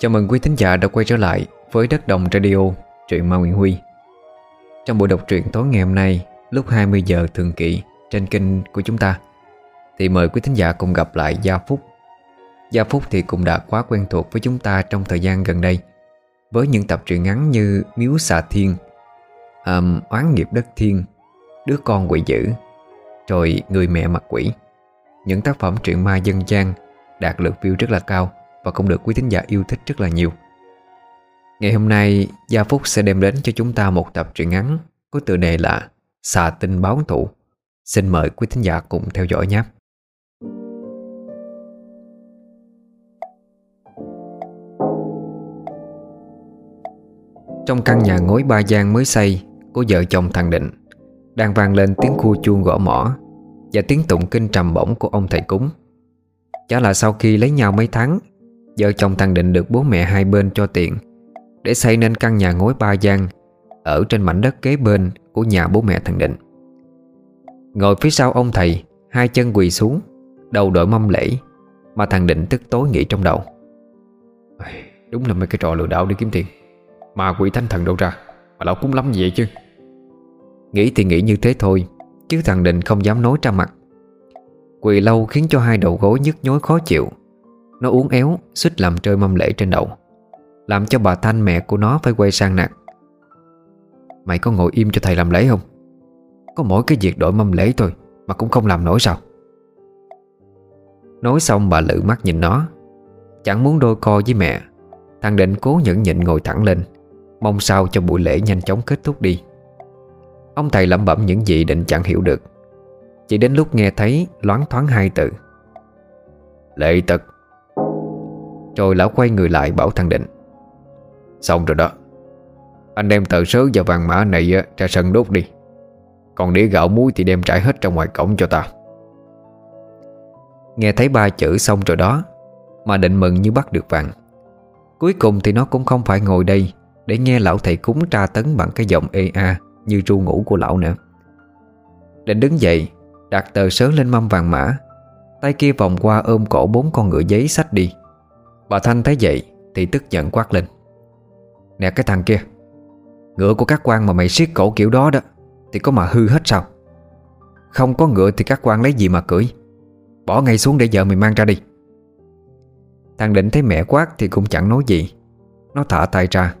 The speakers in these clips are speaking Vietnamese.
Chào mừng quý thính giả đã quay trở lại với Đất Đồng Radio, truyện Ma Nguyễn Huy. Trong buổi đọc truyện tối ngày hôm nay lúc 20 giờ thường kỳ trên kênh của chúng ta Thì mời quý thính giả cùng gặp lại Gia Phúc. Gia Phúc thì cũng đã quá quen thuộc với chúng ta trong thời gian gần đây Với những tập truyện ngắn như Miếu Xà Thiên um, Oán nghiệp đất thiên Đứa con quỷ dữ Rồi Người mẹ mặt quỷ. Những tác phẩm truyện ma dân gian Đạt lượt view rất là cao. Và cũng được quý thính giả yêu thích rất là nhiều. Ngày hôm nay, Gia Phúc sẽ đem đến cho chúng ta một tập truyện ngắn Có tựa đề là Xà tinh báo thụ Xin mời quý thính giả cùng theo dõi nhé. Trong căn nhà ngói ba gian mới xây Của vợ chồng thằng Định. Đang vang lên tiếng khu chuông gõ mỏ Và tiếng tụng kinh trầm bổng của ông thầy cúng. Chả là sau khi lấy nhau mấy tháng Vợ chồng thằng Định được bố mẹ hai bên cho tiền, Để xây nên căn nhà ngói ba gian Ở trên mảnh đất kế bên Của nhà bố mẹ thằng Định. Ngồi phía sau ông thầy, Hai chân quỳ xuống, Đầu đội mâm lễ Mà thằng Định tức tối nghĩ trong đầu. Đúng là mấy cái trò lừa đảo đi kiếm tiền. Mà quỷ thánh thần đâu ra, Mà lão cúng lắm vậy chứ? Nghĩ thì nghĩ như thế thôi, Chứ thằng Định không dám nói ra mặt. Quỳ lâu khiến cho hai đầu gối nhức nhối khó chịu. Nó uốn éo, Xích làm rơi mâm lễ trên đầu, Làm cho bà Thanh mẹ của nó phải quay sang nạt Mày có ngồi im cho thầy làm lễ không? Có mỗi cái việc đổi mâm lễ thôi Mà cũng không làm nổi sao? Nói xong bà lự mắt nhìn nó, Chẳng muốn đôi co với mẹ, Thằng định cố nhẫn nhịn ngồi thẳng lên, Mong sao cho buổi lễ nhanh chóng kết thúc đi. Ông thầy lẩm bẩm những gì định chẳng hiểu được, Chỉ đến lúc nghe thấy loáng thoáng hai từ. Lệ tật rồi lão quay người lại bảo thằng định. Xong rồi đó. Anh đem tờ sớ và vàng mã này ra sân đốt đi. Còn đĩa gạo muối thì đem trải hết ra ngoài cổng cho ta Nghe thấy ba chữ xong rồi đó, Mà định mừng như bắt được vàng. Cuối cùng thì nó cũng không phải ngồi đây Để nghe lão thầy cúng tra tấn bằng cái giọng ê a Như ru ngủ của lão nữa. Định đứng dậy, Đặt tờ sớ lên mâm vàng mã. Tay kia vòng qua ôm cổ bốn con ngựa giấy sách đi. Bà Thanh thấy vậy Thì tức giận quát lên. Nè cái thằng kia Ngựa của các quan mà mày siết cổ kiểu đó đó Thì có mà hư hết sao? Không có ngựa thì các quan lấy gì mà cưỡi? Bỏ ngay xuống để vợ mày mang ra đi. Thằng Định thấy mẹ quát thì cũng chẳng nói gì. Nó thả tay ra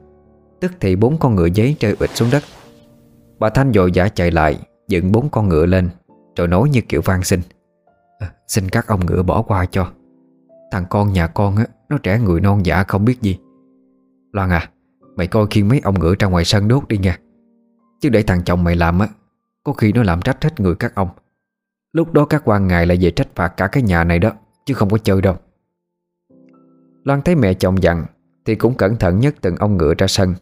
Tức thì bốn con ngựa giấy rơi ụt xuống đất. Bà Thanh vội vã chạy lại Dựng bốn con ngựa lên Rồi nói như kiểu van xin. À, Xin các ông ngựa bỏ qua cho. Thằng con nhà con á nó trẻ người non dạ không biết gì. Loan à Mày coi khiêng mấy ông ngựa ra ngoài sân đốt đi nha. Chứ để thằng chồng mày làm á, Có khi nó làm trách hết người các ông. Lúc đó các quan ngài lại về trách phạt cả cái nhà này đó, Chứ không có chơi đâu. Loan thấy mẹ chồng dặn, Thì cũng cẩn thận nhất từng ông ngựa ra sân,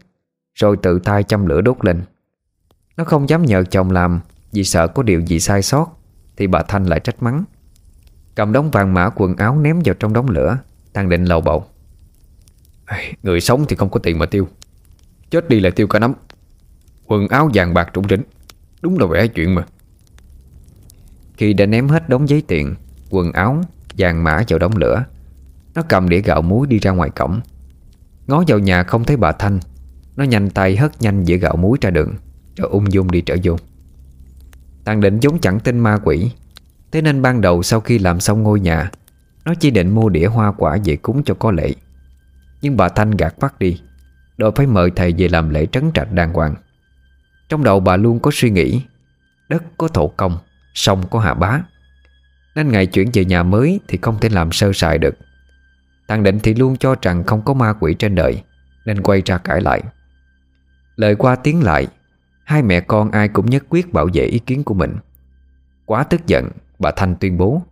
Rồi tự tay châm lửa đốt lên. Nó không dám nhờ chồng làm, Vì sợ có điều gì sai sót, Thì bà Thanh lại trách mắng. Cầm đống vàng mã quần áo ném vào trong đống lửa Thằng định lầu bầu. Người sống thì không có tiền mà tiêu. Chết đi là tiêu cả nắm. Quần áo vàng bạc trũng rỉnh Đúng là vẻ chuyện mà. Khi đã ném hết đống giấy tiền Quần áo, vàng mã vào đống lửa Nó cầm đĩa gạo muối đi ra ngoài cổng. Ngó vào nhà không thấy bà Thanh. Nó nhanh tay hất nhanh dĩa gạo muối ra đường Rồi ung dung đi trở vô. Thằng định giống chẳng tin ma quỷ. Thế nên ban đầu sau khi làm xong ngôi nhà nó chỉ định mua đĩa hoa quả về cúng cho có lệ. Nhưng bà Thanh gạt phát đi, Đòi phải mời thầy về làm lễ trấn trạch đàng hoàng. Trong đầu bà luôn có suy nghĩ, Đất có thổ công, Sông có hạ bá. Nên ngày chuyển về nhà mới Thì không thể làm sơ sài được. Thằng Định thì luôn cho rằng không có ma quỷ trên đời, Nên quay ra cãi lại. Lời qua tiếng lại, Hai mẹ con ai cũng nhất quyết bảo vệ ý kiến của mình. Quá tức giận, Bà Thanh tuyên bố.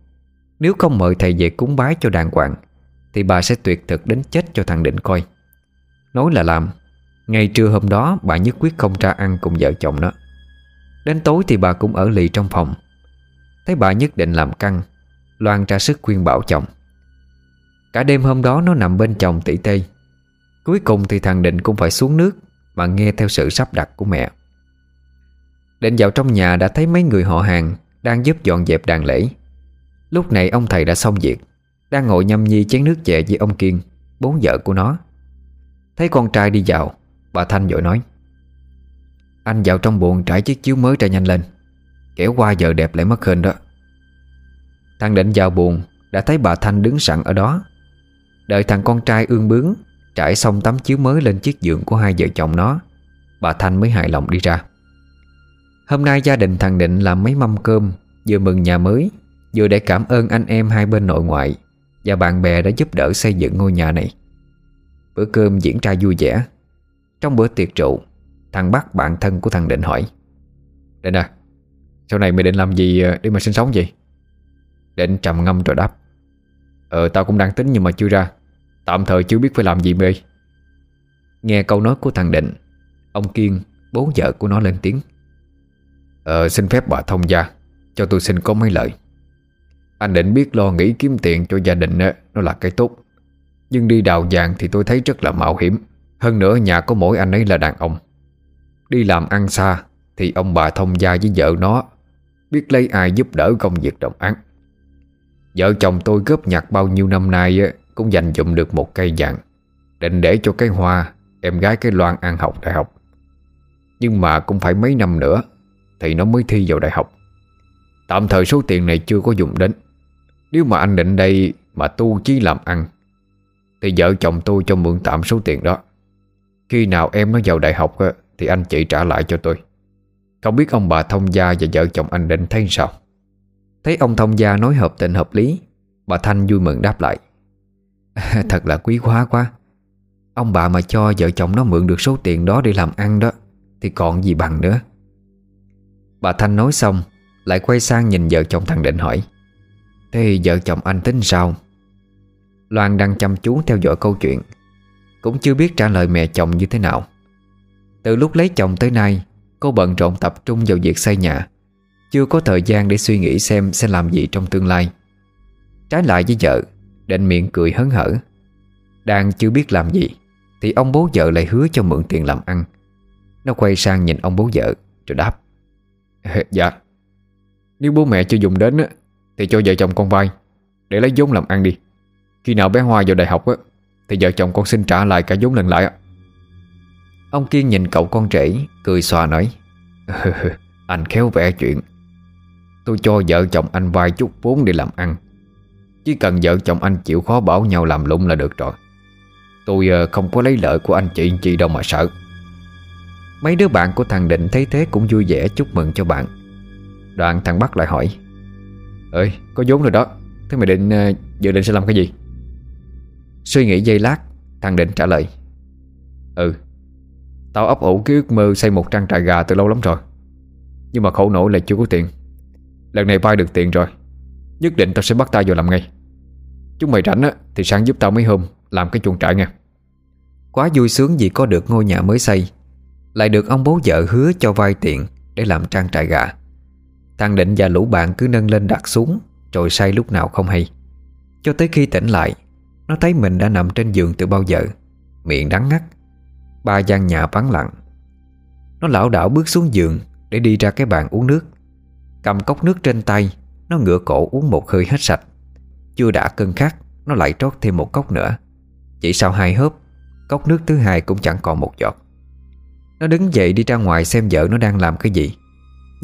Nếu không mời thầy về cúng bái cho đàng hoàng, Thì bà sẽ tuyệt thực đến chết cho thằng Định coi. Nói là làm, Ngày trưa hôm đó bà nhất quyết không ra ăn cùng vợ chồng nó. Đến tối thì bà cũng ở lì trong phòng. Thấy bà nhất định làm căng, Loan ra sức khuyên bảo chồng. Cả đêm hôm đó nó nằm bên chồng tỉ tê. Cuối cùng thì thằng Định cũng phải xuống nước Mà nghe theo sự sắp đặt của mẹ. Định vào trong nhà đã thấy mấy người họ hàng Đang giúp dọn dẹp đàn lễ. Lúc này ông thầy đã xong việc, Đang ngồi nhâm nhi chén nước chè với ông Kiên, Bốn vợ của nó. Thấy con trai đi vào, Bà Thanh vội nói, Anh vào trong buồng trải chiếc chiếu mới ra nhanh lên Kéo qua giờ đẹp lại mất hình đó. Thằng định vào buồn Đã thấy bà Thanh đứng sẵn ở đó. Đợi thằng con trai ương bướng, Trải xong tấm chiếu mới lên chiếc giường của hai vợ chồng nó, Bà Thanh mới hài lòng đi ra. Hôm nay gia đình thằng Định làm mấy mâm cơm, Vừa mừng nhà mới Vừa để cảm ơn anh em hai bên nội ngoại Và bạn bè đã giúp đỡ xây dựng ngôi nhà này. Bữa cơm diễn ra vui vẻ. Trong bữa tiệc rượu, Thằng bác bạn thân của thằng Định hỏi, Định à Sau này mày định làm gì ờ, để mà sinh sống vậy? Định trầm ngâm rồi đáp Ờ tao cũng đang tính nhưng mà chưa ra. Tạm thời chưa biết phải làm gì mày Nghe câu nói của thằng Định, Ông Kiên, Bố vợ của nó lên tiếng Ờ xin phép bà thông gia, Cho tôi xin có mấy lời. Anh định biết lo nghĩ kiếm tiền cho gia đình Nó là cái tốt. Nhưng đi đào vàng thì tôi thấy rất là mạo hiểm. Hơn nữa nhà có mỗi anh ấy là đàn ông. Đi làm ăn xa Thì ông bà thông gia với vợ nó, Biết lấy ai giúp đỡ công việc đồng án Vợ chồng tôi góp nhặt bao nhiêu năm nay Cũng dành dụm được một cây vàng, Định để cho cái hoa Em gái cái Loan ăn học đại học. Nhưng mà cũng phải mấy năm nữa Thì nó mới thi vào đại học. Tạm thời số tiền này chưa có dùng đến. Nếu mà anh định đây Mà tu chí làm ăn, Thì vợ chồng tôi cho mượn tạm số tiền đó. Khi nào em nó vào đại học Thì anh chị trả lại cho tôi. Không biết ông bà thông gia Và vợ chồng anh định thấy sao? Thấy ông thông gia nói hợp tình hợp lý, Bà Thanh vui mừng đáp lại. Thật là quý quá quá. Ông bà mà cho vợ chồng nó mượn được số tiền đó để làm ăn đó, Thì còn gì bằng nữa. Bà Thanh nói xong, Lại quay sang nhìn vợ chồng thằng Định hỏi. Thế vợ chồng anh tính sao? Loan đang chăm chú theo dõi câu chuyện, Cũng chưa biết trả lời mẹ chồng như thế nào. Từ lúc lấy chồng tới nay, Cô bận rộn tập trung vào việc xây nhà, Chưa có thời gian để suy nghĩ xem sẽ làm gì trong tương lai. Trái lại với vợ, Định miệng cười hớn hở. Đang chưa biết làm gì, Thì ông bố vợ lại hứa cho mượn tiền làm ăn. Nó quay sang nhìn ông bố vợ, Rồi đáp. Dạ. Nếu bố mẹ chưa dùng đến thì cho vợ chồng con vay Để lấy vốn làm ăn đi. Khi nào bé Hoa vào đại học á, Thì vợ chồng con xin trả lại cả vốn lần lại Ông Kiên nhìn cậu con rể Cười xòa nói, Anh khéo vẽ chuyện. Tôi cho vợ chồng anh vay chút vốn để làm ăn. Chỉ cần vợ chồng anh chịu khó bảo nhau làm lụng là được rồi. Tôi ờ, không có lấy lợi của anh chị chị đâu mà sợ. Mấy đứa bạn của thằng Định thấy thế cũng vui vẻ chúc mừng cho bạn. Đoạn thằng Bắc lại hỏi Ơi, có vốn rồi đó. Thế mày định ờ, dự định sẽ làm cái gì? Suy nghĩ giây lát, Thằng Định trả lời. Ừ Tao ấp ủ cái ước mơ xây một trang trại gà từ lâu lắm rồi. Nhưng mà khổ nổi là chưa có tiền. Lần này vay được tiền rồi. Nhất định tao sẽ bắt tay vào làm ngay. Chúng mày rảnh á, Thì sáng giúp tao mấy hôm Làm cái chuồng trại nha. Quá vui sướng vì có được ngôi nhà mới xây. Lại được ông bố vợ hứa cho vay tiền Để làm trang trại gà. Thằng Định và lũ bạn cứ nâng lên đặt xuống, Rồi say lúc nào không hay. Cho tới khi tỉnh lại, Nó thấy mình đã nằm trên giường từ bao giờ, Miệng đắng ngắt. Ba gian nhà vắng lặng. Nó lão đảo bước xuống giường Để đi ra cái bàn uống nước. Cầm cốc nước trên tay, Nó ngửa cổ uống một hơi hết sạch. Chưa đã cơn khát, Nó lại trót thêm một cốc nữa. Chỉ sau hai hớp, Cốc nước thứ hai cũng chẳng còn một giọt. Nó đứng dậy đi ra ngoài xem vợ nó đang làm cái gì.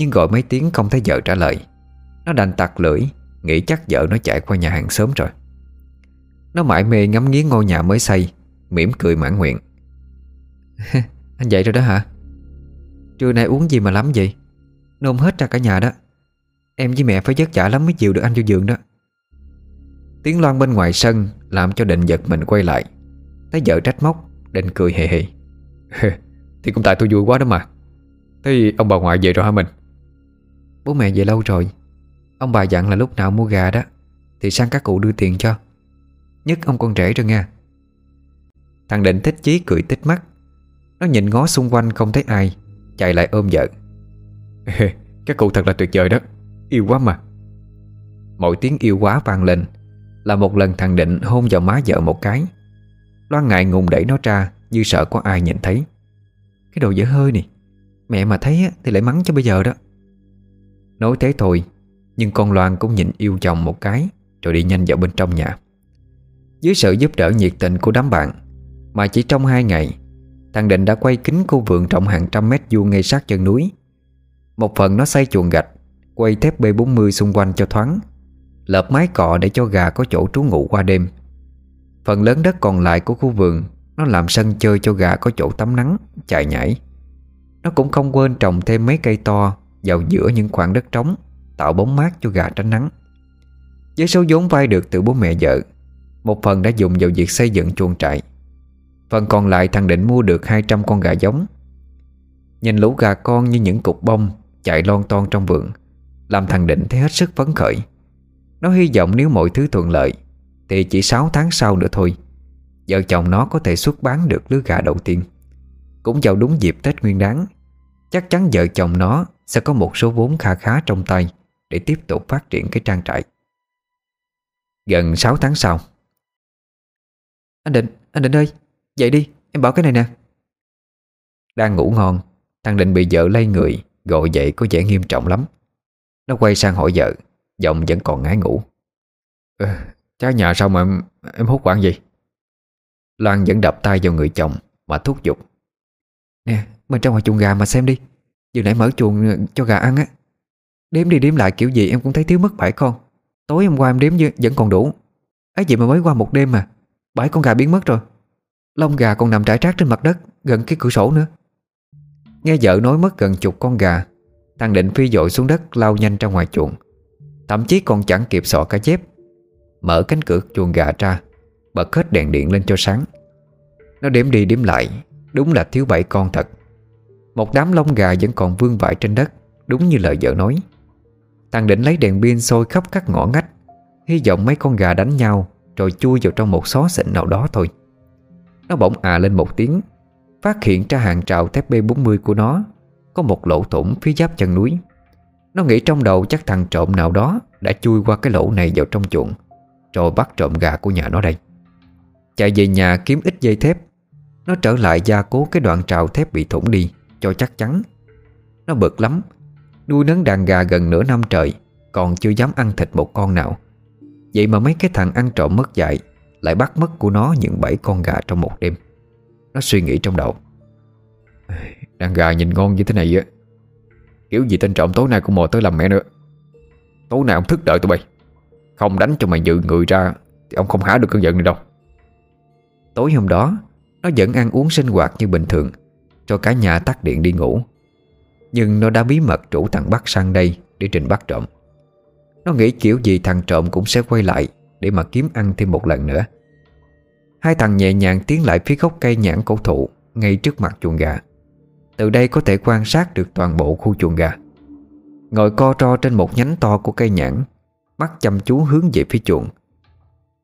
Nhưng gọi mấy tiếng không thấy vợ trả lời. Nó đành tặc lưỡi, Nghĩ chắc vợ nó chạy qua nhà hàng sớm rồi. Nó mãi mê ngắm nghía ngôi nhà mới xây, mỉm cười mãn nguyện. Anh dậy rồi đó hả? Trưa nay uống gì mà lắm vậy? Nôn hết ra cả nhà đó. Em với mẹ phải vất vả lắm mới chịu được anh vô giường đó. Tiếng loan bên ngoài sân Làm cho định giật mình quay lại. Thấy vợ trách móc, Định cười hề hề. Thì cũng tại tôi vui quá đó mà. Thế ông bà ngoại về rồi hả mình? Bố mẹ về lâu rồi. Ông bà dặn là lúc nào mua gà đó, Thì sang các cụ đưa tiền cho. Nhất ông con rể rồi nha Thằng Định thích chí cười tích mắt. Nó nhìn ngó xung quanh không thấy ai, Chạy lại ôm vợ. Các cụ thật là tuyệt vời đó, Yêu quá mà. Mỗi tiếng yêu quá vang lên, Là một lần thằng Định hôn vào má vợ một cái. Loan ngại ngùng đẩy nó ra Như sợ có ai nhìn thấy. Cái đồ dở hơi nè, Mẹ mà thấy thì lại mắng cho bây giờ đó. Nói thế thôi, Nhưng con Loan cũng nhìn yêu chồng một cái, Rồi đi nhanh vào bên trong nhà. Dưới sự giúp đỡ nhiệt tình của đám bạn, Mà chỉ trong hai ngày, Thằng Định đã quay kính khu vườn rộng hàng trăm mét vuông ngay sát chân núi. Một phần nó xây chuồng gạch, Quay thép B40 xung quanh cho thoáng, Lợp mái cọ để cho gà có chỗ trú ngụ qua đêm. Phần lớn đất còn lại của khu vườn, Nó làm sân chơi cho gà có chỗ tắm nắng, Chạy nhảy. Nó cũng không quên trồng thêm mấy cây to vào giữa những khoảng đất trống, Tạo bóng mát cho gà tránh nắng. Với số vốn vay được từ bố mẹ vợ. Một phần đã dùng vào việc xây dựng chuồng trại. Phần còn lại thằng Định mua được 200 con gà giống. Nhìn lũ gà con như những cục bông Chạy lon ton trong vườn, Làm thằng Định thấy hết sức phấn khởi. Nó hy vọng nếu mọi thứ thuận lợi, Thì chỉ 6 tháng sau nữa thôi, Vợ chồng nó có thể xuất bán được lứa gà đầu tiên. Cũng vào đúng dịp Tết Nguyên đáng Chắc chắn vợ chồng nó Sẽ có một số vốn kha khá trong tay Để tiếp tục phát triển cái trang trại. Gần 6 tháng sau. Anh Định, anh Định ơi Dậy đi, em bỏ cái này nè. Đang ngủ ngon Thằng Định bị vợ lay người Gọi dậy có vẻ nghiêm trọng lắm. Nó quay sang hỏi vợ Giọng vẫn còn ngái ngủ. Ờ, ừ, Trái nhà sao mà em, em hút quản gì Loan vẫn đập tay vào người chồng Mà thúc giục. Nè, mình ra ngoài chuồng gà mà xem đi. Vừa nãy mở chuồng ờ, cho gà ăn á. Đếm đi đếm lại kiểu gì em cũng thấy thiếu mất bảy con. Tối hôm qua em đếm vẫn còn đủ. Ấy vậy mà mới qua một đêm mà. Bảy con gà biến mất rồi. Lông gà còn nằm trải trác trên mặt đất, Gần cái cửa sổ nữa. Nghe vợ nói mất gần chục con gà, Thằng Định phi dội xuống đất lao nhanh ra ngoài chuồng. Thậm chí còn chẳng kịp sọ cả dép Mở cánh cửa chuồng gà ra, Bật hết đèn điện lên cho sáng. Nó đếm đi đếm lại, Đúng là thiếu bảy con thật. Một đám lông gà vẫn còn vương vãi trên đất, Đúng như lời vợ nói. Thằng Định lấy đèn pin sôi khắp các ngõ ngách, Hy vọng mấy con gà đánh nhau Rồi chui vào trong một xó xịn nào đó thôi. Nó bỗng à lên một tiếng, Phát hiện ra hàng trào thép B40 của nó, Có một lỗ thủng phía giáp chân núi. Nó nghĩ trong đầu chắc thằng trộm nào đó Đã chui qua cái lỗ này vào trong chuồng, Rồi bắt trộm gà của nhà nó đây. Chạy về nhà kiếm ít dây thép, Nó trở lại gia cố cái đoạn trào thép bị thủng đi. Cho chắc chắn. Nó bực lắm. Nuôi nấng đàn gà gần nửa năm trời, Còn chưa dám ăn thịt một con nào. Vậy mà mấy cái thằng ăn trộm mất dạy, Lại bắt mất của nó những bảy con gà trong một đêm. Nó suy nghĩ trong đầu. Đàn gà nhìn ngon như thế này á. Kiểu gì tên trộm tối nay cũng mò tới làm mẹ nữa. Tối nay ông thức đợi tụi bay. Không đánh cho mày dự người ra Thì ông không há được cơn giận này đâu. Tối hôm đó, Nó vẫn ăn uống sinh hoạt như bình thường. Cho cả nhà tắt điện đi ngủ. Nhưng nó đã bí mật rủ thằng Bắc sang đây Để trình bắt trộm. Nó nghĩ kiểu gì thằng trộm cũng sẽ quay lại Để mà kiếm ăn thêm một lần nữa. Hai thằng nhẹ nhàng tiến lại phía gốc cây nhãn cổ thụ, Ngay trước mặt chuồng gà. Từ đây có thể quan sát được toàn bộ khu chuồng gà. Ngồi co ro trên một nhánh to của cây nhãn, Mắt chăm chú hướng về phía chuồng.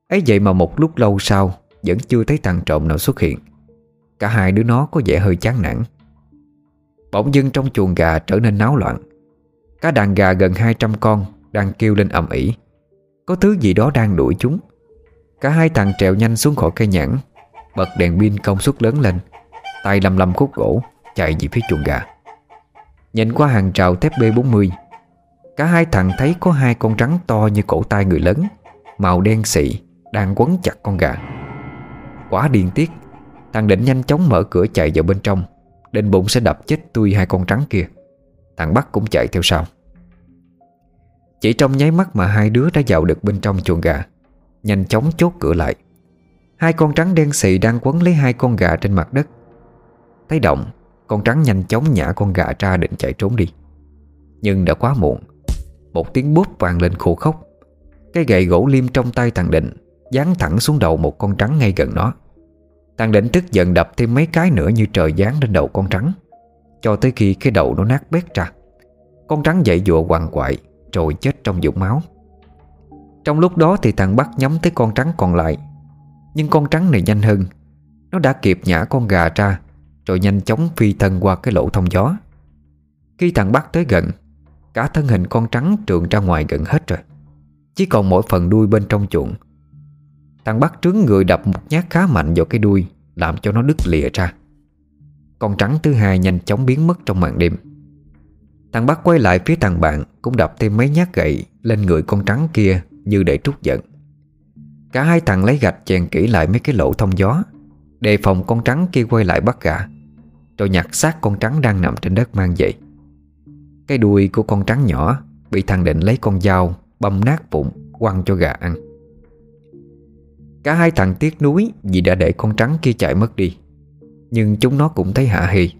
Ấy vậy mà một lúc lâu sau, Vẫn chưa thấy thằng trộm nào xuất hiện. Cả hai đứa nó có vẻ hơi chán nản. Bỗng dưng trong chuồng gà trở nên náo loạn. Cả đàn gà gần 200 con Đang kêu lên ầm ĩ. Có thứ gì đó đang đuổi chúng. Cả hai thằng trèo nhanh xuống khỏi cây nhãn, Bật đèn pin công suất lớn lên, Tay lầm lầm khúc gỗ, Chạy về phía chuồng gà. Nhìn qua hàng rào thép B40 Cả hai thằng thấy có hai con rắn to như cổ tay người lớn, Màu đen xị, Đang quấn chặt con gà. Quá điên tiết. Thằng định nhanh chóng mở cửa chạy vào bên trong. Định bụng sẽ đập chết tôi hai con trắng kia. Thằng Bắc cũng chạy theo sau. Chỉ trong nháy mắt mà hai đứa đã vào được bên trong chuồng gà. Nhanh chóng chốt cửa lại. Hai con trắng đen xì đang quấn lấy hai con gà trên mặt đất. Thấy động, Con trắng nhanh chóng nhả con gà ra định chạy trốn đi. Nhưng đã quá muộn. Một tiếng bốp vang lên khô khốc. Cái gậy gỗ liêm trong tay thằng Định Dán thẳng xuống đầu một con trắng ngay gần nó. Thằng Định tức giận đập thêm mấy cái nữa như trời giáng lên đầu con trắng Cho tới khi cái đầu nó nát bét ra. Con trắng dậy dụa quằn quại Rồi chết trong vũng máu. Trong lúc đó thì thằng Bắc nhắm tới con trắng còn lại. Nhưng con trắng này nhanh hơn. Nó đã kịp nhả con gà ra, Rồi nhanh chóng phi thân qua cái lỗ thông gió. Khi thằng Bắc tới gần, Cả thân hình con trắng trườn ra ngoài gần hết rồi. Chỉ còn mỗi phần đuôi bên trong chuộng. Thằng Bắc trướng người đập một nhát khá mạnh vào cái đuôi, Làm cho nó đứt lìa ra. Con trắng thứ hai nhanh chóng biến mất trong màn đêm. Thằng Bắc quay lại phía thằng bạn Cũng đập thêm mấy nhát gậy Lên người con trắng kia như để trút giận. Cả hai thằng lấy gạch chèn kỹ lại mấy cái lỗ thông gió, Đề phòng con trắng kia quay lại bắt gà Rồi nhặt xác con trắng đang nằm trên đất mang dậy. Cái đuôi của con trắng nhỏ Bị thằng định lấy con dao Băm nát bụng quăng cho gà ăn. Cả hai thằng tiếc nuối Vì đã để con trắng kia chạy mất đi. Nhưng chúng nó cũng thấy hạ hì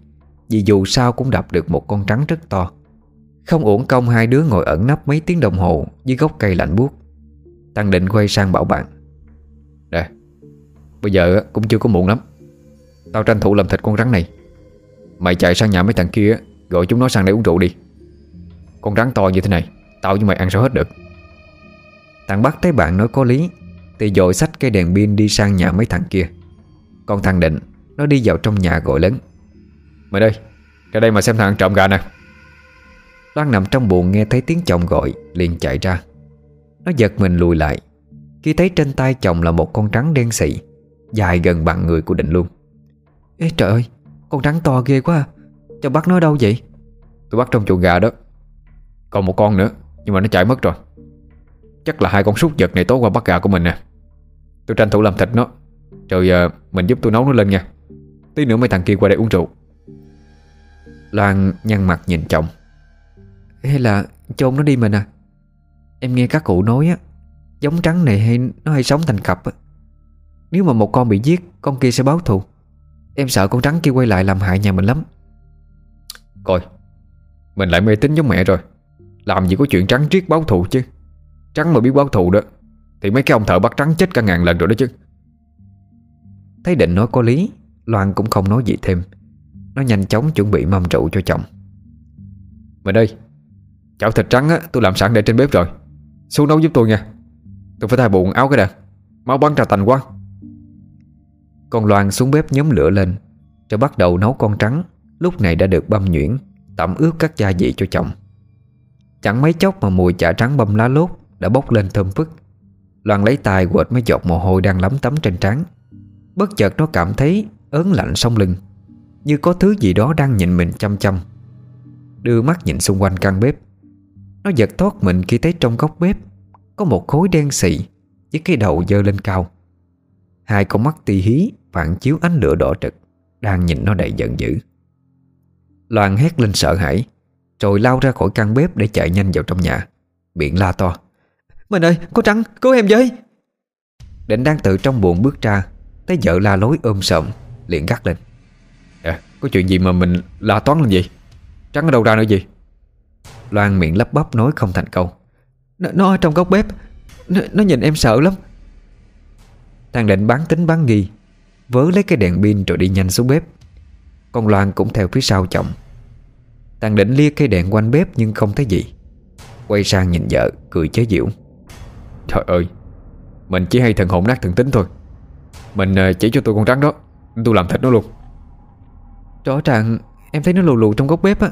Vì dù sao cũng đập được một con trắng rất to. Không uổng công hai đứa ngồi ẩn nấp mấy tiếng đồng hồ Dưới gốc cây lạnh buốt. Thằng định quay sang bảo bạn, Nè, Bây giờ cũng chưa có muộn lắm. Tao tranh thủ làm thịt con rắn này. Mày chạy sang nhà mấy thằng kia Gọi chúng nó sang đây uống rượu đi. Con rắn to như thế này, Tao với mày ăn sao hết được? Thằng Bắc thấy bạn nói có lý thì dội sách cây đèn pin đi sang nhà mấy thằng kia. Còn thằng Định, Nó đi vào trong nhà gọi lớn. Mày đây Ra đây mà xem thằng trộm gà nè. Loan nằm trong buồn nghe thấy tiếng chồng gọi, Liền chạy ra. Nó giật mình lùi lại, Khi thấy trên tay chồng là một con rắn đen xị, Dài gần bằng người của Định luôn. Ê trời ơi, Con rắn to ghê quá à. Cho bắt nó đâu vậy? Tôi bắt trong chuồng gà đó. Còn một con nữa, Nhưng mà nó chạy mất rồi. Chắc là hai con súc vật này tối qua bắt gà của mình nè. Tôi tranh thủ làm thịt nó. Rồi uh, mình giúp tôi nấu nó lên nha. Tí nữa mấy thằng kia qua đây uống rượu. Loan nhăn mặt nhìn chồng. Hay là chôn nó đi mình à Em nghe các cụ nói á Giống trắng này hay nó hay sống thành cặp á. Nếu mà một con bị giết Con kia sẽ báo thù. Em sợ con trắng kia quay lại làm hại nhà mình lắm. Coi Mình lại mê tín giống mẹ rồi. Làm gì có chuyện trắng triết báo thù chứ? Trắng mà biết báo thù đó. Thì mấy cái ông thợ bắt trắng chết cả ngàn lần rồi đó chứ. Thấy định nói có lý Loan cũng không nói gì thêm. Nó nhanh chóng chuẩn bị mâm rượu cho chồng. Mình đây Chảo thịt trắng á tôi làm sẵn để trên bếp rồi. Xuống nấu giúp tôi nha. Tôi phải thay bụng áo cái đàn Máu bắn ra tành quá. Con Loan xuống bếp nhóm lửa lên Rồi bắt đầu nấu con trắng. Lúc này đã được băm nhuyễn Tẩm ướp các gia vị cho chồng. Chẳng mấy chốc mà mùi chả trắng băm lá lốt Đã bốc lên thơm phức Loan lấy tay quệt mấy giọt mồ hôi đang lấm tấm trên trán. Bất chợt nó cảm thấy ớn lạnh sông lưng, Như có thứ gì đó đang nhìn mình chăm chăm. Đưa mắt nhìn xung quanh căn bếp. Nó giật thoát mình khi thấy trong góc bếp Có một khối đen xị Với cái đầu dơ lên cao. Hai con mắt tì hí phản chiếu ánh lửa đỏ trực, Đang nhìn nó đầy giận dữ. Loan hét lên sợ hãi, Rồi lao ra khỏi căn bếp để chạy nhanh vào trong nhà, Miệng la to. Mình ơi có trắng cứu em với. Định đang từ trong buồn bước ra Thấy vợ la lối ôm sợm Liền gắt lên. À, Có chuyện gì mà mình la toán lên gì? Trắng ở đâu ra nữa gì? Loan miệng lắp bắp nói không thành câu. Nó, nó ở trong góc bếp. Nó, nó nhìn em sợ lắm. Thằng định bán tính bán nghi Vớ lấy cái đèn pin rồi đi nhanh xuống bếp. Con Loan cũng theo phía sau chồng. Thằng định lia cây đèn quanh bếp nhưng không thấy gì. Quay sang nhìn vợ cười chế giễu Trời ơi Mình chỉ hay thần hồn nát thần tính thôi. Mình ờ, chỉ cho tôi con trắng đó Tôi làm thịt nó luôn. Rõ ràng em thấy nó lù lù trong góc bếp á.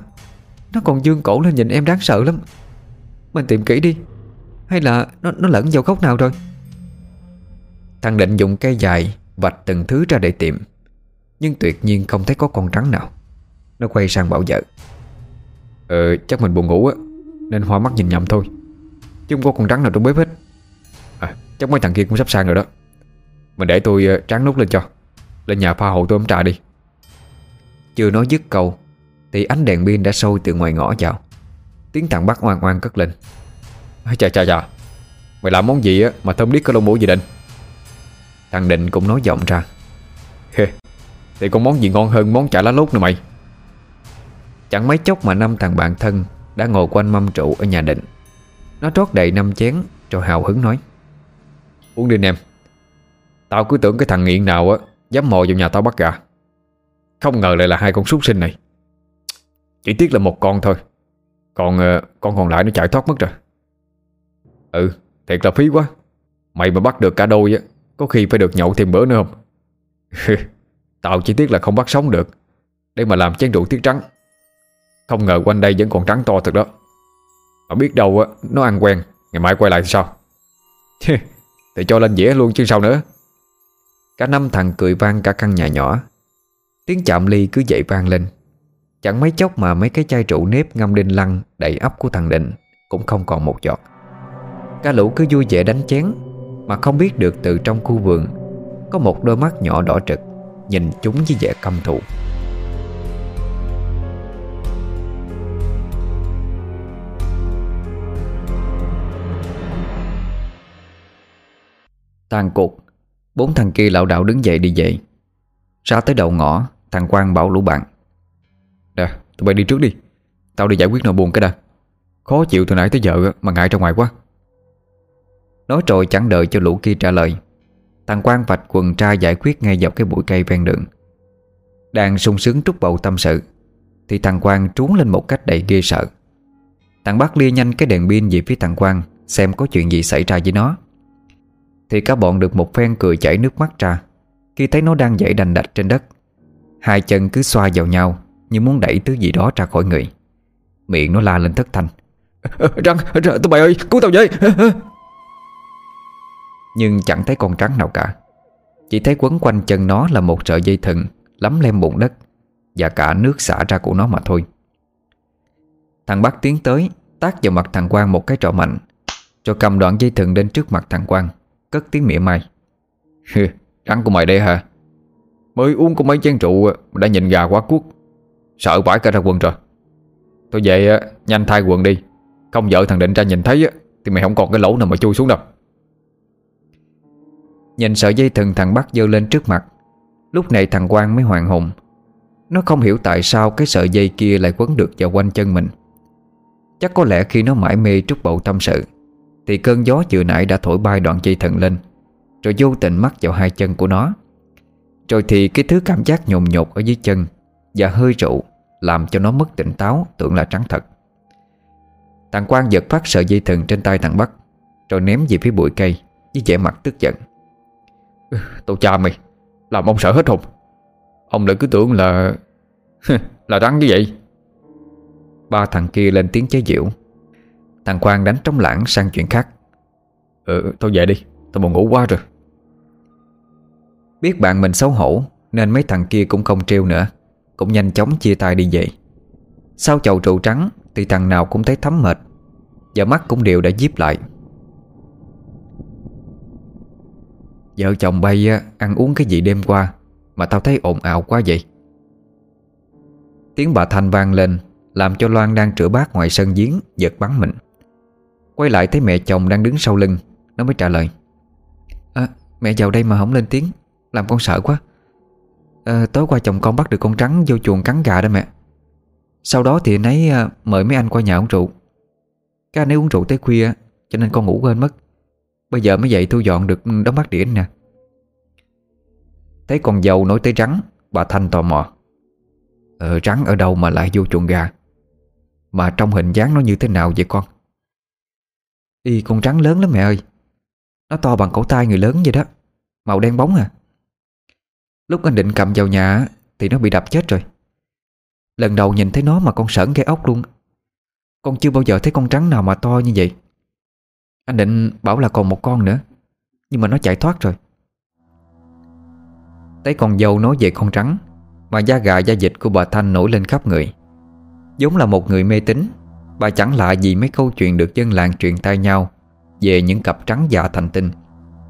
Nó còn dương cổ lên nhìn em đáng sợ lắm. Mình tìm kỹ đi Hay là nó, nó lẫn vào góc nào rồi? Thằng định dùng cây dài Vạch từng thứ ra để tìm Nhưng tuyệt nhiên không thấy có con trắng nào. Nó quay sang bảo vợ. Ờ chắc mình buồn ngủ á Nên hoa mắt nhìn nhầm thôi. Chứ không có con trắng nào trong bếp hết chắc mấy thằng kia cũng sắp sang rồi đó. Mình để tôi ờ, tráng nút lên cho. Lên nhà pha hộ tôi ấm trà đi. Chưa nói dứt câu, Thì ánh đèn pin đã sôi từ ngoài ngõ vào. Tiếng thằng bắt oan oan cất lên. Chà chà chà. Mày làm món gì á mà thơm điếc có lông mũi gì định Thằng Định cũng nói giọng ra. Thì con món gì ngon hơn món chả lá lốt nữa mày? Chẳng mấy chốc mà năm thằng bạn thân Đã ngồi quanh mâm trụ ở nhà Định. Nó trót đầy năm chén Rồi hào hứng nói. Uống đi anh em. Tao cứ tưởng cái thằng nghiện nào á Dám mò vào nhà tao bắt gà. Không ngờ lại là hai con súc sinh này. Chỉ tiếc là một con thôi. Còn uh, con còn lại nó chạy thoát mất rồi. Ừ Thiệt là phí quá. Mày mà bắt được cả đôi á Có khi phải được nhậu thêm bữa nữa không? Tao chỉ tiếc là không bắt sống được. Để mà làm chén rượu tiết trắng. Không ngờ quanh đây vẫn còn trắng to thật đó. Mà biết đâu á Nó ăn quen Ngày mai quay lại thì sao? Thì cho lên dĩa luôn chứ sao nữa. Cả năm thằng cười vang cả căn nhà nhỏ. Tiếng chạm ly cứ dậy vang lên. Chẳng mấy chốc mà mấy cái chai rượu nếp ngâm đinh lăng đầy ấp của thằng Định Cũng không còn một giọt. Cả lũ cứ vui vẻ đánh chén, Mà không biết được từ trong khu vườn Có một đôi mắt nhỏ đỏ trực Nhìn chúng với vẻ căm thù. Tàn cuộc. Bốn thằng kia lão đạo đứng dậy đi dậy Ra tới đầu ngõ, Thằng Quang bảo lũ bạn, Nè, tụi bay đi trước đi. Tao đi giải quyết nỗi buồn cái đã. Khó chịu từ nãy tới giờ mà ngại ra ngoài quá. Nói rồi chẳng đợi cho lũ kia trả lời, Thằng Quang vạch quần tra giải quyết ngay dọc cái bụi cây ven đường. Đang sung sướng trút bầu tâm sự, Thì thằng Quang trốn lên một cách đầy ghê sợ. Thằng Bác lia nhanh cái đèn pin về phía thằng Quang, Xem có chuyện gì xảy ra với nó. Thì cả bọn được một phen cười chảy nước mắt ra. Khi thấy nó đang dậy đành đạch trên đất Hai chân cứ xoa vào nhau Như muốn đẩy thứ gì đó ra khỏi người. Miệng nó la lên thất thanh. Răng, tụi bay ơi, cứu tao với. Nhưng chẳng thấy con trắng nào cả. Chỉ thấy quấn quanh chân nó là một sợi dây thừng Lắm lem bụng đất Và cả nước xả ra của nó mà thôi. Thằng bắt tiến tới Tác vào mặt thằng Quang một cái trọ mạnh Cho cầm đoạn dây thừng đến trước mặt thằng Quang Cất tiếng mỉa mai. Rắn của mày đây hả? Mới uống có mấy chén rượu Mà đã nhìn gà quá cuốc. Sợ vãi cả ra quần rồi. Thôi về nhanh thay quần đi. Không vợ thằng Định ra nhìn thấy Thì mày không còn cái lỗ nào mà chui xuống đâu. Nhìn sợi dây thừng thằng bắt dơ lên trước mặt. Lúc này thằng Quang mới hoàng hồn. Nó không hiểu tại sao Cái sợi dây kia lại quấn được vào quanh chân mình. Chắc có lẽ khi nó mãi mê trút bầu tâm sự. Thì cơn gió vừa nãy đã thổi bay đoạn dây thần lên, Rồi vô tình mắc vào hai chân của nó. Rồi thì cái thứ cảm giác nhồn nhột ở dưới chân Và hơi rượu Làm cho nó mất tỉnh táo, Tưởng là trắng thật. Thằng Quang giật phát sợi dây thừng trên tay thằng Bắc, Rồi ném về phía bụi cây Với vẻ mặt tức giận. Tô cha mày, Làm ông sợ hết hồn. Ông lại cứ tưởng là Là rắn như vậy. Ba thằng kia lên tiếng chế giễu. Thằng Quang đánh trống lãng sang chuyện khác. Ừ, ừ thôi về đi Tôi buồn ngủ quá rồi. Biết bạn mình xấu hổ, Nên mấy thằng kia cũng không trêu nữa, Cũng nhanh chóng chia tay đi về. Sau chầu trụ trắng, Thì thằng nào cũng thấy thấm mệt, Và mắt cũng đều đã díp lại. Vợ chồng bay ăn uống cái gì đêm qua Mà tao thấy ồn ào quá vậy? Tiếng bà Thanh vang lên, Làm cho Loan đang rửa bát ngoài sân giếng, Giật bắn mình. Quay lại thấy mẹ chồng đang đứng sau lưng Nó mới trả lời. À, Mẹ vào đây mà không lên tiếng Làm con sợ quá. À, Tối qua chồng con bắt được con trắng vô chuồng cắn gà đó mẹ. Sau đó thì nấy ấy à, mời mấy anh qua nhà uống rượu. Các anh ấy uống rượu tới khuya Cho nên con ngủ quên mất. Bây giờ mới dậy thu dọn được đống bát đĩa nè. Thấy con dâu nói tới rắn Bà Thanh tò mò. Ờ rắn ở đâu mà lại vô chuồng gà? Mà trong hình dáng nó như thế nào vậy con? Y con rắn lớn lắm mẹ ơi. Nó to bằng cổ tay người lớn vậy đó. Màu đen bóng à. Lúc anh định cầm vào nhà Thì nó bị đập chết rồi. Lần đầu nhìn thấy nó mà con sởn gai ốc luôn. Con chưa bao giờ thấy con rắn nào mà to như vậy. Anh định bảo là còn một con nữa, Nhưng mà nó chạy thoát rồi. Thấy con dâu nói về con rắn Mà da gà da dịch của bà Thanh nổi lên khắp người. Giống là một người mê tín. Bà chẳng lạ gì mấy câu chuyện được dân làng truyền tai nhau Về những cặp trắng dạ thành tinh,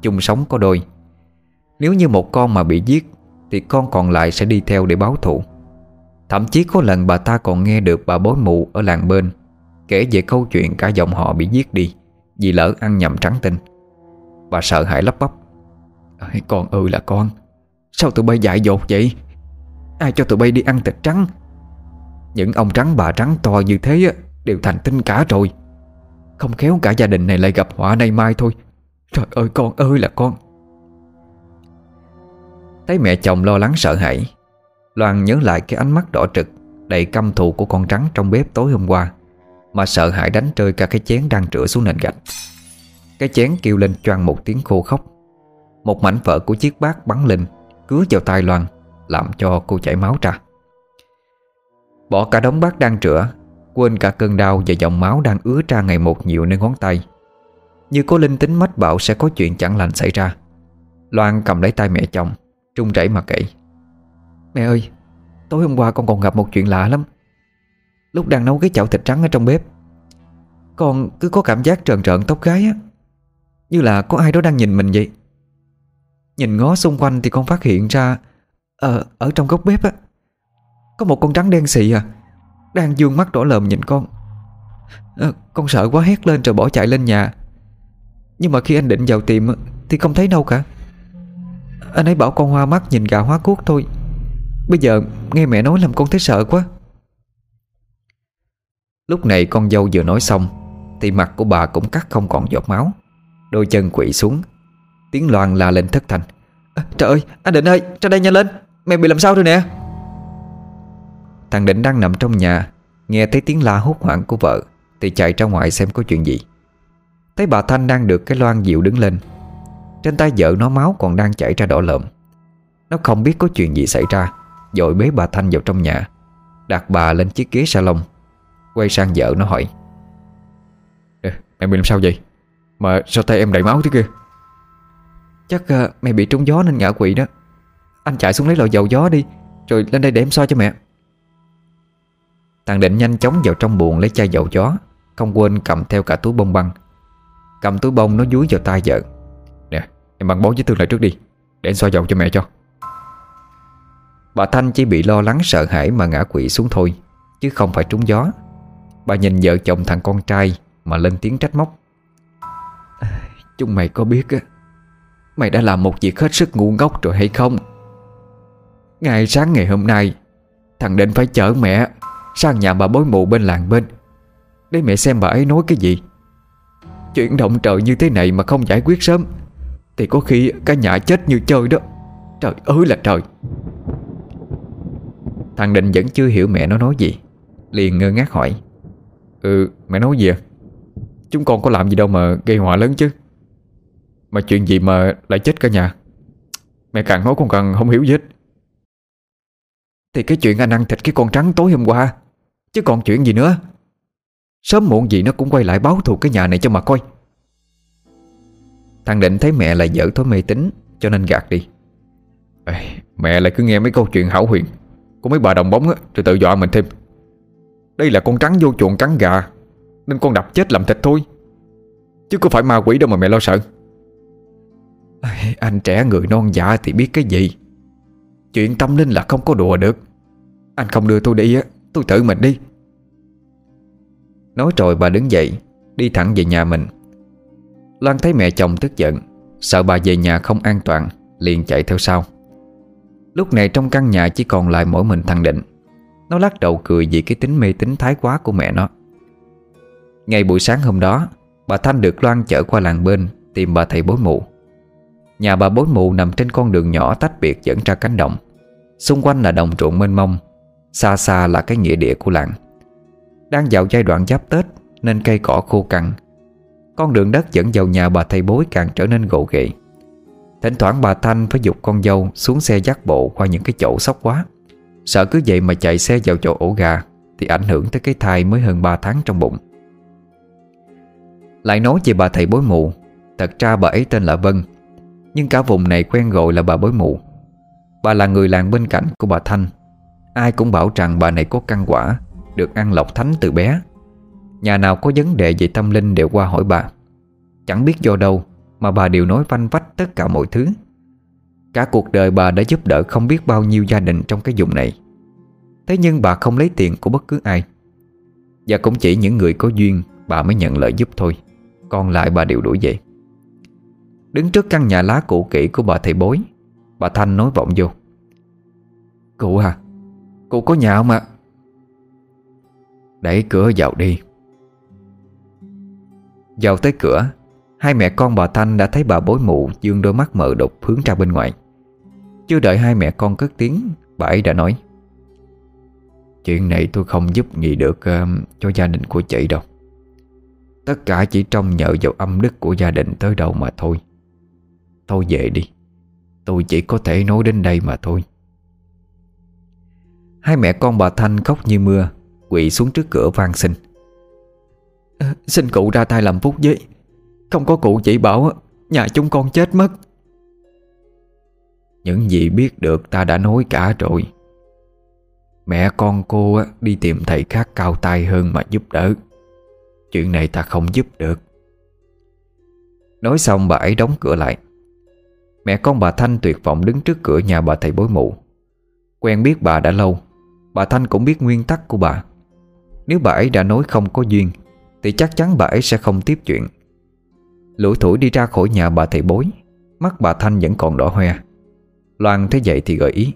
chung sống có đôi. Nếu như một con mà bị giết, Thì con còn lại sẽ đi theo để báo thù. Thậm chí có lần bà ta còn nghe được bà bối mụ ở làng bên Kể về câu chuyện cả dòng họ bị giết đi Vì lỡ ăn nhầm trắng tinh. Bà sợ hãi lắp bắp. Con ơi là con, Sao tụi bay dại dột vậy? Ai cho tụi bay đi ăn thịt trắng? Những ông trắng bà trắng to như thế Đều thành tinh cả rồi. Không khéo cả gia đình này lại gặp họa nay mai thôi. Trời ơi, con ơi là con. Thấy mẹ chồng lo lắng sợ hãi, Loan nhớ lại cái ánh mắt đỏ trực, Đầy căm thù của con trắng trong bếp tối hôm qua, Mà sợ hãi đánh rơi cả cái chén đang rửa xuống nền gạch. Cái chén kêu lên choang một tiếng khô khóc Một mảnh vỡ của chiếc bát bắn lên, Cứa vào tay Loan, Làm cho cô chảy máu ra. Bỏ cả đống bát đang rửa Quên cả cơn đau và dòng máu đang ứa ra ngày một nhiều nơi ngón tay. Như có linh tính mách bảo sẽ có chuyện chẳng lành xảy ra. Loan cầm lấy tay mẹ chồng, Trung chảy mà kể. Mẹ ơi, Tối hôm qua con còn gặp một chuyện lạ lắm. Lúc đang nấu cái chảo thịt trắng ở trong bếp, Con cứ có cảm giác trợn trợn tóc gái á. Như là có ai đó đang nhìn mình vậy. Nhìn ngó xung quanh thì con phát hiện ra Ờ ở trong góc bếp á, Có một con trắng đen xì à. Đang dương mắt đỏ lờm nhìn con. À, Con sợ quá hét lên rồi bỏ chạy lên nhà. Nhưng mà khi anh định vào tiệm Thì không thấy đâu cả. Anh ấy bảo con hoa mắt nhìn gà hóa cuốc thôi. Bây giờ nghe mẹ nói làm con thấy sợ quá. Lúc này con dâu vừa nói xong Thì mặt của bà cũng cắt không còn giọt máu. Đôi chân quỵ xuống. Tiếng loan la lên thất thành à, ờ, Trời ơi anh Định ơi ra đây nhanh lên. Mẹ bị làm sao rồi nè? Thằng Định đang nằm trong nhà Nghe thấy tiếng la hốt hoảng của vợ Thì chạy ra ngoài xem có chuyện gì. Thấy bà Thanh đang được cái loan dịu đứng lên Trên tay vợ nó máu còn đang chảy ra đỏ lợm. Nó không biết có chuyện gì xảy ra Dội bế bà Thanh vào trong nhà Đặt bà lên chiếc ghế salon Quay sang vợ nó hỏi. Ê, Em bị làm sao vậy? Mà sao tay em đầy máu thế kia? Chắc uh, mày bị trúng gió nên ngã quỵ đó. Anh chạy xuống lấy lọ dầu gió đi Rồi lên đây để em soi cho mẹ. Thằng Định nhanh chóng vào trong buồng lấy chai dầu gió, Không quên cầm theo cả túi bông băng. Cầm túi bông nó dúi vào tay vợ. Nè, em băng bó với thương lại trước đi, Để anh xoa dầu cho mẹ cho. Bà Thanh chỉ bị lo lắng sợ hãi mà ngã quỵ xuống thôi, Chứ không phải trúng gió. Bà nhìn vợ chồng thằng con trai Mà lên tiếng trách móc. Chúng mày có biết á, Mày đã làm một việc hết sức ngu ngốc rồi hay không? Ngày sáng ngày hôm nay, Thằng Định phải chở mẹ Sang nhà bà bối mụ bên làng bên. Để mẹ xem bà ấy nói cái gì. Chuyện động trời như thế này mà không giải quyết sớm, Thì có khi cả nhà chết như chơi đó. Trời ơi là trời. Thằng Định vẫn chưa hiểu mẹ nó nói gì, Liền ngơ ngác hỏi. Ừ mẹ nói gì à? Chúng con có làm gì đâu mà gây họa lớn chứ. Mà chuyện gì mà lại chết cả nhà? Mẹ càng nói con càng không hiểu gì hết. Thì cái chuyện anh ăn thịt cái con trắng tối hôm qua Chứ còn chuyện gì nữa? Sớm muộn gì nó cũng quay lại báo thù cái nhà này cho mà coi. Thằng Định thấy mẹ lại dở thói mê tín Cho nên gạt đi. Ê, Mẹ lại cứ nghe mấy câu chuyện hảo huyền. Của mấy bà đồng bóng á Rồi tự dọa mình thêm. Đây là con trắng vô chuồng cắn gà Nên con đập chết làm thịt thôi. Chứ có phải ma quỷ đâu mà mẹ lo sợ. Anh trẻ người non dạ thì biết cái gì? Chuyện tâm linh là không có đùa được. Anh không đưa tôi đi á. Tôi tự mình đi. Nói rồi bà đứng dậy, Đi thẳng về nhà mình. Loan thấy mẹ chồng tức giận, Sợ bà về nhà không an toàn, Liền chạy theo sau. Lúc này trong căn nhà chỉ còn lại mỗi mình thằng Định. Nó lắc đầu cười vì cái tính mê tính thái quá của mẹ nó. Ngày buổi sáng hôm đó, Bà Thanh được Loan chở qua làng bên Tìm bà thầy bối mụ. Nhà bà bối mụ nằm trên con đường nhỏ tách biệt dẫn ra cánh đồng. Xung quanh là đồng ruộng mênh mông Xa xa là cái nghĩa địa của làng. Đang vào giai đoạn giáp Tết, Nên cây cỏ khô cằn. Con đường đất dẫn vào nhà bà thầy bối càng trở nên gồ ghề. Thỉnh thoảng bà Thanh phải dục con dâu Xuống xe dắt bộ qua những cái chỗ sóc quá. Sợ cứ vậy mà chạy xe vào chỗ ổ gà, Thì ảnh hưởng tới cái thai mới hơn 3 tháng trong bụng. Lại nói về bà thầy bối mụ Thật ra bà ấy tên là Vân, Nhưng cả vùng này quen gọi là bà bối mụ Bà là người làng bên cạnh của bà Thanh. Ai cũng bảo rằng bà này có căn quả, Được ăn lọc thánh từ bé. Nhà nào có vấn đề về tâm linh đều qua hỏi bà. Chẳng biết do đâu Mà bà đều nói vanh vách tất cả mọi thứ. Cả cuộc đời bà đã giúp đỡ không biết bao nhiêu gia đình trong cái vùng này. Thế nhưng bà không lấy tiền của bất cứ ai. Và cũng chỉ những người có duyên Bà mới nhận lợi giúp thôi. Còn lại bà đều đuổi về. Đứng trước căn nhà lá cũ kỹ của bà thầy bối, Bà Thanh nói vọng vô. Cụ à cô có nhà không ạ? Đẩy cửa vào đi. Vào tới cửa Hai mẹ con bà Thanh đã thấy bà bối mụ Dương đôi mắt mờ đục hướng ra bên ngoài. Chưa đợi hai mẹ con cất tiếng Bà ấy đã nói Chuyện này tôi không giúp gì được uh, Cho gia đình của chị đâu. Tất cả chỉ trông nhờ vào âm đức của gia đình tới đâu mà thôi. Thôi về đi. Tôi chỉ có thể nói đến đây mà thôi. Hai mẹ con bà Thanh khóc như mưa Quỵ xuống trước cửa van xin. À, Xin cụ ra tay làm phúc với. Không có cụ chỉ bảo Nhà chúng con chết mất. Những gì biết được ta đã nói cả rồi. Mẹ con cô đi tìm thầy khác cao tay hơn mà giúp đỡ. Chuyện này ta không giúp được. Nói xong bà ấy đóng cửa lại. Mẹ con bà Thanh tuyệt vọng đứng trước cửa nhà bà thầy bối mụ Quen biết bà đã lâu Bà Thanh cũng biết nguyên tắc của bà. Nếu bà ấy đã nói không có duyên, Thì chắc chắn bà ấy sẽ không tiếp chuyện. Lũi thủi đi ra khỏi nhà bà thầy bối, Mắt bà Thanh vẫn còn đỏ hoe. Loan thấy vậy thì gợi ý.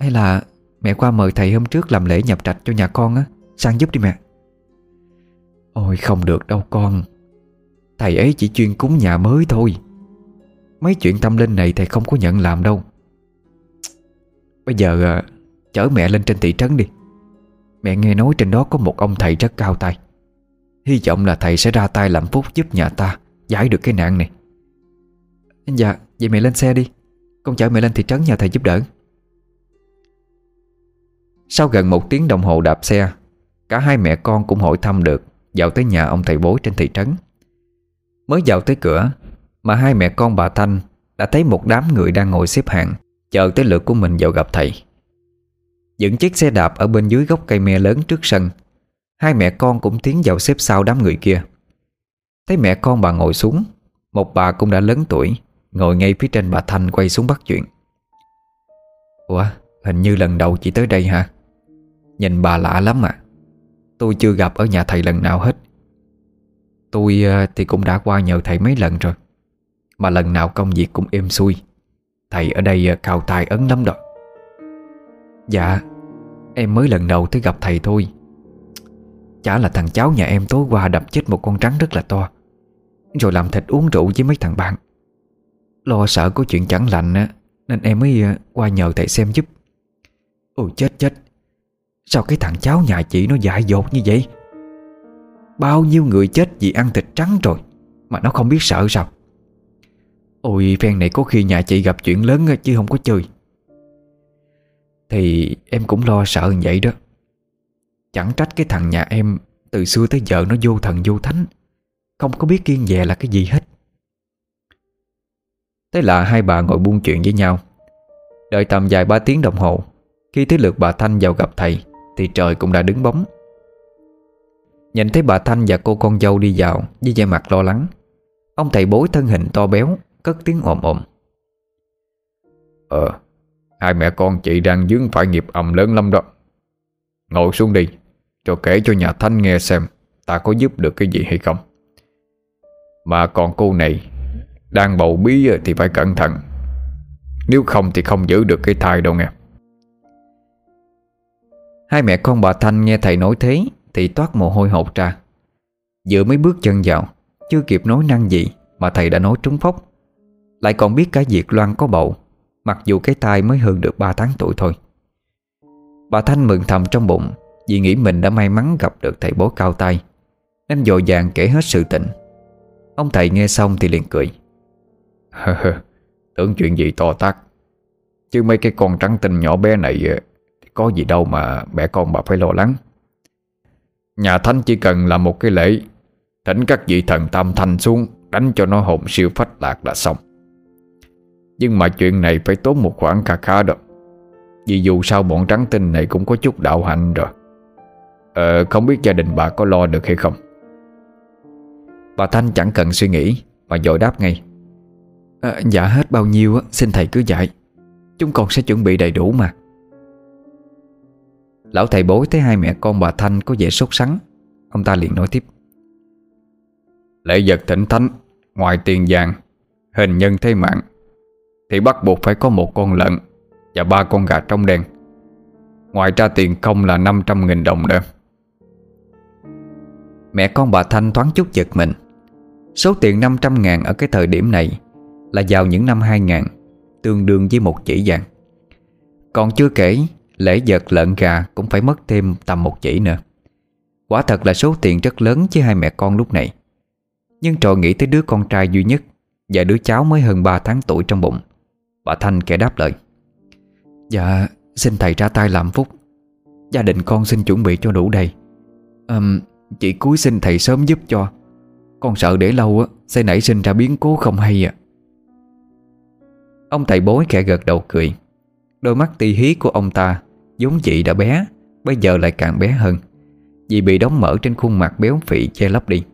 Hay là mẹ qua mời thầy hôm trước làm lễ nhập trạch cho nhà con á, Sang giúp đi mẹ. Ôi, không được đâu con. Thầy ấy chỉ chuyên cúng nhà mới thôi. Mấy chuyện tâm linh này thầy không có nhận làm đâu. Bây giờ à, chở mẹ lên trên thị trấn đi. Mẹ nghe nói trên đó có một ông thầy rất cao tay. Hy vọng là thầy sẽ ra tay làm phúc giúp nhà ta, Giải được cái nạn này. Dạ Vậy mẹ lên xe đi. Con chở mẹ lên thị trấn nhờ thầy giúp đỡ. Sau gần một tiếng đồng hồ đạp xe, Cả hai mẹ con cũng hỏi thăm được Dạo tới nhà ông thầy bối trên thị trấn. Mới vào tới cửa Mà hai mẹ con bà Thanh Đã thấy một đám người đang ngồi xếp hàng, Chờ tới lượt của mình vào gặp thầy. Dựng chiếc xe đạp ở bên dưới gốc cây me lớn trước sân. Hai mẹ con cũng tiến vào xếp sau đám người kia. Thấy mẹ con bà ngồi xuống, Một bà cũng đã lớn tuổi, Ngồi ngay phía trên bà Thanh quay xuống bắt chuyện. Ủa, Hình như lần đầu chị tới đây hả? Nhìn bà lạ lắm à Tôi chưa gặp ở nhà thầy lần nào hết. Tôi ờ, thì cũng đã qua nhờ thầy mấy lần rồi. Mà lần nào công việc cũng êm xuôi. Thầy ở đây ờ, cao tài ấn lắm đó. Dạ. Em mới lần đầu tới gặp thầy thôi. Chả là thằng cháu nhà em tối qua đập chết một con trắng rất là to, Rồi làm thịt uống rượu với mấy thằng bạn. Lo sợ có chuyện chẳng lành á, Nên em mới ờ, qua nhờ thầy xem giúp. Ôi chết chết, Sao cái thằng cháu nhà chị nó dại dột như vậy? Bao nhiêu người chết vì ăn thịt trắng rồi, Mà nó không biết sợ sao? Ôi, phen này có khi nhà chị gặp chuyện lớn chứ không có chơi. Thì em cũng lo sợ như vậy đó. Chẳng trách cái thằng nhà em Từ xưa tới giờ nó vô thần vô thánh, Không có biết kiên dè là cái gì hết. Thế là hai bà ngồi buôn chuyện với nhau. Đợi tầm vài ba tiếng đồng hồ, Khi tới lượt bà Thanh vào gặp thầy, Thì trời cũng đã đứng bóng. Nhìn thấy bà Thanh và cô con dâu đi vào, Với vẻ mặt lo lắng, Ông thầy bối thân hình to béo, Cất tiếng ồm ồm. Ờ Hai mẹ con chị đang dướng phải nghiệp ầm lớn lắm đó. Ngồi xuống đi, Cho kể cho nhà Thanh nghe xem Ta có giúp được cái gì hay không. Mà còn cô này, Đang bầu bí thì phải cẩn thận. Nếu không thì không giữ được cái thai đâu nghe. Hai mẹ con bà Thanh nghe thầy nói thế Thì toát mồ hôi hột ra. Vừa mới bước chân vào, Chưa kịp nói năng gì Mà thầy đã nói trúng phốc Lại còn biết cả việc Loan có bầu. Mặc dù cái tai mới hơn được 3 tháng tuổi thôi. Bà Thanh mừng thầm trong bụng, Vì nghĩ mình đã may mắn gặp được thầy bố cao tay Nên dội vàng kể hết sự tình. Ông thầy nghe xong thì liền cười. Tưởng chuyện gì to tát. Chứ mấy cái con trắng tinh nhỏ bé này ờ, Thì có gì đâu mà mẹ con bà phải lo lắng. Nhà Thanh chỉ cần làm một cái lễ, Thỉnh các vị thần tam thanh xuống, Đánh cho nó hồn siêu phách lạc là xong. Nhưng mà chuyện này phải tốn một khoản khá khá đó. Vì dù sao bọn trắng tinh này cũng có chút đạo hạnh rồi. Ờ không biết gia đình bà có lo được hay không? Bà Thanh chẳng cần suy nghĩ Mà dội đáp ngay. À, Dạ hết bao nhiêu xin thầy cứ dạy. Chúng con sẽ chuẩn bị đầy đủ mà. Lão thầy bối thấy hai mẹ con bà Thanh có vẻ sốt sắng. Ông ta liền nói tiếp. Lễ vật thỉnh thánh Ngoài tiền vàng Hình nhân thế mạng thì bắt buộc phải có một con lợn Và ba con gà trong đen Ngoài ra tiền công là 500.000 đồng nữa. Mẹ con bà Thanh thoáng chút giật mình. Số tiền 500 ngàn ở cái thời điểm này Là vào những năm 2000 Tương đương với một chỉ vàng. Còn chưa kể, Lễ vật lợn gà cũng phải mất thêm tầm một chỉ nữa. Quả thật là số tiền rất lớn với hai mẹ con lúc này. Nhưng trò nghĩ tới đứa con trai duy nhất Và đứa cháu mới hơn 3 tháng tuổi trong bụng. Bà Thanh kẻ đáp lời. Dạ xin thầy ra tay làm phúc. Gia đình con xin chuẩn bị cho đủ đầy. À, Chị cuối xin thầy sớm giúp cho. Con sợ để lâu á Sẽ nảy sinh ra biến cố không hay à Ông thầy bối khẽ gật đầu cười. Đôi mắt ti hí của ông ta vốn dị đã bé Bây giờ lại càng bé hơn. Vì bị đóng mở trên khuôn mặt béo phì che lấp đi.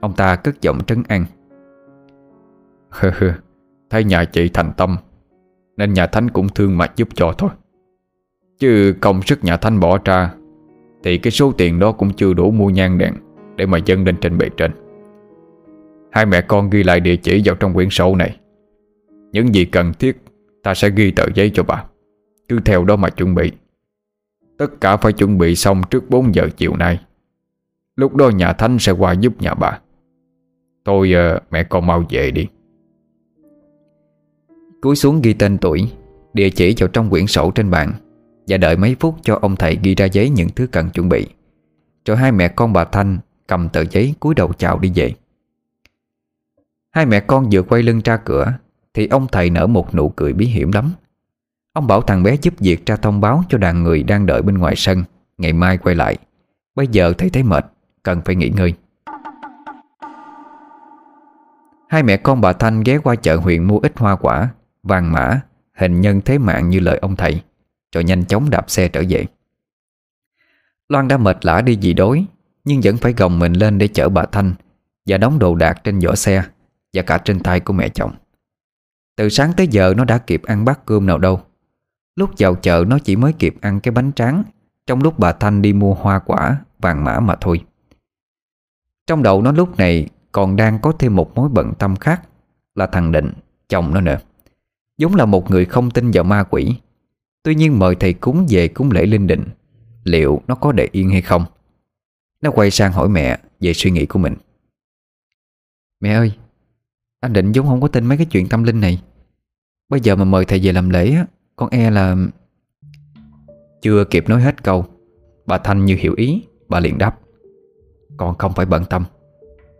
Ông ta cất giọng trấn an. Thấy nhà chị thành tâm. Nên nhà Thánh cũng thương mà giúp cho thôi. Chứ công sức nhà Thánh bỏ ra, Thì cái số tiền đó cũng chưa đủ mua nhang đèn Để mà dâng lên trên bề trên. Hai mẹ con ghi lại địa chỉ vào trong quyển sổ này. Những gì cần thiết, Ta sẽ ghi tờ giấy cho bà. Cứ theo đó mà chuẩn bị. Tất cả phải chuẩn bị xong trước 4 giờ chiều nay. Lúc đó nhà Thánh sẽ qua giúp nhà bà. Tôi ờ, mẹ con mau về đi. Cúi xuống ghi tên tuổi, Địa chỉ vào trong quyển sổ trên bàn, Và đợi mấy phút cho ông thầy ghi ra giấy những thứ cần chuẩn bị. Rồi hai mẹ con bà Thanh cầm tờ giấy cúi đầu chào đi về. Hai mẹ con vừa quay lưng ra cửa, Thì ông thầy nở một nụ cười bí hiểm lắm. Ông bảo thằng bé giúp việc ra thông báo cho đàn người đang đợi bên ngoài sân, Ngày mai quay lại. Bây giờ thấy thấy mệt, Cần phải nghỉ ngơi. Hai mẹ con bà Thanh ghé qua chợ huyện mua ít hoa quả. Vàng mã Hình nhân thế mạng như lời ông thầy Rồi nhanh chóng đạp xe trở về. Loan đã mệt lã đi gì đối Nhưng vẫn phải gồng mình lên để chở bà Thanh Và đóng đồ đạc trên vỏ xe Và cả trên tay của mẹ chồng. Từ sáng tới giờ nó đã kịp ăn bát cơm nào đâu. Lúc vào chợ nó chỉ mới kịp ăn cái bánh tráng Trong lúc bà Thanh đi mua hoa quả Vàng mã mà thôi. Trong đầu nó lúc này Còn đang có thêm một mối bận tâm khác Là thằng Định, chồng nó nữa Giống là một người không tin vào ma quỷ. Tuy nhiên mời thầy cúng về cúng lễ linh định, Liệu nó có để yên hay không? Nó quay sang hỏi mẹ Về suy nghĩ của mình. Mẹ ơi, Anh Định giống không có tin mấy cái chuyện tâm linh này. Bây giờ mà mời thầy về làm lễ Con e là Chưa kịp nói hết câu. Bà Thanh như hiểu ý, Bà liền đáp. Con không phải bận tâm,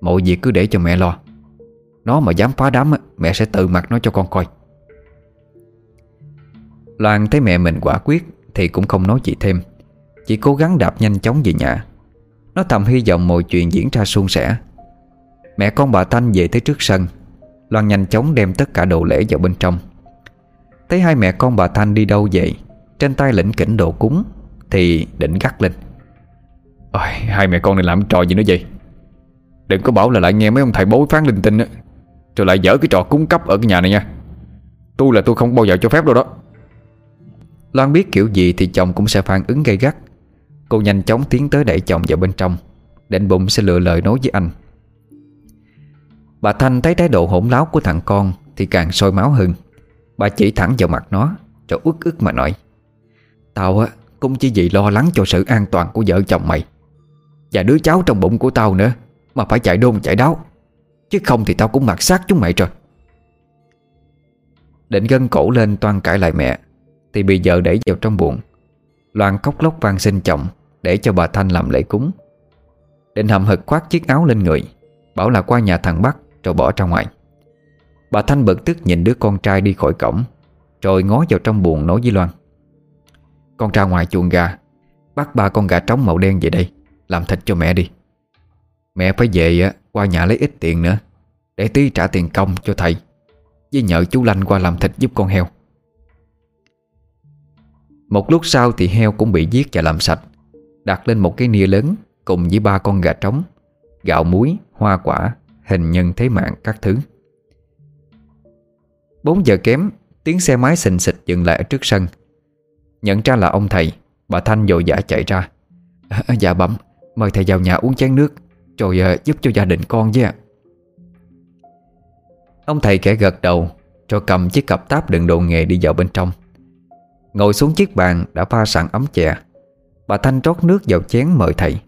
Mọi việc cứ để cho mẹ lo. Nó mà dám phá đám Mẹ sẽ tự mặt nó cho con coi. Loan thấy mẹ mình quả quyết Thì cũng không nói gì thêm. Chỉ cố gắng đạp nhanh chóng về nhà. Nó thầm hy vọng mọi chuyện diễn ra suôn sẻ. Mẹ con bà Thanh về tới trước sân. Loan nhanh chóng đem tất cả đồ lễ vào bên trong. Thấy hai mẹ con bà Thanh đi đâu vậy? Trên tay lĩnh kỉnh đồ cúng Thì định gắt lên. Ôi, Hai mẹ con này làm trò gì nữa vậy? Đừng có bảo là lại nghe mấy ông thầy bối phán linh tinh á. Rồi lại dở cái trò cúng cấp ở cái nhà này nha. Tôi là tôi không bao giờ cho phép đâu đó. Loan biết kiểu gì thì chồng cũng sẽ phản ứng gay gắt. Cô nhanh chóng tiến tới đẩy chồng vào bên trong, Định bụng sẽ lựa lời nói với anh. Bà Thanh thấy thái độ hỗn láo của thằng con Thì càng sôi máu hơn. Bà chỉ thẳng vào mặt nó, Rồi ức ức mà nói, Tao á, cũng chỉ vì lo lắng cho sự an toàn của vợ chồng mày. Và đứa cháu trong bụng của tao nữa, Mà phải chạy đôn chạy đáo. Chứ không thì tao cũng mặc xác chúng mày rồi. Định gân cổ lên toan cãi lại mẹ thì bị vợ đẩy vào trong buồng. Loan khóc lóc van xin chồng Để cho bà Thanh làm lễ cúng. Định hầm hực khoác chiếc áo lên người, Bảo là qua nhà thằng Bắc Rồi bỏ ra ngoài. Bà Thanh bực tức nhìn đứa con trai đi khỏi cổng, Rồi ngó vào trong buồng nói với Loan. Con ra ngoài chuồng gà, Bắt ba con gà trống màu đen về đây, Làm thịt cho mẹ đi. Mẹ phải về qua nhà lấy ít tiền nữa, Để tí trả tiền công cho thầy, Với nhờ chú Lanh qua làm thịt giúp con heo một lúc sau thì heo cũng bị giết và làm sạch Đặt lên một cái nia lớn Cùng với ba con gà trống Gạo muối, hoa quả Hình nhân thế mạng các thứ. 4 giờ kém Tiếng xe máy xình xịch dừng lại ở trước sân. Nhận ra là ông thầy Bà Thanh vội vã chạy ra. À, Dạ bẩm Mời thầy vào nhà uống chén nước Rồi à, giúp cho gia đình con với ạ. Ông thầy kẻ gật đầu Rồi cầm chiếc cặp táp đựng đồ nghề đi vào bên trong. Ngồi xuống chiếc bàn đã pha sẵn ấm chè. Bà Thanh trót nước vào chén mời thầy.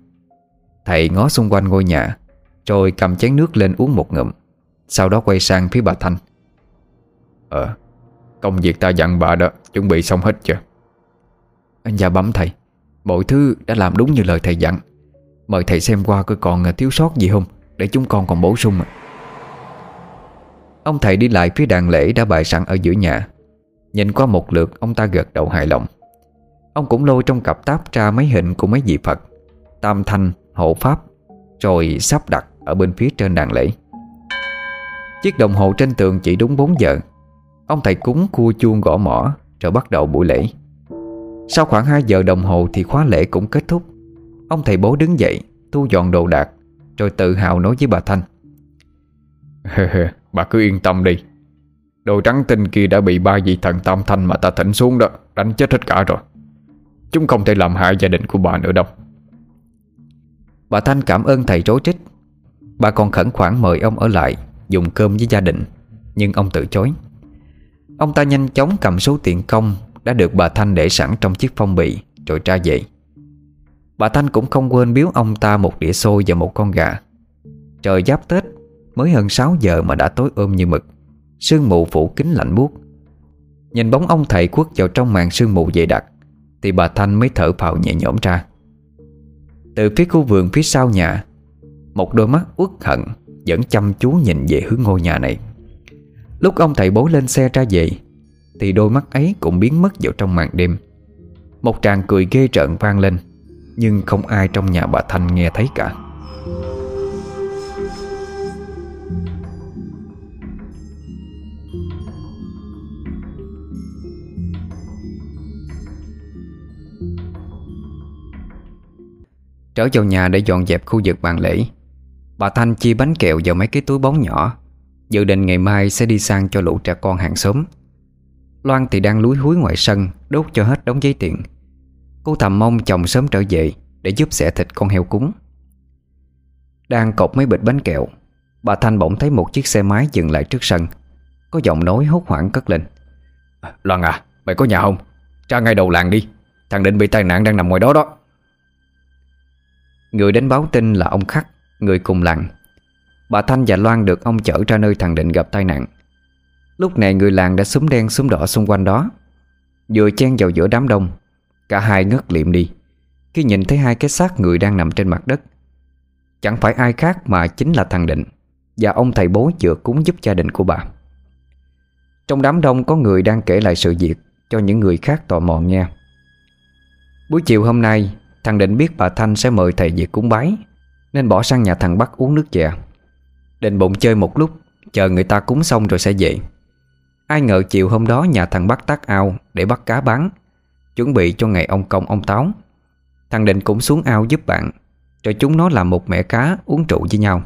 Thầy ngó xung quanh ngôi nhà, Rồi cầm chén nước lên uống một ngụm, Sau đó quay sang phía bà Thanh. Ờ Công việc ta dặn bà đó, Chuẩn bị xong hết chưa? Anh Dạ bấm thầy, Mọi thứ đã làm đúng như lời thầy dặn. Mời thầy xem qua coi còn à, thiếu sót gì không, Để chúng con còn bổ sung. Ông thầy đi lại phía đàn lễ đã bày sẵn ở giữa nhà. Nhìn qua một lượt ông ta gật đầu hài lòng. Ông cũng lôi trong cặp táp ra mấy hình của mấy vị Phật Tam Thanh, Hộ Pháp Rồi sắp đặt ở bên phía trên đàn lễ. Chiếc đồng hồ trên tường chỉ đúng 4 giờ. Ông thầy cúng cua chuông gõ mỏ Rồi bắt đầu buổi lễ. Sau khoảng 2 giờ đồng hồ thì khóa lễ cũng kết thúc. Ông thầy bố đứng dậy Thu dọn đồ đạc Rồi tự hào nói với bà Thanh. Bà cứ yên tâm đi Đồ trắng tinh kia đã bị ba vị thần tam thanh mà ta thỉnh xuống đó, Đánh chết hết cả rồi. Chúng không thể làm hại gia đình của bà nữa đâu. Bà Thanh cảm ơn thầy rối trích. Bà còn khẩn khoản mời ông ở lại, Dùng cơm với gia đình, Nhưng ông từ chối. Ông ta nhanh chóng cầm số tiền công Đã được bà Thanh để sẵn trong chiếc phong bì, Rồi ra về. Bà Thanh cũng không quên biếu ông ta một đĩa xôi và một con gà. Trời giáp Tết, Mới hơn 6 giờ mà đã tối ôm như mực. Sương mù phủ kính lạnh buốt. Nhìn bóng ông thầy quất vào trong màn sương mù dày đặc, Thì bà Thanh mới thở phào nhẹ nhõm ra. Từ phía khu vườn phía sau nhà, Một đôi mắt uất hận Vẫn chăm chú nhìn về hướng ngôi nhà này. Lúc ông thầy bố lên xe ra về, Thì đôi mắt ấy cũng biến mất vào trong màn đêm. Một tràng cười ghê rợn vang lên, Nhưng không ai trong nhà bà Thanh nghe thấy cả. Trở vào nhà để dọn dẹp khu vực bàn lễ. Bà Thanh chia bánh kẹo vào mấy cái túi bóng nhỏ. Dự định ngày mai sẽ đi sang cho lũ trẻ con hàng xóm. Loan thì đang lúi húi ngoài sân Đốt cho hết đống giấy tiền. Cô thầm mong chồng sớm trở về Để giúp xẻ thịt con heo cúng. Đang cột mấy bịch bánh kẹo Bà Thanh bỗng thấy một chiếc xe máy dừng lại trước sân. Có giọng nói hốt hoảng cất lên. Loan à, mày có nhà không? Ra ngay đầu làng đi. Thằng Định bị tai nạn đang nằm ngoài đó đó. Người đến báo tin là ông Khắc, Người cùng làng. Bà Thanh và Loan được ông chở ra nơi thằng Định gặp tai nạn. Lúc này người làng đã súng đen súng đỏ xung quanh đó. Vừa chen vào giữa đám đông, Cả hai ngất liệm đi, Khi nhìn thấy hai cái xác người đang nằm trên mặt đất. Chẳng phải ai khác mà chính là thằng Định, Và ông thầy bố vừa cúng giúp gia đình của bà. Trong đám đông có người đang kể lại sự việc Cho những người khác tò mò nghe. Buổi chiều hôm nay Thằng Định biết bà Thanh sẽ mời thầy về cúng bái, Nên bỏ sang nhà thằng Bắc uống nước chè. Định bụng chơi một lúc, Chờ người ta cúng xong rồi sẽ về. Ai ngờ chiều hôm đó nhà thằng Bắc tắt ao Để bắt cá bán, Chuẩn bị cho ngày ông công ông táo. Thằng Định cũng xuống ao giúp bạn Rồi chúng nó làm một mẻ cá uống rượu với nhau.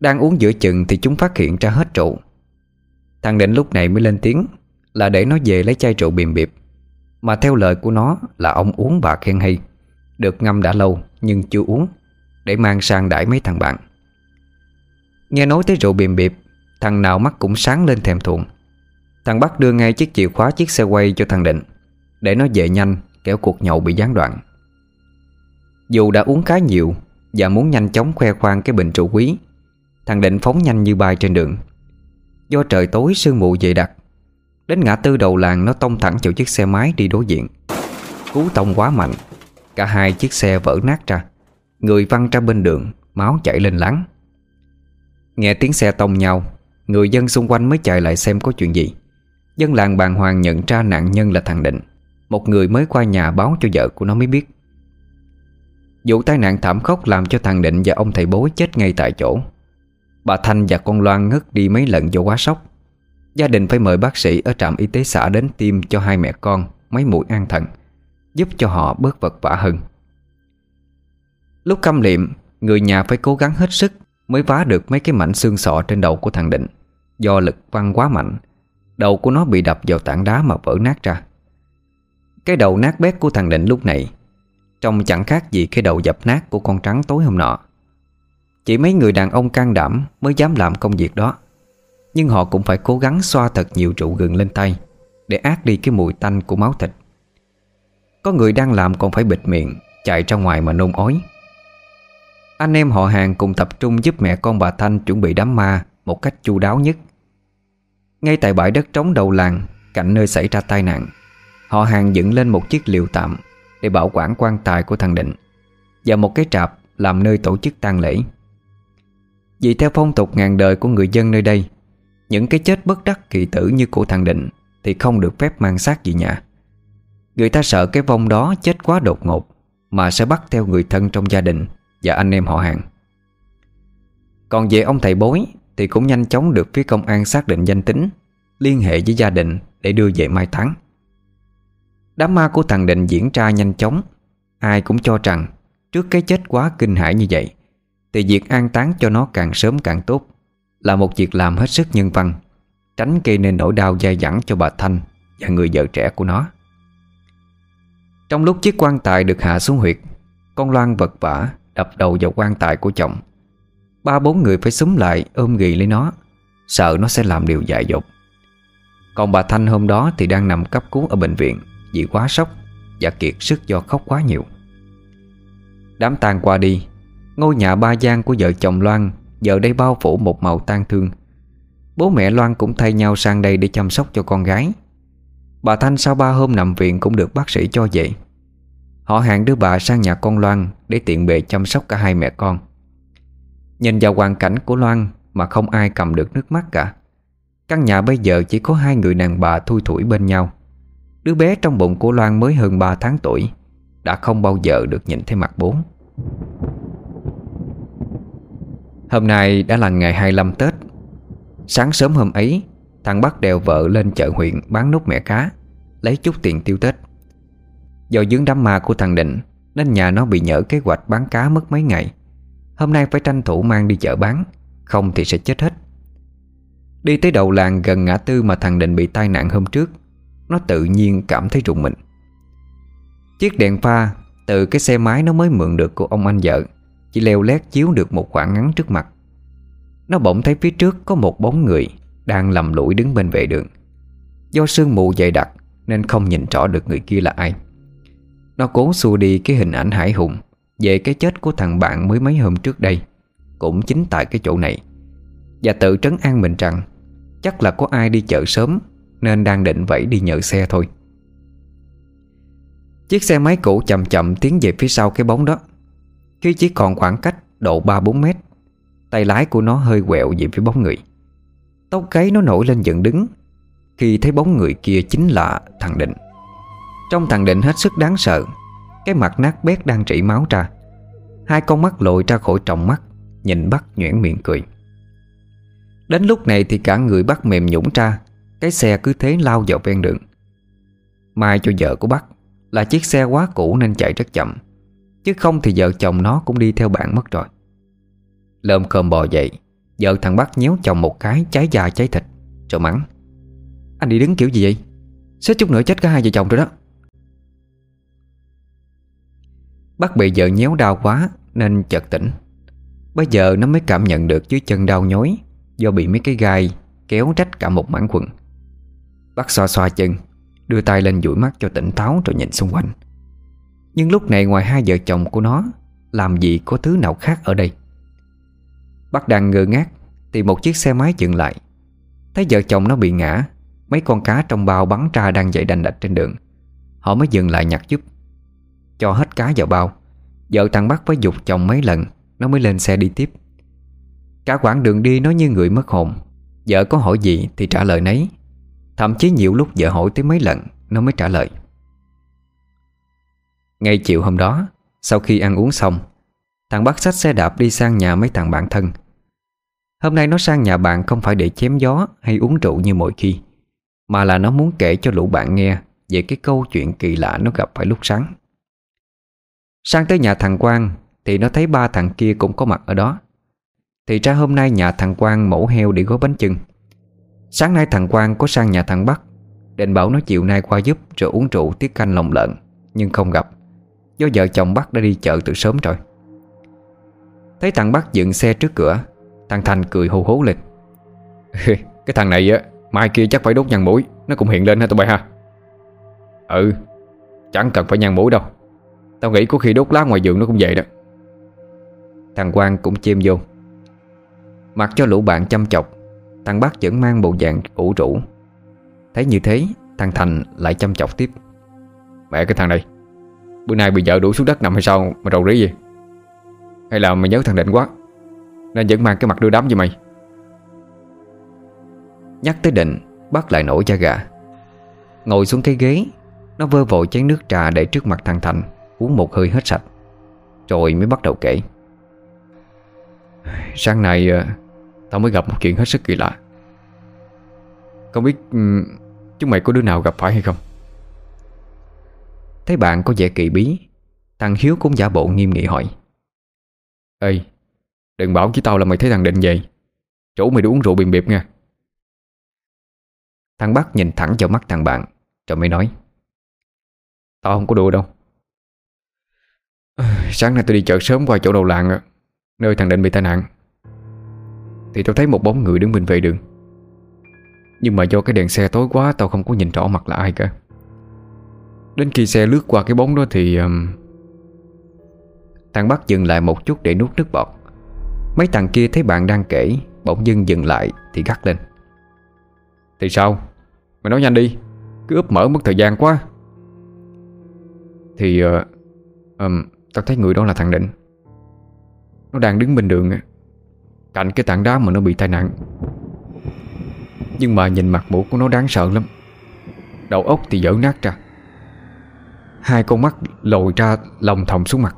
Đang uống giữa chừng Thì chúng phát hiện ra hết rượu Thằng Định lúc này mới lên tiếng Là để nó về lấy chai rượu biềm biệp mà theo lời của nó là ông uống bà khen hay. Được ngâm đã lâu, nhưng chưa uống, Để mang sang đãi mấy thằng bạn. Nghe nói tới rượu biềm biệp Thằng nào mắt cũng sáng lên thèm thuồng. Thằng Bắc đưa ngay chiếc chìa khóa chiếc xe quay cho thằng Định, Để nó về nhanh, kéo cuộc nhậu bị gián đoạn. Dù đã uống khá nhiều Và muốn nhanh chóng khoe khoang cái bình rượu quý, Thằng Định phóng nhanh như bay trên đường. Do trời tối sương mù dày đặc Đến ngã tư đầu làng, nó tông thẳng vào chiếc xe máy đi đối diện. Cú tông quá mạnh, Cả hai chiếc xe vỡ nát ra. Người văng ra bên đường, Máu chảy lên láng. Nghe tiếng xe tông nhau, Người dân xung quanh mới chạy lại xem có chuyện gì. Dân làng bàng hoàng nhận ra nạn nhân là thằng Định. Một người mới qua nhà báo cho vợ của nó mới biết. Vụ tai nạn thảm khốc làm cho thằng Định và ông thầy bố chết ngay tại chỗ. Bà Thanh và con Loan ngất đi mấy lần do quá sốc. Gia đình phải mời bác sĩ ở trạm y tế xã đến tiêm cho hai mẹ con, mấy mũi an thần Giúp cho họ bớt vật vả hơn. Lúc câm liệm, Người nhà phải cố gắng hết sức Mới vá được mấy cái mảnh xương sọ trên đầu của thằng Định. Do lực văng quá mạnh, Đầu của nó bị đập vào tảng đá mà vỡ nát ra. Cái đầu nát bét của thằng Định lúc này, Trông chẳng khác gì cái đầu dập nát của con trắng tối hôm nọ. Chỉ mấy người đàn ông can đảm mới dám làm công việc đó nhưng họ cũng phải cố gắng xoa thật nhiều rượu gừng lên tay Để át đi cái mùi tanh của máu thịt. Có người đang làm còn phải bịt miệng, Chạy ra ngoài mà nôn ói. Anh em họ hàng cùng tập trung giúp mẹ con bà Thanh chuẩn bị đám ma Một cách chu đáo nhất. Ngay tại bãi đất trống đầu làng, Cạnh nơi xảy ra tai nạn, Họ hàng dựng lên một chiếc liều tạm Để bảo quản quan tài của thằng Định Và một cái trạp làm nơi tổ chức tang lễ. Vì theo phong tục ngàn đời của người dân nơi đây những cái chết bất đắc kỳ tử như của thằng Định Thì không được phép mang xác về nhà. Người ta sợ cái vong đó chết quá đột ngột Mà sẽ bắt theo người thân trong gia đình Và anh em họ hàng. Còn về ông thầy bối Thì cũng nhanh chóng được phía công an xác định danh tính, Liên hệ với gia đình Để đưa về mai táng. Đám ma của thằng Định diễn ra nhanh chóng. Ai cũng cho rằng Trước cái chết quá kinh hãi như vậy Thì việc an táng cho nó càng sớm càng tốt là một việc làm hết sức nhân văn, Tránh gây nên nỗi đau dai dẳng cho bà Thanh Và người vợ trẻ của nó. Trong lúc chiếc quan tài được hạ xuống huyệt, Con Loan vật vả Đập đầu vào quan tài của chồng. Ba bốn người phải súng lại ôm ghì lấy nó, Sợ nó sẽ làm điều dại dột. Còn bà Thanh hôm đó thì đang nằm cấp cứu ở bệnh viện Vì quá sốc Và kiệt sức do khóc quá nhiều. Đám tang qua đi, Ngôi nhà ba gian của vợ chồng Loan Giờ đây bao phủ một màu tang thương. Bố mẹ Loan cũng thay nhau sang đây để chăm sóc cho con gái. Bà Thanh sau ba hôm nằm viện cũng được bác sĩ cho dậy Họ hẹn đưa bà sang nhà con Loan Để tiện bề chăm sóc cả hai mẹ con. Nhìn vào hoàn cảnh của Loan Mà không ai cầm được nước mắt cả. Căn nhà bây giờ chỉ có hai người đàn bà thui thủi bên nhau. Đứa bé trong bụng của Loan mới hơn 3 tháng tuổi, Đã không bao giờ được nhìn thấy mặt bố. Hôm nay đã là ngày 25 Tết. Sáng sớm hôm ấy, Thằng Bắc đèo vợ lên chợ huyện bán nút mẹ cá, Lấy chút tiền tiêu Tết. Do dướng đám ma của thằng Định, Nên nhà nó bị nhỡ kế hoạch bán cá mất mấy ngày. Hôm nay phải tranh thủ mang đi chợ bán, Không thì sẽ chết hết. Đi tới đầu làng gần ngã tư mà thằng Định bị tai nạn hôm trước, Nó tự nhiên cảm thấy rùng mình. Chiếc đèn pha Từ cái xe máy nó mới mượn được của ông anh vợ. Chỉ leo lét chiếu được một khoảng ngắn trước mặt. Nó bỗng thấy phía trước có một bóng người Đang lầm lũi đứng bên vệ đường. Do sương mù dày đặc Nên không nhìn rõ được người kia là ai. Nó cố xua đi cái hình ảnh hải hùng Về cái chết của thằng bạn mới mấy hôm trước đây, Cũng chính tại cái chỗ này. Và tự trấn an mình rằng Chắc là có ai đi chợ sớm Nên đang định vẫy đi nhờ xe thôi. Chiếc xe máy cũ chậm chậm tiến về phía sau cái bóng đó. Khi chỉ còn khoảng cách độ 3-4 mét. Tay lái của nó hơi quẹo về phía bóng người. Tóc gáy nó nổi lên dựng đứng. Khi thấy bóng người kia chính là thằng Định. Trong thằng Định hết sức đáng sợ, Cái mặt nát bét đang trĩ máu ra. Hai con mắt lội ra khỏi tròng mắt, Nhìn bắt nhuyễn miệng cười. Đến lúc này thì cả người bắt mềm nhũng ra, Cái xe cứ thế lao vào ven đường. Mai cho vợ của bắt Là chiếc xe quá cũ nên chạy rất chậm. Chứ không thì vợ chồng nó cũng đi theo bạn mất rồi. Lơm khơm bò dậy, Vợ thằng Bắc nhéo chồng một cái cháy da cháy thịt, Rồi mắng. Anh đi đứng kiểu gì vậy? Xếp chút nữa chết cả hai vợ chồng rồi đó. Bắc bị vợ nhéo đau quá Nên chợt tỉnh. Bây giờ nó mới cảm nhận được dưới chân đau nhói Do bị mấy cái gai Kéo rách cả một mảng quần. Bắc xoa xoa chân, Đưa tay lên dụi mắt cho tỉnh táo rồi nhìn xung quanh. Nhưng lúc này ngoài hai vợ chồng của nó, Làm gì có thứ nào khác ở đây? Bác đang ngơ ngác Thì một chiếc xe máy dừng lại. Thấy vợ chồng nó bị ngã, Mấy con cá trong bao bắn ra đang dậy đành đạch trên đường. Họ mới dừng lại nhặt giúp. Cho hết cá vào bao, Vợ thằng bác phải dục chồng mấy lần, Nó mới lên xe đi tiếp. Cả quãng đường đi nó như người mất hồn. Vợ có hỏi gì thì trả lời nấy. Thậm chí nhiều lúc vợ hỏi tới mấy lần, Nó mới trả lời. Ngay chiều hôm đó, Sau khi ăn uống xong, Thằng Bắc sách xe đạp đi sang nhà mấy thằng bạn thân. Hôm nay nó sang nhà bạn không phải để chém gió hay uống rượu như mọi khi, Mà là nó muốn kể cho lũ bạn nghe Về cái câu chuyện kỳ lạ nó gặp phải lúc sáng. Sang tới nhà thằng Quang, Thì nó thấy ba thằng kia cũng có mặt ở đó. Thì ra hôm nay nhà thằng Quang mổ heo để gói bánh chưng. Sáng nay thằng Quang có sang nhà thằng Bắc, Định bảo nó chiều nay qua giúp Rồi uống rượu tiết canh lòng lợn, Nhưng không gặp. Do vợ chồng bác đã đi chợ từ sớm rồi. Thấy thằng bác dựng xe trước cửa, Thằng Thành cười hô hố lên. Cái thằng này á, Mai kia chắc phải đốt nhang mũi Nó cũng hiện lên ha tụi bay ha? Ừ Chẳng cần phải nhang mũi đâu. Tao nghĩ có khi đốt lá ngoài giường nó cũng vậy đó. Thằng Quang cũng chêm vô. Mặc cho lũ bạn chăm chọc, Thằng bác vẫn mang bộ dạng ủ rũ. Thấy như thế, Thằng Thành lại chăm chọc tiếp. Mẹ cái thằng này Bữa nay bị vợ đuổi xuống đất nằm hay sao? Mà rầu rí gì Hay là mày nhớ thằng Định quá? Nên vẫn mang cái mặt đưa đám với mày. Nhắc tới Định Bắt lại nổi da gà. Ngồi xuống cái ghế, Nó vơ vội chén nước trà để trước mặt thằng Thành, Uống một hơi hết sạch. Rồi mới bắt đầu kể. Sáng nay ờ, Tao mới gặp một chuyện hết sức kỳ lạ. Không biết Chúng mày có đứa nào gặp phải hay không? Thấy bạn có vẻ kỳ bí Thằng Hiếu cũng giả bộ nghiêm nghị hỏi. Ê Đừng bảo với tao là mày thấy thằng Định vậy. Chủ mày đi uống rượu biềm biệp nha. Thằng Bắc nhìn thẳng vào mắt thằng bạn Rồi mới nói. Tao không có đùa đâu. Sáng nay tôi đi chợ sớm qua chỗ đầu làng Nơi thằng Định bị tai nạn. Thì tôi thấy một bóng người đứng bên vệ đường. Nhưng mà do cái đèn xe tối quá Tao không có nhìn rõ mặt là ai cả Đến khi xe lướt qua cái bóng đó thì um... Thằng Bắc dừng lại một chút để nuốt nước bọt. Mấy thằng kia thấy bạn đang kể Bỗng dưng dừng lại thì gắt lên. Thì sao? Mày nói nhanh đi Cứ úp mở mất thời gian quá. Thì uh, um, Tao thấy người đó là thằng Định. Nó đang đứng bên đường Cạnh cái tảng đá mà nó bị tai nạn. Nhưng mà nhìn mặt mũi của nó đáng sợ lắm. Đầu óc thì dở nát ra. Hai con mắt lồi ra lòng thòng xuống mặt.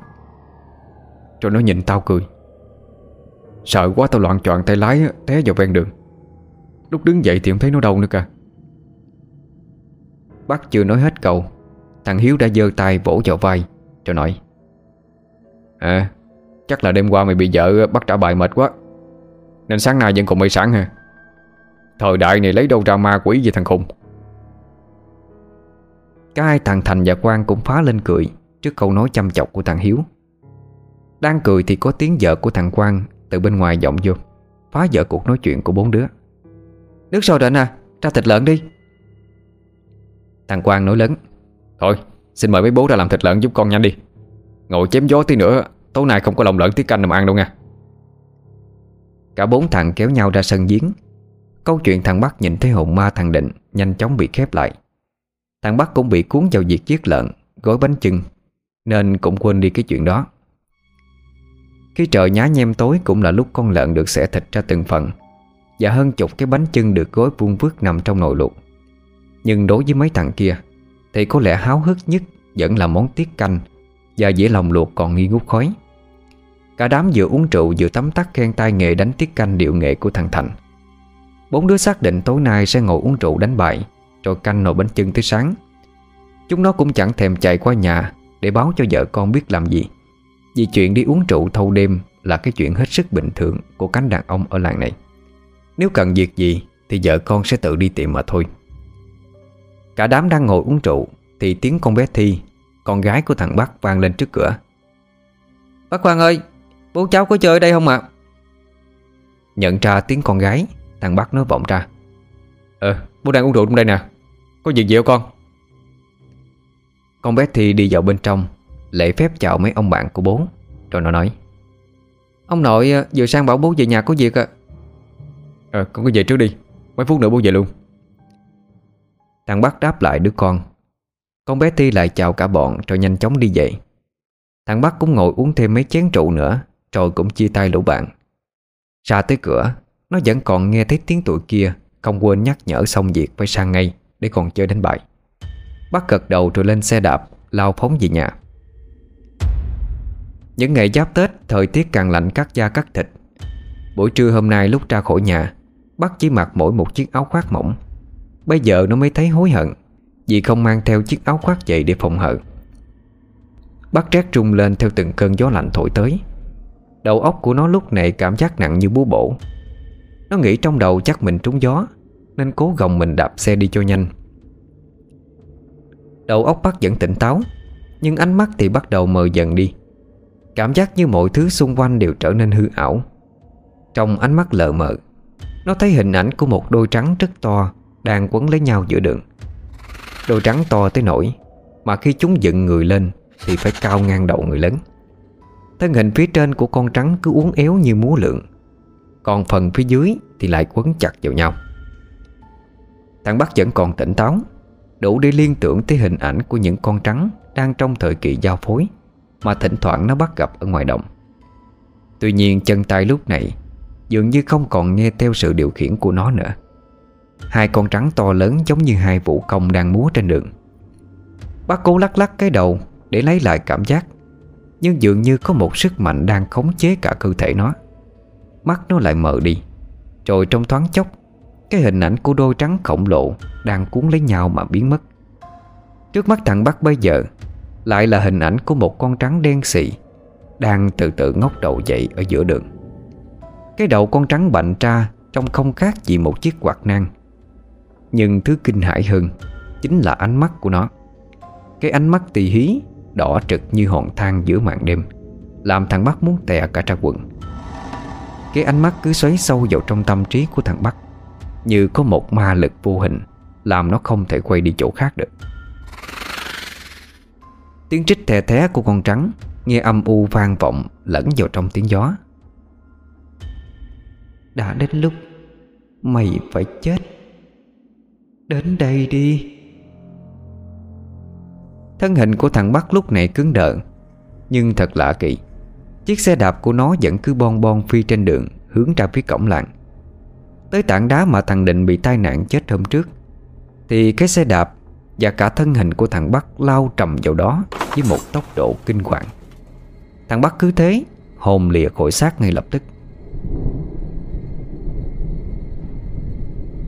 Rồi nó nhìn tao cười. Sợ quá tao loạn choạng tay lái, Té vào ven đường. Lúc đứng dậy thì không thấy nó đâu nữa cả. Bác chưa nói hết câu. Thằng Hiếu đã giơ tay vỗ vào vai, Cho nói À Chắc là đêm qua mày bị vợ bắt trả bài mệt quá. Nên sáng nay vẫn còn mây sáng hả? Thời đại này lấy đâu ra ma quỷ gì thằng khùng? Cả hai thằng Thành và Quang cũng phá lên cười Trước câu nói chăm chọc của thằng Hiếu. Đang cười thì có tiếng vợ của thằng Quang Từ bên ngoài vọng vô, Phá vỡ cuộc nói chuyện của bốn đứa. Nước sôi rồi à Ra thịt lợn đi. Thằng Quang nói lớn, Thôi, xin mời mấy bố ra làm thịt lợn giúp con nhanh đi. Ngồi chém gió tí nữa, Tối nay không có lòng lợn tí canh làm ăn đâu nha. Cả bốn thằng kéo nhau ra sân giếng. Câu chuyện thằng Bắc nhìn thấy hồn ma thằng Định Nhanh chóng bị khép lại. Thằng Bắc cũng bị cuốn vào việc giết lợn, Gói bánh chưng, Nên cũng quên đi cái chuyện đó. Khi trời nhá nhem tối Cũng là lúc con lợn được xẻ thịt ra từng phần, Và hơn chục cái bánh chưng Được gói vuông vức nằm trong nồi luộc. Nhưng đối với mấy thằng kia, Thì có lẽ háo hức nhất Vẫn là món tiết canh Và dĩa lòng luộc còn nghi ngút khói. Cả đám vừa uống rượu vừa tắm tắt khen tai nghề đánh tiết canh điệu nghệ của thằng Thành. Bốn đứa xác định tối nay sẽ ngồi uống rượu đánh bài rồi canh nồi bánh chưng tới sáng. Chúng nó cũng chẳng thèm chạy qua nhà Để báo cho vợ con biết làm gì. Vì chuyện đi uống rượu thâu đêm Là cái chuyện hết sức bình thường Của cánh đàn ông ở làng này. Nếu cần việc gì Thì vợ con sẽ tự đi tìm mà thôi. Cả đám đang ngồi uống rượu Thì tiếng con bé Thi, Con gái của thằng Bắc vang lên trước cửa. Bác Quang ơi, Bố cháu có chơi ở đây không ạ? Nhận ra tiếng con gái, Thằng Bắc nói vọng ra. Ờ bố đang uống rượu trong đây nè. Có việc gì không con? Con bé Thi đi vào bên trong Lễ phép chào mấy ông bạn của bố Rồi nó nói. Ông nội ờ, vừa sang bảo bố về nhà có việc ạ. Ờ con cứ về trước đi Mấy phút nữa bố về luôn. Thằng Bắc đáp lại đứa con. Con bé Thi lại chào cả bọn Rồi nhanh chóng đi về. Thằng Bắc cũng ngồi uống thêm mấy chén rượu nữa Rồi cũng chia tay lũ bạn. Ra tới cửa Nó vẫn còn nghe thấy tiếng tụi kia Không quên nhắc nhở xong việc phải sang ngay để còn chơi đánh bại. Bắt gật đầu rồi lên xe đạp, Lao phóng về nhà. Những ngày giáp Tết, Thời tiết càng lạnh cắt da cắt thịt. Buổi trưa hôm nay lúc ra khỏi nhà, bác chỉ mặc mỗi một chiếc áo khoác mỏng. Bây giờ nó mới thấy hối hận, Vì không mang theo chiếc áo khoác dậy để phòng hờ. Bác rét trung lên theo từng cơn gió lạnh thổi tới. Đầu óc của nó lúc này cảm giác nặng như búa bổ. Nó nghĩ trong đầu chắc mình trúng gió. Nên cố gồng mình đạp xe đi cho nhanh. Đầu óc bác vẫn tỉnh táo, Nhưng ánh mắt thì bắt đầu mờ dần đi. Cảm giác như mọi thứ xung quanh đều trở nên hư ảo. Trong ánh mắt lờ mờ, Nó thấy hình ảnh của một đôi trắng rất to Đang quấn lấy nhau giữa đường. Đôi trắng to tới nỗi Mà khi chúng dựng người lên Thì phải cao ngang đầu người lớn. Thân hình phía trên của con trắng cứ uốn éo như múa lượng Còn phần phía dưới thì lại quấn chặt vào nhau. Thằng Bắc vẫn còn tỉnh táo, Đủ để liên tưởng tới hình ảnh của những con trắng Đang trong thời kỳ giao phối Mà thỉnh thoảng nó bắt gặp ở ngoài đồng Tuy nhiên, chân tay lúc này Dường như không còn nghe theo sự điều khiển của nó nữa. Hai con trắng to lớn giống như hai vũ công đang múa trên đường. Bác cố lắc lắc cái đầu Để lấy lại cảm giác, Nhưng dường như có một sức mạnh đang khống chế cả cơ thể nó. Mắt nó lại mờ đi, Rồi trong thoáng chốc cái hình ảnh của đôi trắng khổng lồ Đang cuốn lấy nhau mà biến mất. Trước mắt thằng Bắc bây giờ, Lại là hình ảnh của một con trắng đen xì Đang từ từ ngóc đầu dậy ở giữa đường. Cái đầu con trắng bạnh ra Trông không khác gì một chiếc quạt nang. Nhưng thứ kinh hãi hơn Chính là ánh mắt của nó. Cái ánh mắt tì hí, Đỏ trực như hòn than giữa màn đêm, Làm thằng Bắc muốn tè cả ra quần. Cái ánh mắt cứ xoáy sâu vào trong tâm trí của thằng Bắc. Như có một ma lực vô hình, Làm nó không thể quay đi chỗ khác được. Tiếng trích thè thé của con trắng Nghe âm u vang vọng lẫn vào trong tiếng gió. Đã đến lúc Mày phải chết. Đến đây đi. Thân hình của thằng Bắc lúc này cứng đờ, Nhưng thật lạ kỳ. Chiếc xe đạp của nó vẫn cứ bon bon phi trên đường, Hướng ra phía cổng làng. Tới tảng đá mà thằng Định bị tai nạn chết hôm trước, Thì cái xe đạp Và cả thân hình của thằng Bắc lao trầm vào đó Với một tốc độ kinh hoàng. Thằng Bắc cứ thế, Hồn lìa khỏi xác ngay lập tức.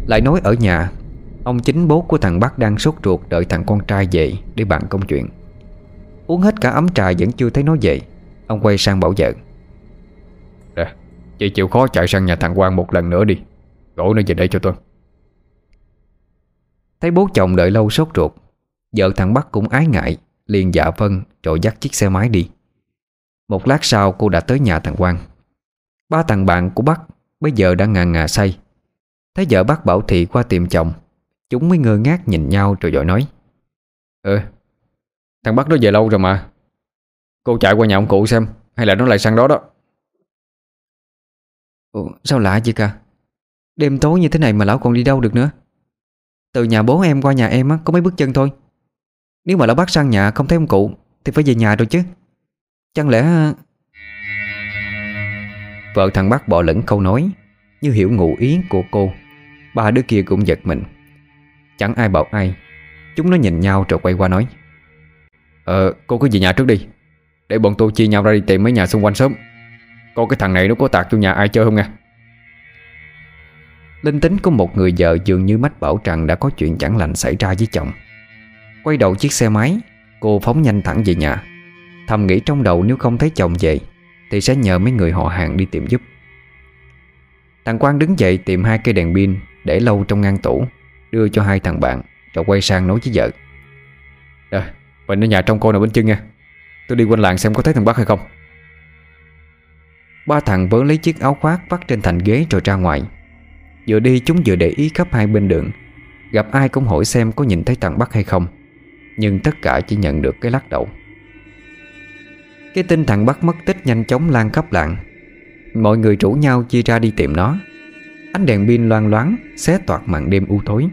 Lại nói ở nhà, Ông chính bố của thằng Bắc đang sốt ruột Đợi thằng con trai về để bàn công chuyện. Uống hết cả ấm trà vẫn chưa thấy nó về, Ông quay sang bảo vợ. Nè, Chị chịu khó chạy sang nhà thằng Quang một lần nữa đi. Gọi nó về đây cho tôi. Thấy bố chồng đợi lâu sốt ruột Vợ thằng Bắc cũng ái ngại Liền dạ vân rồi dắt chiếc xe máy đi. Một lát sau cô đã tới nhà thằng Quang. Ba thằng bạn của Bắc Bây giờ đang ngà ngà say. Thấy vợ bác bảo thị qua tìm chồng Chúng mới ngơ ngác nhìn nhau rồi dội nói Ừ Thằng Bắc nó về lâu rồi mà. Cô chạy qua nhà ông cụ xem Hay là nó lại sang đó đó? Ủa, Sao lạ vậy cả Đêm tối như thế này mà lão còn đi đâu được nữa? Từ nhà bố em qua nhà em á, có mấy bước chân thôi. Nếu mà lão bắt sang nhà không thấy ông cụ Thì phải về nhà rồi chứ. Chẳng lẽ Vợ thằng bác bỏ lẫn câu nói Như hiểu ngụ ý của cô. Ba đứa kia cũng giật mình. Chẳng ai bảo ai. Chúng nó nhìn nhau rồi quay qua nói. Ờ cô cứ về nhà trước đi. Để bọn tôi chia nhau ra đi tìm mấy nhà xung quanh sớm. Coi cái thằng này nó có tạc vô nhà ai chơi không nha? Linh tính của một người vợ dường như mách bảo rằng đã có chuyện chẳng lành xảy ra với chồng. Quay đầu chiếc xe máy Cô phóng nhanh thẳng về nhà. Thầm nghĩ trong đầu nếu không thấy chồng về Thì sẽ nhờ mấy người họ hàng đi tìm giúp. Thằng Quang đứng dậy tìm hai cây đèn pin Để lâu trong ngăn tủ Đưa cho hai thằng bạn Rồi quay sang nói với vợ. Rồi mình ở nhà trong cô nào bên chân nha. Tôi đi quanh làng xem có thấy thằng Bắc hay không. Ba thằng vớ lấy chiếc áo khoác vắt trên thành ghế rồi ra ngoài Vừa đi chúng vừa để ý khắp hai bên đường. Gặp ai cũng hỏi xem có nhìn thấy thằng Bắc hay không. Nhưng tất cả chỉ nhận được cái lắc đầu. Cái tin thằng Bắc mất tích nhanh chóng lan khắp làng. Mọi người rủ nhau chia ra đi tìm nó. Ánh đèn pin loang loáng Xé toạc màn đêm u tối.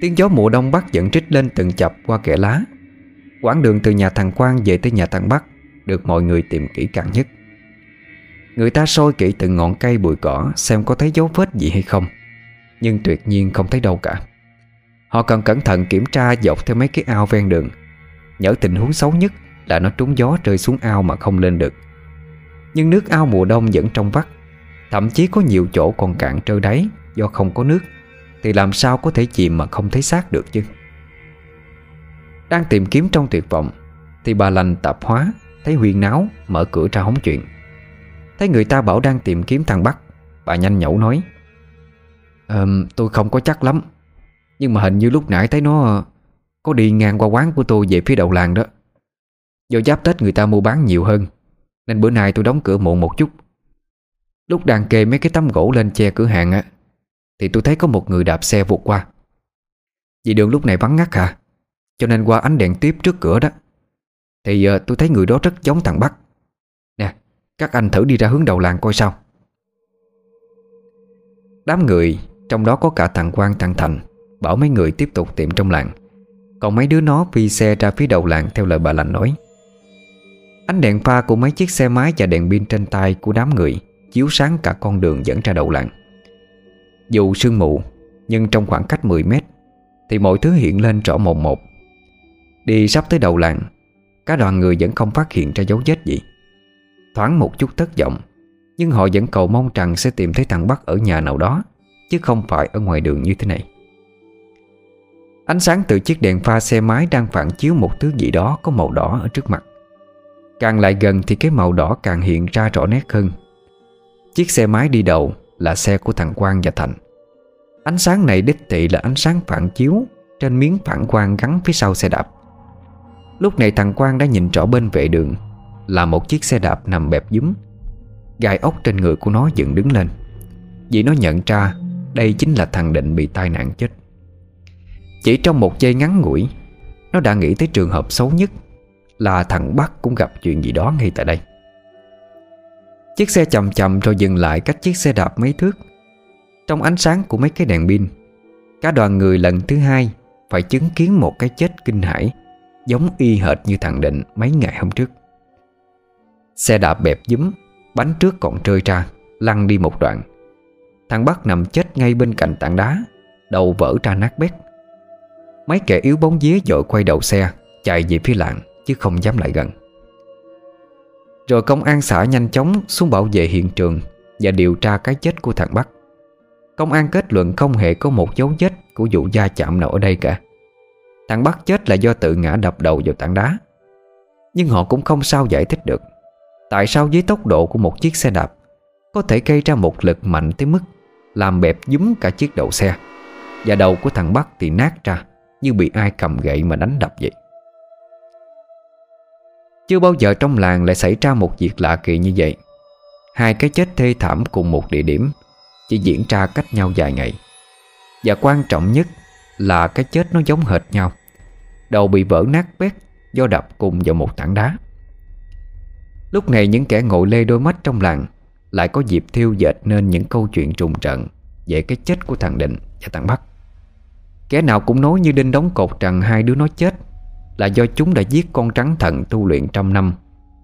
Tiếng gió mùa đông bắc dẫn trích lên từng chập qua kẽ lá. Quãng đường từ nhà thằng Quang về tới nhà thằng Bắc Được mọi người tìm kỹ càng nhất. Người ta soi kỹ từng ngọn cây bụi cỏ, Xem có thấy dấu vết gì hay không. Nhưng tuyệt nhiên không thấy đâu cả. Họ cần cẩn thận kiểm tra dọc theo mấy cái ao ven đường. Nhỡ tình huống xấu nhất Là nó trúng gió rơi xuống ao mà không lên được. Nhưng nước ao mùa đông vẫn trong vắt. Thậm chí có nhiều chỗ còn cạn trơ đáy Do không có nước. Thì làm sao có thể chìm mà không thấy xác được chứ? Đang tìm kiếm trong tuyệt vọng, Thì bà lành tạp hóa, Thấy huyền náo, mở cửa ra hóng chuyện. Thấy người ta bảo đang tìm kiếm thằng Bắc Bà nhanh nhẩu nói um, Tôi không có chắc lắm Nhưng mà hình như lúc nãy thấy nó ờ, Có đi ngang qua quán của tôi về phía đầu làng đó. Do giáp Tết người ta mua bán nhiều hơn Nên bữa nay tôi đóng cửa muộn một chút. Lúc đang kê mấy cái tấm gỗ lên che cửa hàng á Thì tôi thấy có một người đạp xe vụt qua. Vì đường lúc này vắng ngắt hả? Cho nên qua ánh đèn tiếp trước cửa đó Thì uh, tôi thấy người đó rất giống thằng Bắc. Nè các anh thử đi ra hướng đầu làng coi sao. Đám người, Trong đó có cả thằng Quang, thằng Thành, Bảo mấy người tiếp tục tìm trong làng. Còn mấy đứa nó phi xe ra phía đầu làng Theo lời bà lành nói. Ánh đèn pha của mấy chiếc xe máy và đèn pin trên tay của đám người Chiếu sáng cả con đường dẫn ra đầu làng. Dù sương mù, Nhưng trong khoảng cách 10 mét Thì mọi thứ hiện lên rõ mồn một. Đi sắp tới đầu làng, Cả đoàn người vẫn không phát hiện ra dấu vết gì. Thoáng một chút thất vọng. Nhưng họ vẫn cầu mong rằng sẽ tìm thấy thằng Bắc ở nhà nào đó, Chứ không phải ở ngoài đường như thế này. Ánh sáng từ chiếc đèn pha xe máy đang phản chiếu một thứ gì đó có màu đỏ ở trước mặt. Càng lại gần thì cái màu đỏ càng hiện ra rõ nét hơn. Chiếc xe máy đi đầu là xe của thằng Quang và Thành. Ánh sáng này đích thị là ánh sáng phản chiếu Trên miếng phản quang gắn phía sau xe đạp. Lúc này thằng Quang đã nhìn rõ bên vệ đường là một chiếc xe đạp nằm bẹp dúm. Gai ốc trên người của nó dựng đứng lên. Vì nó nhận ra Đây chính là thằng Định bị tai nạn chết. Chỉ trong một giây ngắn ngủi, Nó đã nghĩ tới trường hợp xấu nhất Là thằng Bắc cũng gặp chuyện gì đó ngay tại đây. Chiếc xe chậm chậm rồi dừng lại cách chiếc xe đạp mấy thước. Trong ánh sáng của mấy cái đèn pin, Cả đoàn người lần thứ hai Phải chứng kiến một cái chết kinh hãi Giống y hệt như thằng Định mấy ngày hôm trước. Xe đạp bẹp dúm, Bánh trước còn trơi ra, Lăn đi một đoạn. Thằng Bắc nằm chết ngay bên cạnh tảng đá, Đầu vỡ ra nát bét. Mấy kẻ yếu bóng vía dội quay đầu xe, Chạy về phía làng, Chứ không dám lại gần. Rồi công an xã nhanh chóng xuống bảo vệ hiện trường Và điều tra cái chết của thằng Bắc. Công an kết luận không hề có một dấu vết Của vụ gia chạm nào ở đây cả. Thằng Bắc chết là do tự ngã đập đầu vào tảng đá. Nhưng họ cũng không sao giải thích được. Tại sao với tốc độ của một chiếc xe đạp Có thể gây ra một lực mạnh tới mức Làm bẹp dúm cả chiếc đầu xe? Và đầu của thằng Bắc thì nát ra Như bị ai cầm gậy mà đánh đập vậy? Chưa bao giờ trong làng lại xảy ra một việc lạ kỳ như vậy. Hai cái chết thê thảm cùng một địa điểm Chỉ diễn ra cách nhau vài ngày. Và quan trọng nhất là cái chết nó giống hệt nhau. Đầu bị vỡ nát bét, Do đập cùng vào một tảng đá. Lúc này những kẻ ngồi lê đôi mắt trong làng Lại có dịp thiêu dệt nên những câu chuyện trùng trận Về cái chết của thằng Định và thằng Bắc. Kẻ nào cũng nói như đinh đóng cột rằng hai đứa nó chết Là do chúng đã giết con trắng thần tu luyện trăm năm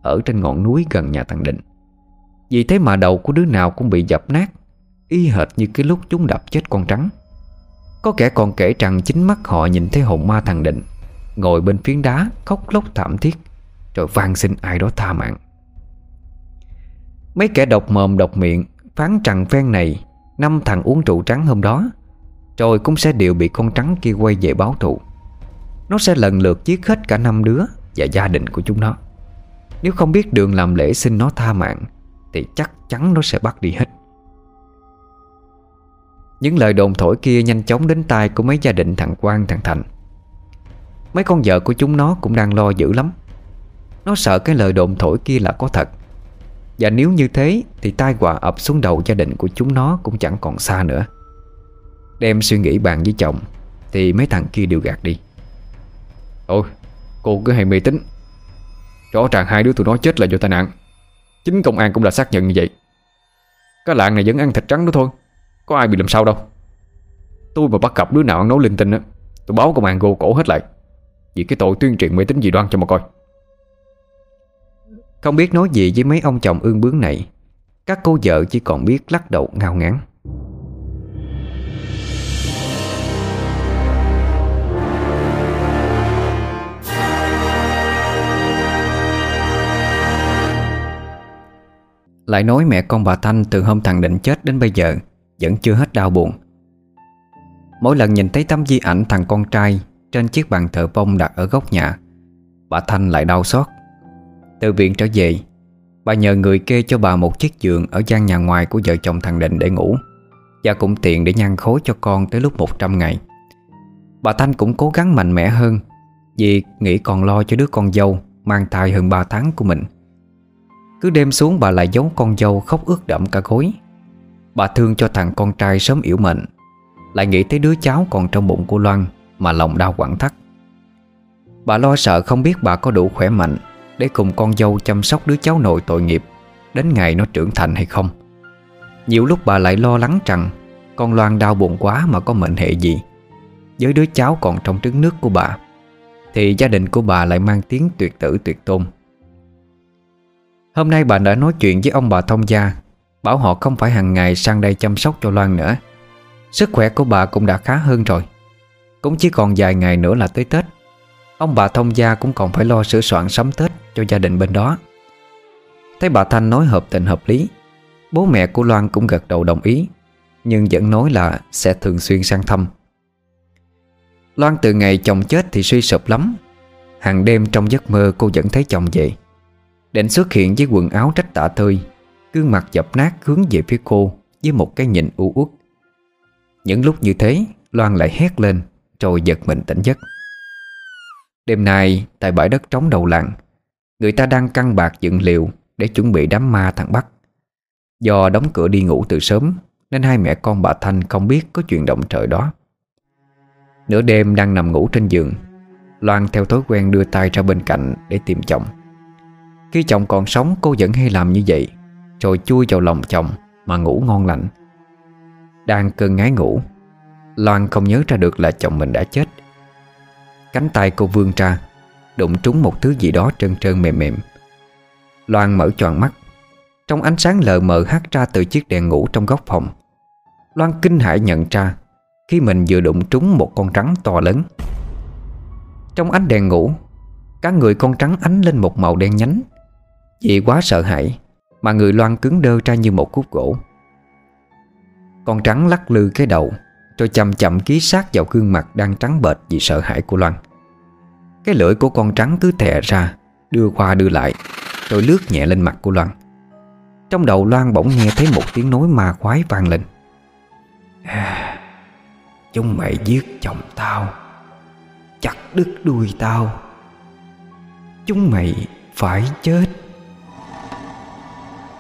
Ở trên ngọn núi gần nhà thằng Định. Vì thế mà đầu của đứa nào cũng bị dập nát, Y hệt như cái lúc chúng đập chết con trắng. Có kẻ còn kể rằng chính mắt họ nhìn thấy hồn ma thằng Định Ngồi bên phiến đá khóc lóc thảm thiết, Rồi van xin ai đó tha mạng. Mấy kẻ độc mồm độc miệng Phán rằng phen này Năm thằng uống rượu trắng hôm đó, Rồi cũng sẽ đều bị con trắng kia quay về báo thù. Nó sẽ lần lượt giết hết cả năm đứa Và gia đình của chúng nó. Nếu không biết đường làm lễ xin nó tha mạng, Thì chắc chắn nó sẽ bắt đi hết. Những lời đồn thổi kia nhanh chóng đến tai Của mấy gia đình thằng Quang, thằng Thành. Mấy con vợ của chúng nó cũng đang lo dữ lắm. Nó sợ cái lời đồn thổi kia là có thật và nếu như thế, Thì tai họa ập xuống đầu gia đình của chúng nó Cũng chẳng còn xa nữa. Đem suy nghĩ bàn với chồng, Thì mấy thằng kia đều gạt đi. Ôi, cô cứ hay mê tính Rõ ràng hai đứa tụi nó chết là do tai nạn. Chính công an cũng là xác nhận như vậy. Cái làng này vẫn ăn thịt trắng đó thôi. Có ai bị làm sao đâu. Tôi mà bắt gặp đứa nào ăn nấu linh tinh á, Tôi báo công an gô cổ hết lại. Vì cái tội tuyên truyền mê tính dị đoan cho mà coi không biết nói gì với mấy ông chồng ương bướng này. Các cô vợ chỉ còn biết lắc đầu ngao ngán. Lại nói mẹ con bà Thanh từ hôm thằng Định chết đến bây giờ, Vẫn chưa hết đau buồn. Mỗi lần nhìn thấy tấm di ảnh thằng con trai Trên chiếc bàn thờ bông đặt ở góc nhà, Bà Thanh lại đau xót từ viện trở về, Bà nhờ người kê cho bà một chiếc giường Ở gian nhà ngoài của vợ chồng thằng Định để ngủ. Và cũng tiện để nhăn khối cho con Tới lúc 100 ngày. Bà Thanh cũng cố gắng mạnh mẽ hơn, Vì nghĩ còn lo cho đứa con dâu Mang thai hơn 3 tháng của mình. Cứ đêm xuống bà lại giấu con dâu Khóc ướt đẫm cả gối. Bà thương cho thằng con trai sớm yếu mệnh, Lại nghĩ tới đứa cháu còn trong bụng của Loan Mà lòng đau quặn thắt. Bà lo sợ không biết bà có đủ khỏe mạnh để cùng con dâu chăm sóc đứa cháu nội tội nghiệp, Đến ngày nó trưởng thành hay không. Nhiều lúc bà lại lo lắng rằng Con Loan đau buồn quá mà có mệnh hệ gì Với đứa cháu còn trong trứng nước của bà, Thì gia đình của bà lại mang tiếng tuyệt tử tuyệt tôn. Hôm nay bà đã nói chuyện với ông bà thông gia, Bảo họ không phải hàng ngày sang đây chăm sóc cho Loan nữa. Sức khỏe của bà cũng đã khá hơn rồi, Cũng chỉ còn vài ngày nữa là tới Tết. Ông bà thông gia cũng còn phải lo sửa soạn sắm Tết cho gia đình bên đó. Thấy bà Thanh nói hợp tình hợp lý, Bố mẹ của Loan cũng gật đầu đồng ý, Nhưng vẫn nói là sẽ thường xuyên sang thăm. Loan từ ngày chồng chết thì suy sụp lắm. Hàng đêm trong giấc mơ cô vẫn thấy chồng về. Định xuất hiện với quần áo trách tạ tơi, Gương mặt dập nát hướng về phía cô Với một cái nhìn u uất. Những lúc như thế, Loan lại hét lên, Rồi giật mình tỉnh giấc. Đêm nay, tại bãi đất trống đầu làng, Người ta đang căng bạc dựng liều Để chuẩn bị đám ma thằng Bắc. Do đóng cửa đi ngủ từ sớm, Nên hai mẹ con bà Thanh không biết có chuyện động trời đó. Nửa đêm đang nằm ngủ trên giường, Loan theo thói quen đưa tay ra bên cạnh Để tìm chồng. Khi chồng còn sống, cô vẫn hay làm như vậy, Rồi chui vào lòng chồng Mà ngủ ngon lành. Đang cơn ngái ngủ, Loan không nhớ ra được là chồng mình đã chết. Cánh tay cô vươn ra, Đụng trúng một thứ gì đó trơn trơn mềm mềm. Loan mở tròn mắt. Trong ánh sáng lờ mờ hắt ra từ chiếc đèn ngủ trong góc phòng, Loan kinh hãi nhận ra Khi mình vừa đụng trúng một con rắn to lớn. Trong ánh đèn ngủ, Cả người con trắng ánh lên một màu đen nhánh. Vì quá sợ hãi Mà người Loan cứng đơ ra như một khúc gỗ. Con trắng lắc lư cái đầu rồi chậm chậm ký sát vào gương mặt đang trắng bệch vì sợ hãi của Loan. Cái lưỡi của con trắng cứ thè ra Đưa qua đưa lại. Rồi lướt nhẹ lên mặt của Loan. Trong đầu Loan bỗng nghe thấy một tiếng nói ma khoái vang lên. À, Chúng mày giết chồng tao Chặt đứt đuôi tao. Chúng mày phải chết.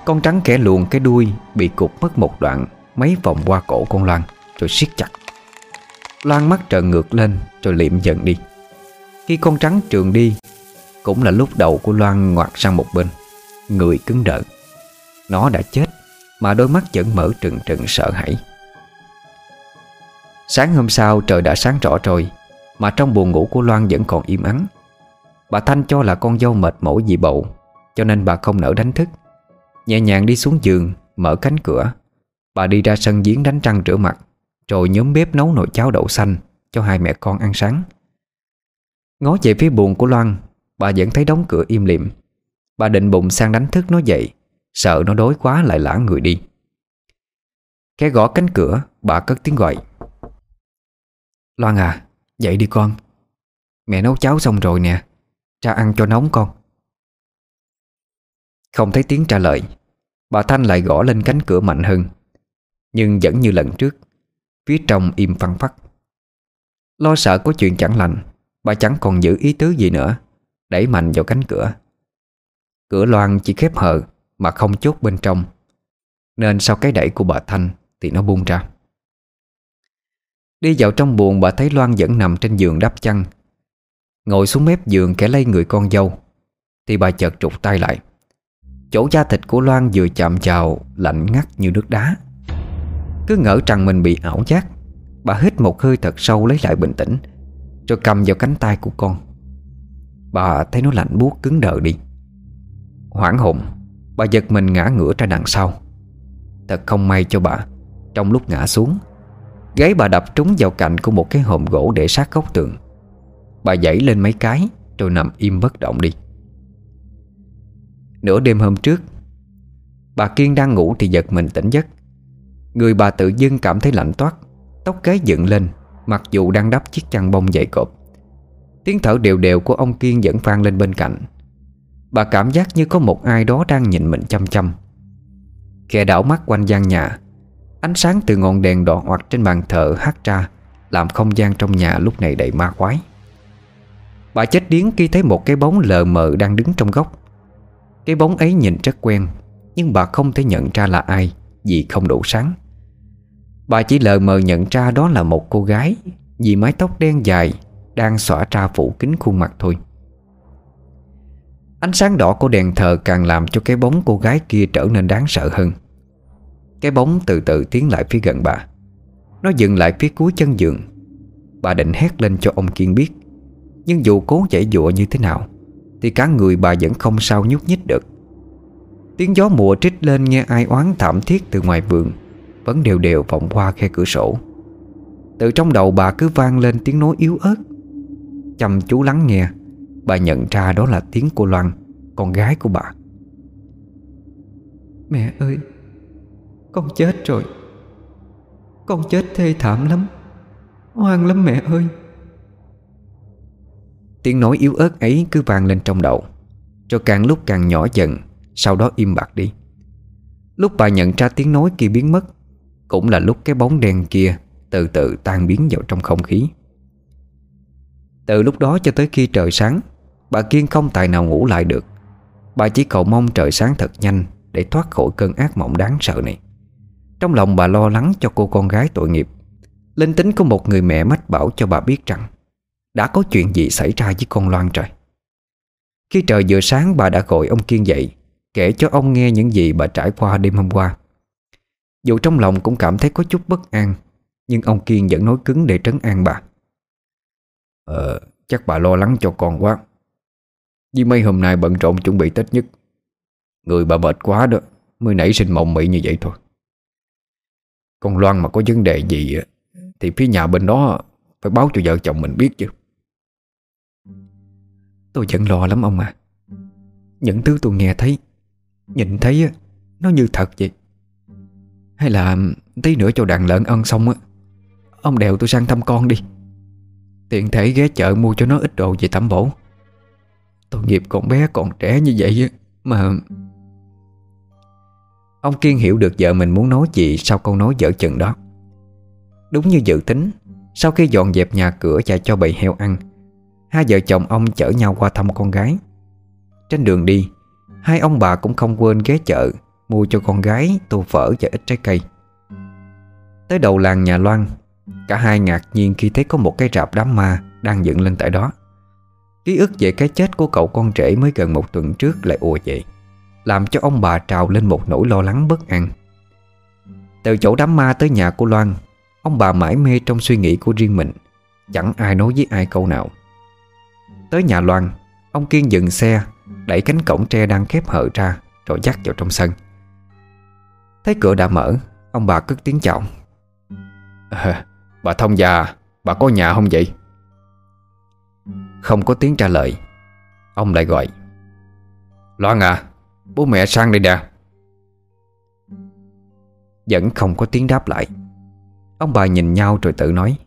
Con trắng kẻ luồn cái đuôi Bị cụt mất một đoạn Mấy vòng qua cổ con Loan. Rồi siết chặt. Loan mắt trợn ngược lên Rồi liệm dần đi. Khi con trắng trường đi, Cũng là lúc đầu của Loan ngoặt sang một bên. Người cứng đờ. Nó đã chết, Mà đôi mắt vẫn mở trừng trừng sợ hãi. Sáng hôm sau trời đã sáng rõ rồi, Mà trong buồn ngủ của Loan vẫn còn im ắng. Bà Thanh cho là con dâu mệt mỏi vì bầu, Cho nên bà không nỡ đánh thức. Nhẹ nhàng đi xuống giường, Mở cánh cửa. Bà đi ra sân giếng đánh răng rửa mặt. Rồi nhóm bếp nấu nồi cháo đậu xanh Cho hai mẹ con ăn sáng. Ngó về phía buồn của Loan, Bà vẫn thấy đóng cửa im lìm. Bà định bụng sang đánh thức nó dậy, Sợ nó đói quá lại lãng người đi. Cái gõ cánh cửa, Bà cất tiếng gọi. Loan à Dậy đi con. Mẹ nấu cháo xong rồi nè, Cha ăn cho nóng con. Không thấy tiếng trả lời, Bà Thanh lại gõ lên cánh cửa mạnh hơn, Nhưng vẫn như lần trước. Phía trong im phăng phắc. Lo sợ có chuyện chẳng lành, Bà chẳng còn giữ ý tứ gì nữa, Đẩy mạnh vào cánh cửa. Cửa loan chỉ khép hờ Mà không chốt bên trong, Nên sau cái đẩy của bà Thanh Thì nó buông ra. Đi vào trong buồng, bà thấy Loan vẫn nằm trên giường đắp chăn. Ngồi xuống mép giường kẻ lấy người con dâu, Thì bà chợt trục tay lại. Chỗ da thịt của Loan vừa chạm vào Lạnh ngắt như nước đá. Cứ ngỡ rằng mình bị ảo giác. Bà hít một hơi thật sâu lấy lại bình tĩnh, Rồi cầm vào cánh tay của con. Bà thấy nó lạnh buốt cứng đờ đi. Hoảng hồn, Bà giật mình ngã ngửa ra đằng sau. Thật không may cho bà, Trong lúc ngã xuống, Gáy bà đập trúng vào cạnh của một cái hòm gỗ để sát góc tường. Bà dãy lên mấy cái, Rồi nằm im bất động đi. Nửa đêm hôm trước, Bà Kiên đang ngủ thì giật mình tỉnh giấc. Người bà tự dưng cảm thấy lạnh toát, Tóc gáy dựng lên, Mặc dù đang đắp chiếc chăn bông dày cộp. Tiếng thở đều đều của ông Kiên vẫn vang lên bên cạnh. Bà cảm giác như có một ai đó đang nhìn mình chăm chăm. Kẻ đảo mắt quanh gian nhà, Ánh sáng từ ngọn đèn đỏ hoặc trên bàn thờ hắt ra, Làm không gian trong nhà lúc này đầy ma quái. Bà chết điếng khi thấy một cái bóng lờ mờ đang đứng trong góc. Cái bóng ấy nhìn rất quen, Nhưng bà không thể nhận ra là ai Vì không đủ sáng. Bà chỉ lờ mờ nhận ra đó là một cô gái Vì mái tóc đen dài Đang xõa ra phủ kín khuôn mặt thôi. Ánh sáng đỏ của đèn thờ càng làm cho cái bóng cô gái kia trở nên đáng sợ hơn. Cái bóng từ từ tiến lại phía gần bà. Nó dừng lại phía cuối chân giường. Bà định hét lên cho ông Kiên biết, Nhưng dù cố chạy dụa như thế nào, Thì cả người bà vẫn không sao nhúc nhích được. Tiếng gió mùa trích lên nghe ai oán thảm thiết từ ngoài vườn. Vẫn đều đều vọng qua khe cửa sổ. Từ trong đầu bà cứ vang lên tiếng nói yếu ớt. Chăm chú lắng nghe Bà nhận ra đó là tiếng của Loan Con gái của bà. Mẹ ơi Con chết rồi. Con chết thê thảm lắm. Oan lắm mẹ ơi. Tiếng nói yếu ớt ấy cứ vang lên trong đầu Cho càng lúc càng nhỏ dần Sau đó im bặt đi. Lúc bà nhận ra tiếng nói kia biến mất cũng là lúc cái bóng đen kia Từ từ tan biến vào trong không khí. Từ lúc đó cho tới khi trời sáng, Bà Kiên không tài nào ngủ lại được. Bà chỉ cầu mong trời sáng thật nhanh Để thoát khỏi cơn ác mộng đáng sợ này. Trong lòng bà lo lắng cho cô con gái tội nghiệp, Linh tính của một người mẹ mách bảo cho bà biết rằng Đã có chuyện gì xảy ra với con Loan trời Khi trời vừa sáng, bà đã gọi ông Kiên dậy, Kể cho ông nghe những gì bà trải qua đêm hôm qua. Dù trong lòng cũng cảm thấy có chút bất an Nhưng ông Kiên vẫn nói cứng để trấn an bà. Ờ, chắc bà lo lắng cho con quá. Vì mấy hôm nay bận rộn chuẩn bị Tết nhất. Người bà mệt quá đó Mới nảy sinh mộng mị như vậy thôi. Con Loan mà có vấn đề gì Thì phía nhà bên đó Phải báo cho vợ chồng mình biết chứ. Tôi vẫn lo lắm ông à. Những thứ tôi nghe thấy Nhìn thấy Nó như thật vậy. Hay là tí nữa cho đàn lợn ăn xong á. Ông đèo tôi sang thăm con đi. Tiện thể ghé chợ mua cho nó ít đồ về tắm bổ. Tội nghiệp con bé còn trẻ như vậy Mà Ông Kiên hiểu được vợ mình muốn nói gì Sau câu nói dở chừng đó. Đúng như dự tính, Sau khi dọn dẹp nhà cửa và cho bầy heo ăn, Hai vợ chồng ông chở nhau qua thăm con gái. Trên đường đi, Hai ông bà cũng không quên ghé chợ Mua cho con gái tô phở và ít trái cây. Tới đầu làng nhà Loan, Cả hai ngạc nhiên khi thấy có một cái rạp đám ma Đang dựng lên tại đó. Ký ức về cái chết của cậu con rể mới gần một tuần trước lại ùa về, Làm cho ông bà trào lên một nỗi lo lắng bất an. Từ chỗ đám ma tới nhà của Loan, Ông bà mãi mê trong suy nghĩ của riêng mình, Chẳng ai nói với ai câu nào. Tới nhà Loan, Ông Kiên dừng xe, Đẩy cánh cổng tre đang khép hở ra Rồi dắt vào trong sân. Thấy cửa đã mở Ông bà cất tiếng chào. À, Bà thông già Bà có nhà không vậy? Không có tiếng trả lời Ông lại gọi. Loan à Bố mẹ sang đây nè. Vẫn không có tiếng đáp lại. Ông bà nhìn nhau rồi tự nói.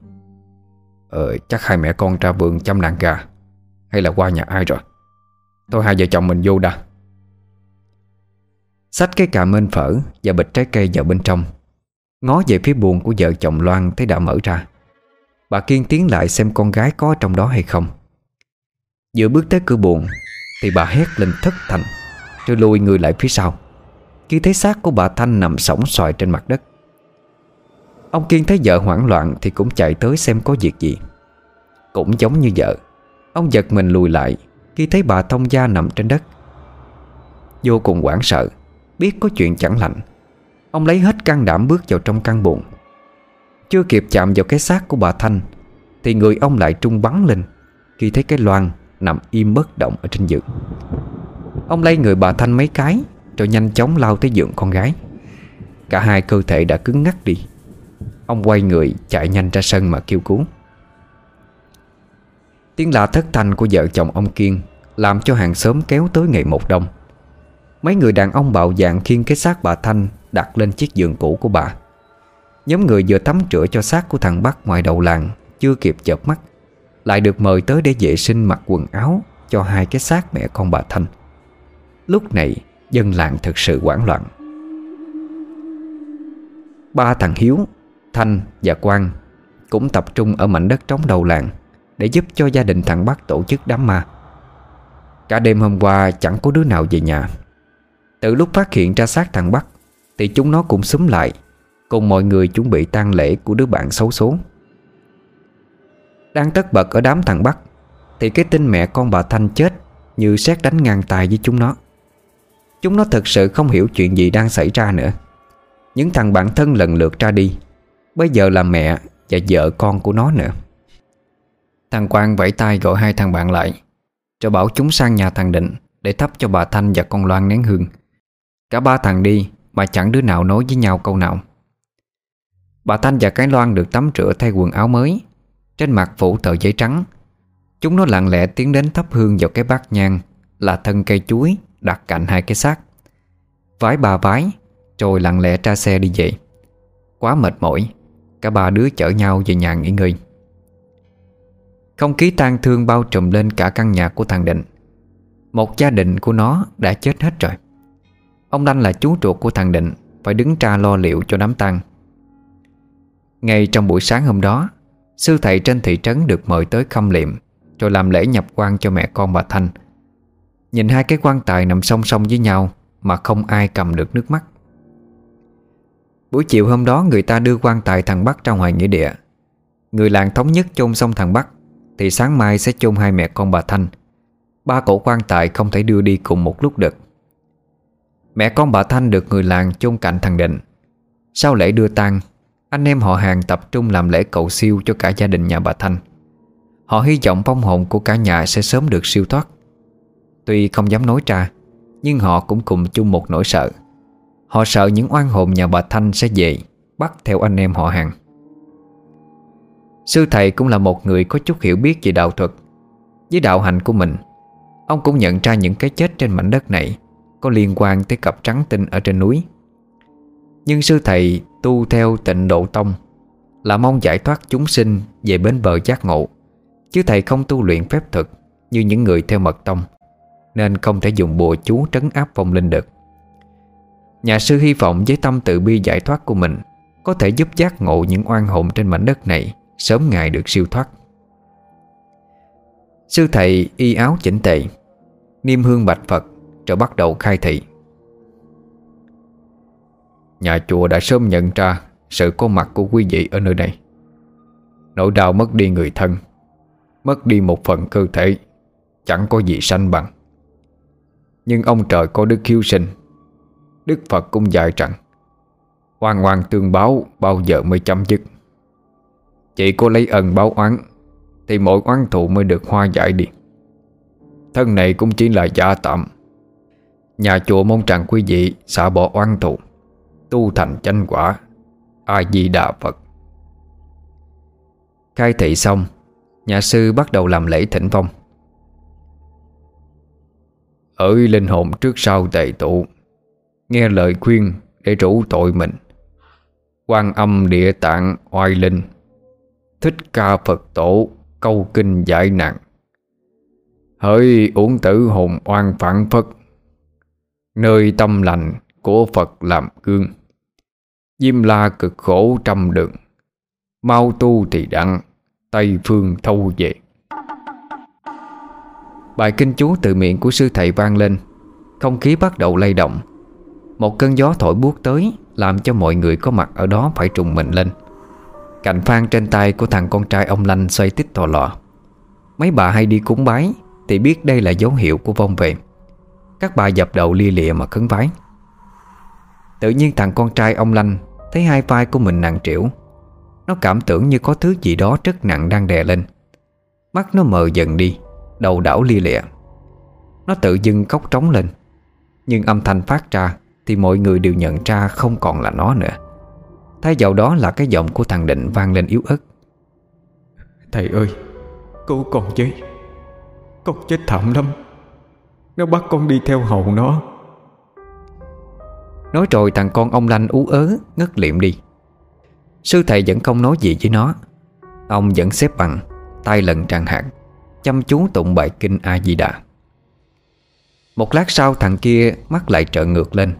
Ờ chắc hai mẹ con ra vườn chăm đàn gà Hay là qua nhà ai rồi? Thôi hai vợ chồng mình vô đã Xách cái cà mên phở Và bịch trái cây vào bên trong. Ngó về phía buồn của vợ chồng Loan Thấy đã mở ra. Bà Kiên tiến lại xem con gái có trong đó hay không. Vừa bước tới cửa buồn Thì bà hét lên thất thành Rồi lùi người lại phía sau. Khi thấy xác của bà Thanh nằm sóng xoài trên mặt đất, Ông Kiên thấy vợ hoảng loạn Thì cũng chạy tới xem có việc gì. Cũng giống như vợ, Ông giật mình lùi lại Khi thấy bà thông gia nằm trên đất. Vô cùng hoảng sợ. Biết có chuyện chẳng lành. Ông lấy hết can đảm bước vào trong căn buồng. Chưa kịp chạm vào cái xác của bà Thanh, Thì người ông lại trung bắn lên, Khi thấy cái loan nằm im bất động ở trên giường. Ông lấy người bà Thanh mấy cái, Rồi nhanh chóng lao tới giường con gái. Cả hai cơ thể đã cứng ngắc đi. Ông quay người chạy nhanh ra sân mà kêu cứu. Tiếng la thất thanh của vợ chồng ông Kiên Làm cho hàng xóm kéo tới ngày một đông. Mấy người đàn ông bạo dạng khiêng cái xác bà Thanh Đặt lên chiếc giường cũ của bà. Nhóm người vừa tắm rửa cho xác của thằng Bắc ngoài đầu làng Chưa kịp chợp mắt Lại được mời tới để vệ sinh mặc quần áo Cho hai cái xác mẹ con bà Thanh. Lúc này dân làng thực sự hoảng loạn. Ba thằng Hiếu, Thanh và Quang Cũng tập trung ở mảnh đất trống đầu làng Để giúp cho gia đình thằng Bắc tổ chức đám ma. Cả đêm hôm qua chẳng có đứa nào về nhà. Từ lúc phát hiện ra xác thằng Bắc, Thì chúng nó cũng xúm lại, Cùng mọi người chuẩn bị tang lễ của đứa bạn xấu số. Đang tất bật ở đám thằng Bắc, Thì cái tin mẹ con bà Thanh chết Như xét đánh ngang tài với chúng nó. Chúng nó thật sự không hiểu chuyện gì đang xảy ra nữa. Những thằng bạn thân lần lượt ra đi, Bây giờ là mẹ và vợ con của nó nữa. Thằng Quang vẫy tay gọi hai thằng bạn lại, Rồi bảo chúng sang nhà thằng Định Để thắp cho bà Thanh và con Loan nén hương. Cả ba thằng đi, Mà chẳng đứa nào nói với nhau câu nào. Bà Thanh và cái Loan được tắm rửa thay quần áo mới. Trên mặt phủ tờ giấy trắng. Chúng nó lặng lẽ tiến đến thắp hương vào cái bát nhang, Là thân cây chuối, đặt cạnh hai cái xác. Vái bà vái, Rồi lặng lẽ ra xe đi về. Quá mệt mỏi, Cả ba đứa chở nhau về nhà nghỉ ngơi. Không khí tang thương bao trùm lên cả căn nhà của thằng Định. Một gia đình của nó đã chết hết rồi. Ông Đanh là chú ruột của thằng Định, Phải đứng ra lo liệu cho đám tang. Ngay trong buổi sáng hôm đó, Sư thầy trên thị trấn được mời tới khâm liệm Rồi làm lễ nhập quan cho mẹ con bà Thanh. Nhìn hai cái quan tài nằm song song với nhau Mà không ai cầm được nước mắt. Buổi chiều hôm đó, người ta đưa quan tài thằng Bắc ra ngoài nghĩa địa. Người làng thống nhất chôn xong thằng Bắc, Thì sáng mai sẽ chôn hai mẹ con bà Thanh. Ba cổ quan tài không thể đưa đi cùng một lúc được. Mẹ con bà Thanh được người làng chôn cạnh thằng Định. Sau lễ đưa tang, Anh em họ hàng tập trung làm lễ cầu siêu cho cả gia đình nhà bà Thanh. Họ hy vọng vong hồn của cả nhà sẽ sớm được siêu thoát. Tuy không dám nói ra, Nhưng họ cũng cùng chung một nỗi sợ. Họ sợ những oan hồn nhà bà Thanh sẽ về, Bắt theo anh em họ hàng. Sư thầy cũng là một người có chút hiểu biết về đạo thuật. Với đạo hành của mình, Ông cũng nhận ra những cái chết trên mảnh đất này. Có liên quan tới cặp trắng tinh ở trên núi. Nhưng sư thầy tu theo tịnh độ tông, Là mong giải thoát chúng sinh về bến bờ giác ngộ, Chứ thầy không tu luyện phép thực Như những người theo mật tông, Nên không thể dùng bùa chú trấn áp vong linh được. Nhà sư hy vọng với tâm tự bi giải thoát của mình Có thể giúp giác ngộ những oan hồn trên mảnh đất này Sớm ngày được siêu thoát. Sư thầy y áo chỉnh tề, Niêm hương bạch Phật rồi bắt đầu khai thị. Nhà chùa đã sớm nhận ra Sự có mặt của quý vị ở nơi này. Nỗi đau mất đi người thân, Mất đi một phần cơ thể, Chẳng có gì sanh bằng. Nhưng ông trời có đức hiếu sinh, Đức Phật cũng dạy rằng, Oan oan tương báo bao giờ mới chấm dứt. Chỉ có lấy ân báo oán, Thì mỗi oán thù mới được hoa giải đi. Thân này cũng chỉ là giả tạm Nhà chùa mong rằng quý vị xả bỏ oán thù, Tu thành chánh quả A-di-đà Phật. Khai thị xong, Nhà sư bắt đầu làm lễ thỉnh vong Ơi linh hồn trước sau tề tụ, Nghe lời khuyên để rủ tội mình. Quan âm địa tạng oai linh, Thích ca Phật tổ câu kinh giải nạn. Hỡi uổng tử hồn oan phản phất Nơi tâm lành của Phật làm gương. Diêm la cực khổ trăm đường, Mau tu thì đặng, Tây phương thâu về. Bài kinh chú từ miệng của sư thầy vang lên. Không khí bắt đầu lay động. Một cơn gió thổi buốt tới, Làm cho mọi người có mặt ở đó phải trùng mình lên. Cạnh phan trên tay của thằng con trai ông Lanh xoay tít thò lọ Mấy bà hay đi cúng bái, Thì biết đây là dấu hiệu của vong về. Các bà dập đầu lia lịa mà khấn vái. Tự nhiên thằng con trai ông Lanh Thấy hai vai của mình nặng trĩu Nó cảm tưởng như có thứ gì đó rất nặng đang đè lên. Mắt nó mờ dần đi, Đầu đảo lia lịa. Nó tự dưng khóc trống lên. Nhưng âm thanh phát ra Thì mọi người đều nhận ra không còn là nó nữa. Thay vào đó là cái giọng của thằng Định vang lên yếu ớt. Thầy ơi Cứu con với Con chết thảm lắm. Nó bắt con đi theo hầu nó. Nói rồi thằng con ông Lanh ú ớ, Ngất liệm đi. Sư thầy vẫn không nói gì với nó. Ông vẫn xếp bằng, tay lần tràn hạt, Chăm chú tụng bài kinh A-di-đà. Một lát sau thằng kia mắt lại trợn ngược lên.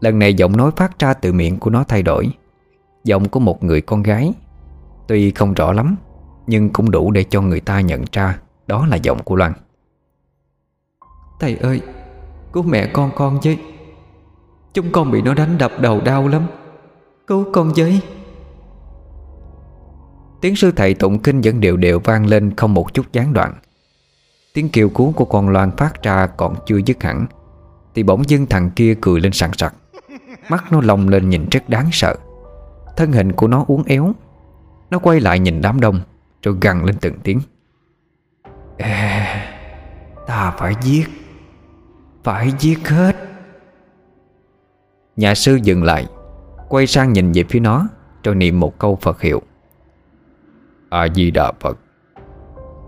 Lần này giọng nói phát ra từ miệng của nó thay đổi. Giọng của một người con gái. Tuy không rõ lắm, Nhưng cũng đủ để cho người ta nhận ra Đó là giọng của Loan. Thầy ơi Cứu mẹ con con với. Chúng con bị nó đánh đập đầu đau lắm. Cứu con với. Tiếng sư thầy tụng kinh vẫn đều đều vang lên Không một chút gián đoạn. Tiếng kêu cứu của con Loan phát ra còn chưa dứt hẳn, Thì bỗng dưng thằng kia cười lên sẵn sặc. Mắt nó lồng lên nhìn rất đáng sợ. Thân hình của nó uốn éo. Nó quay lại nhìn đám đông, Rồi gằn lên từng tiếng. Ta phải giết. Phải giết hết. Nhà sư dừng lại, Quay sang nhìn về phía nó, Rồi niệm một câu Phật hiệu. A-di-đà Phật,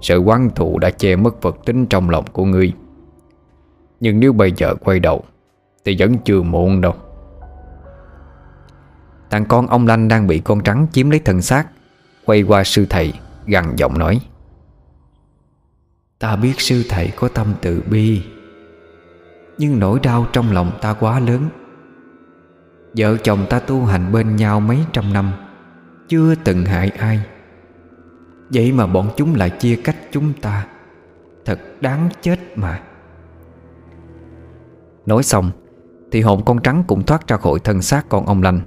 Sự quán thụ đã che mất Phật tính trong lòng của ngươi. Nhưng nếu bây giờ quay đầu, Thì vẫn chưa muộn đâu. Thằng con ông Lanh đang bị con trắng chiếm lấy thân xác, Quay qua sư thầy, gằn giọng nói. Ta biết sư thầy có tâm từ bi. Nhưng nỗi đau trong lòng ta quá lớn. Vợ chồng ta tu hành bên nhau mấy trăm năm, Chưa từng hại ai. Vậy mà bọn chúng lại chia cách chúng ta. Thật đáng chết mà. Nói xong, Thì hồn con trắng cũng thoát ra khỏi thân xác con ông lành.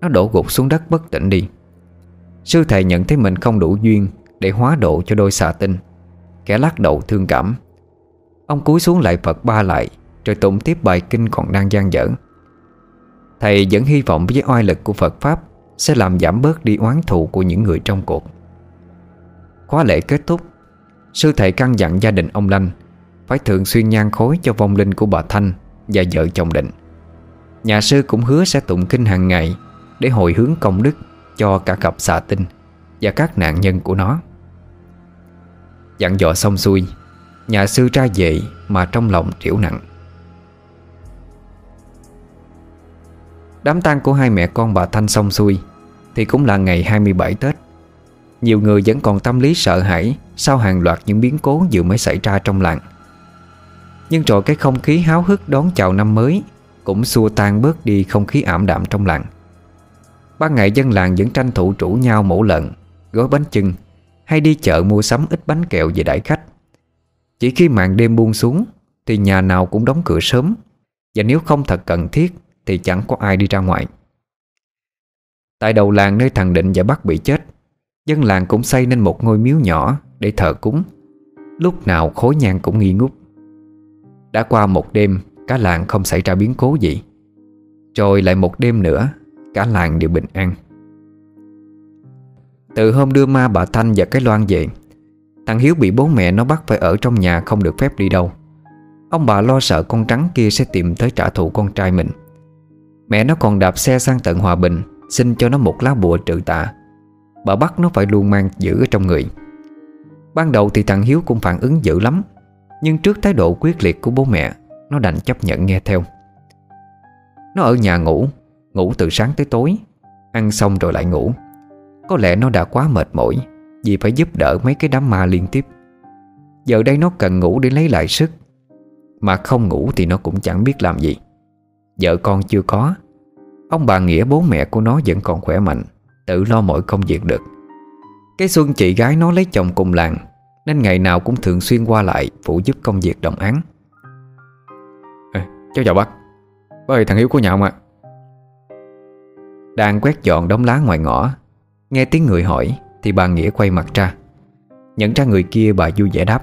Nó đổ gục xuống đất bất tỉnh đi. Sư thầy nhận thấy mình không đủ duyên Để hóa độ cho đôi xà tinh. Kẻ lắc đầu thương cảm. Ông cúi xuống lại Phật ba lại. Rồi tụng tiếp bài kinh còn đang gian dở. Thầy vẫn hy vọng với oai lực của Phật Pháp Sẽ làm giảm bớt đi oán thù của những người trong cuộc. Khóa lễ kết thúc, Sư thầy căn dặn gia đình ông Lanh Phải thường xuyên nhan khối cho vong linh của bà Thanh Và vợ chồng định. Nhà sư cũng hứa sẽ tụng kinh hàng ngày Để hồi hướng công đức Cho cả cặp xà tinh Và các nạn nhân của nó. Dặn dò xong xuôi, Nhà sư ra về Mà trong lòng triểu nặng. Đám tang của hai mẹ con bà Thanh xong xuôi, Thì cũng là ngày 27 Tết. Nhiều người vẫn còn tâm lý sợ hãi Sau hàng loạt những biến cố vừa mới xảy ra trong làng. Nhưng rồi cái không khí háo hức đón chào năm mới Cũng xua tan bớt đi không khí ảm đạm trong làng. Ban ngày dân làng vẫn tranh thủ chủ nhau mổ lợn, Gói bánh chưng Hay đi chợ mua sắm ít bánh kẹo về đãi khách. Chỉ khi màn đêm buông xuống Thì nhà nào cũng đóng cửa sớm Và nếu không thật cần thiết thì chẳng có ai đi ra ngoài. Tại đầu làng nơi thằng Định và Bắc bị chết, Dân làng cũng xây nên một ngôi miếu nhỏ Để thờ cúng. Lúc nào khối nhang cũng nghi ngút. Đã qua một đêm, Cả làng không xảy ra biến cố gì. Rồi lại một đêm nữa, Cả làng đều bình an. Từ hôm đưa ma bà Thanh và cái loan về, Thằng Hiếu bị bố mẹ nó bắt phải ở trong nhà Không được phép đi đâu. Ông bà lo sợ con trắng kia sẽ tìm tới trả thù con trai mình. Mẹ nó còn đạp xe sang tận Hòa Bình, Xin cho nó một lá bùa trừ tạ Bà bắt nó phải luôn mang giữ ở trong người. Ban đầu thì thằng Hiếu cũng phản ứng dữ lắm, Nhưng trước thái độ quyết liệt của bố mẹ, Nó đành chấp nhận nghe theo. Nó ở nhà ngủ Ngủ từ sáng tới tối, Ăn xong rồi lại ngủ. Có lẽ nó đã quá mệt mỏi, Vì phải giúp đỡ mấy cái đám ma liên tiếp. Giờ đây nó cần ngủ để lấy lại sức, Mà không ngủ thì nó cũng chẳng biết làm gì. Vợ con chưa có Ông bà Nghĩa bố mẹ của nó vẫn còn khỏe mạnh Tự lo mọi công việc được. Cái Xuân chị gái nó lấy chồng cùng làng Nên ngày nào cũng thường xuyên qua lại Phụ giúp công việc đồng án à, Cháu chào bác. Bác ơi thằng Hiếu của nhà ông ạ. Đang quét dọn đống lá ngoài ngõ Nghe tiếng người hỏi Thì bà Nghĩa quay mặt ra. Nhận ra người kia bà vui vẻ đáp.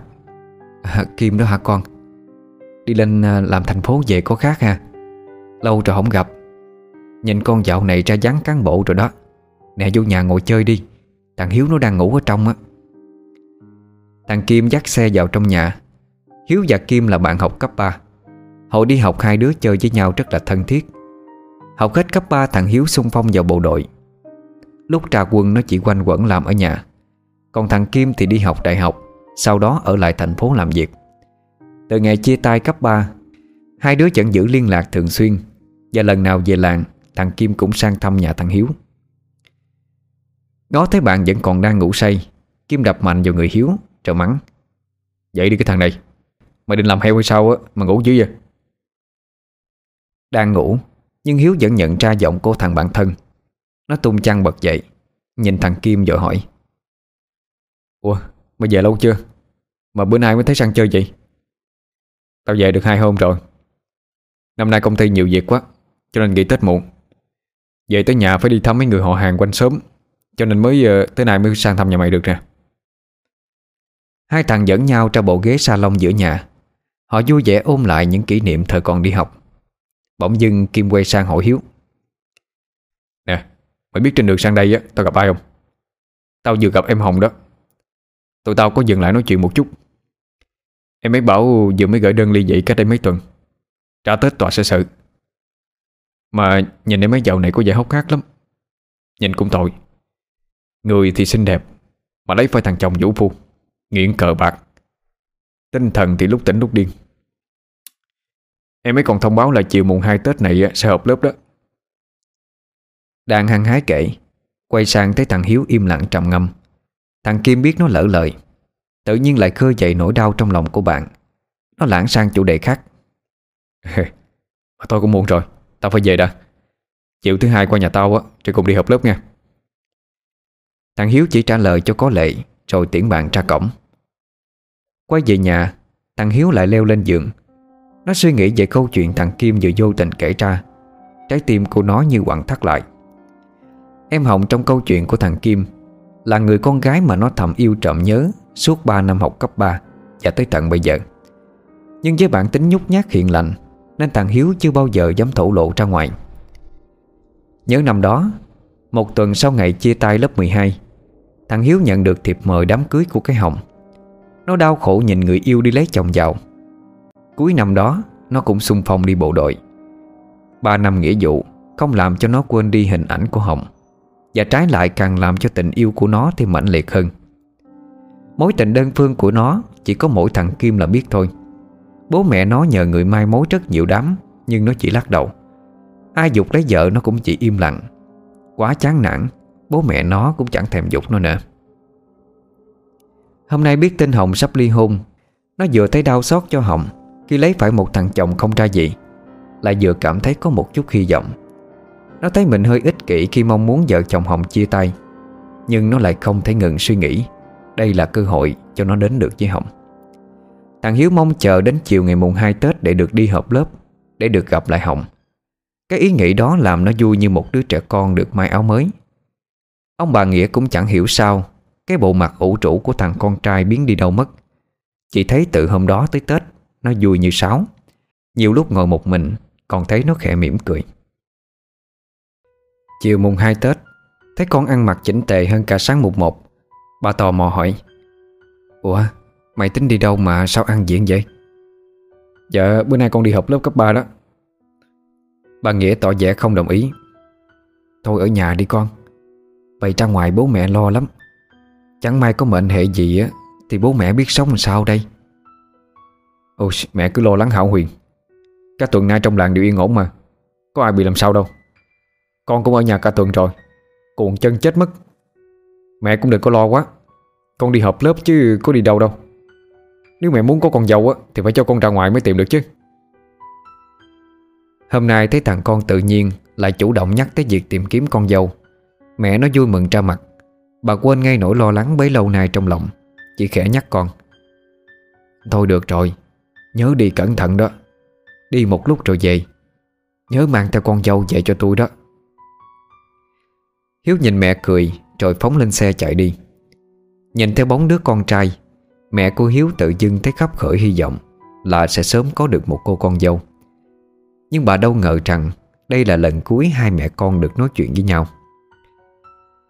À, Kim đó hả con? Đi lên à, làm thành phố về có khác ha. Lâu rồi không gặp Nhìn con dạo này ra dáng cán bộ rồi đó. Nè, vô nhà ngồi chơi đi. Thằng Hiếu nó đang ngủ ở trong á. Thằng Kim dắt xe vào trong nhà. Hiếu và Kim là bạn học cấp 3 Hồi đi học hai đứa chơi với nhau rất là thân thiết. Học hết cấp 3 thằng Hiếu xung phong vào bộ đội. Lúc trà quân, nó chỉ quanh quẩn làm ở nhà. Còn thằng Kim thì đi học đại học, Sau đó ở lại thành phố làm việc. Từ ngày chia tay cấp 3 Hai đứa vẫn giữ liên lạc thường xuyên Và lần nào về làng Thằng Kim cũng sang thăm nhà thằng Hiếu. Ngó thấy bạn vẫn còn đang ngủ say, Kim đập mạnh vào người Hiếu Rồi mắng. Dậy đi cái thằng này, Mày định làm heo hay sao á, mà ngủ dữ vậy? Đang ngủ, Nhưng Hiếu vẫn nhận ra giọng của thằng bạn thân. Nó tung chăn bật dậy, Nhìn thằng Kim rồi hỏi. Ủa, mày về lâu chưa? Mà bữa nay mới thấy sang chơi vậy? Tao về được hai hôm rồi. Năm nay công ty nhiều việc quá, Cho nên nghỉ Tết muộn. Về tới nhà phải đi thăm mấy người họ hàng quanh sớm Cho nên mới uh, tới nay mới sang thăm nhà mày được nè. Hai thằng dẫn nhau ra bộ ghế salon giữa nhà. Họ vui vẻ ôm lại những kỷ niệm thời còn đi học. Bỗng dưng Kim quay sang hỏi Hiếu. Nè Mày biết trên đường sang đây á Tao gặp ai không? Tao vừa gặp em Hồng đó. Tụi tao có dừng lại nói chuyện một chút. Em ấy bảo vừa mới gửi đơn ly dị cách đây mấy tuần. Trả Tết tòa sẽ sự mà nhìn em mấy dạo này có vẻ hốc hác lắm. Nhìn cũng tội. Người thì xinh đẹp, Mà lấy phải thằng chồng vũ phu, Nghiện cờ bạc. Tinh thần thì lúc tỉnh lúc điên. Em ấy còn thông báo là chiều mùng 2 Tết này sẽ họp lớp đó. Đang hăng hái kể, Quay sang thấy thằng Hiếu im lặng trầm ngâm. Thằng Kim biết nó lỡ lời, Tự nhiên lại khơi dậy nỗi đau trong lòng của bạn. Nó lãng sang chủ đề khác. Mà cũng muộn rồi. Tao phải về đã. Chiều thứ hai qua nhà tao á Rồi cùng đi học lớp nha. Thằng Hiếu chỉ trả lời cho có lệ, Rồi tiễn bạn ra cổng. Quay về nhà, Thằng Hiếu lại leo lên giường. Nó suy nghĩ về câu chuyện thằng Kim vừa vô tình kể ra. Trái tim của nó như quặn thắt lại. Em Hồng trong câu chuyện của thằng Kim Là người con gái mà nó thầm yêu trộm nhớ Suốt 3 năm học cấp 3 Và tới tận bây giờ. Nhưng với bản tính nhút nhát hiện lành nên thằng Hiếu chưa bao giờ dám thổ lộ ra ngoài. Nhớ năm đó, Một tuần sau ngày chia tay lớp 12 Thằng Hiếu nhận được thiệp mời đám cưới của cái Hồng. Nó đau khổ nhìn người yêu đi lấy chồng giàu Cuối năm đó, Nó cũng xung phong đi bộ đội. Ba năm nghĩa vụ, Không làm cho nó quên đi hình ảnh của Hồng, Và trái lại càng làm cho tình yêu của nó Thêm mãnh liệt hơn. Mối tình đơn phương của nó Chỉ có mỗi thằng Kim là biết thôi. Bố mẹ nó nhờ người mai mối rất nhiều đám, Nhưng nó chỉ lắc đầu. Ai dục lấy vợ nó cũng chỉ im lặng. Quá chán nản, Bố mẹ nó cũng chẳng thèm dục nó nữa. Hôm nay biết tin Hồng sắp ly hôn. Nó vừa thấy đau xót cho Hồng, Khi lấy phải một thằng chồng không ra gì, Lại vừa cảm thấy có một chút hy vọng. Nó thấy mình hơi ích kỷ Khi mong muốn vợ chồng Hồng chia tay, Nhưng nó lại không thể ngừng suy nghĩ. Đây là cơ hội cho nó đến được với Hồng. Thằng Hiếu mong chờ đến chiều ngày mùng 2 Tết Để được đi họp lớp, Để được gặp lại Hồng. Cái ý nghĩ đó làm nó vui như một đứa trẻ con được may áo mới. Ông bà Nghĩa cũng chẳng hiểu sao, Cái bộ mặt ủ trụ của thằng con trai biến đi đâu mất. Chỉ thấy từ hôm đó tới Tết, Nó vui như sáo. Nhiều lúc ngồi một mình, Còn thấy nó khẽ mỉm cười. Chiều mùng 2 Tết, Thấy con ăn mặc chỉnh tề hơn cả sáng mùng 1 Bà tò mò hỏi, Ủa mày tính đi đâu mà sao ăn diện vậy? Dạ bữa nay con đi học lớp cấp 3 đó. Bà Nghĩa tỏ vẻ không đồng ý. Thôi ở nhà đi con. Vậy ra ngoài bố mẹ lo lắm. Chẳng may có mệnh hệ gì á, Thì bố mẹ biết sống làm sao đây. Ôi, mẹ cứ lo lắng hảo huyền. Các tuần nay trong làng đều yên ổn mà. Có ai bị làm sao đâu. Con cũng ở nhà cả tuần rồi. Cuộn chân chết mất. Mẹ cũng đừng có lo quá. Con đi học lớp chứ có đi đâu đâu. Nếu mẹ muốn có con dâu á, Thì phải cho con ra ngoài mới tìm được chứ. Hôm nay thấy thằng con tự nhiên Lại chủ động nhắc tới việc tìm kiếm con dâu. Mẹ nó vui mừng ra mặt. Bà quên ngay nỗi lo lắng bấy lâu nay trong lòng. Chỉ khẽ nhắc con. Thôi được rồi, Nhớ đi cẩn thận đó. Đi một lúc rồi về. Nhớ mang theo con dâu về cho tôi đó. Hiếu nhìn mẹ cười, Rồi phóng lên xe chạy đi. Nhìn theo bóng đứa con trai Mẹ cô Hiếu tự dưng thấy khắp khởi hy vọng Là sẽ sớm có được một cô con dâu. Nhưng bà đâu ngờ rằng Đây là lần cuối hai mẹ con được nói chuyện với nhau.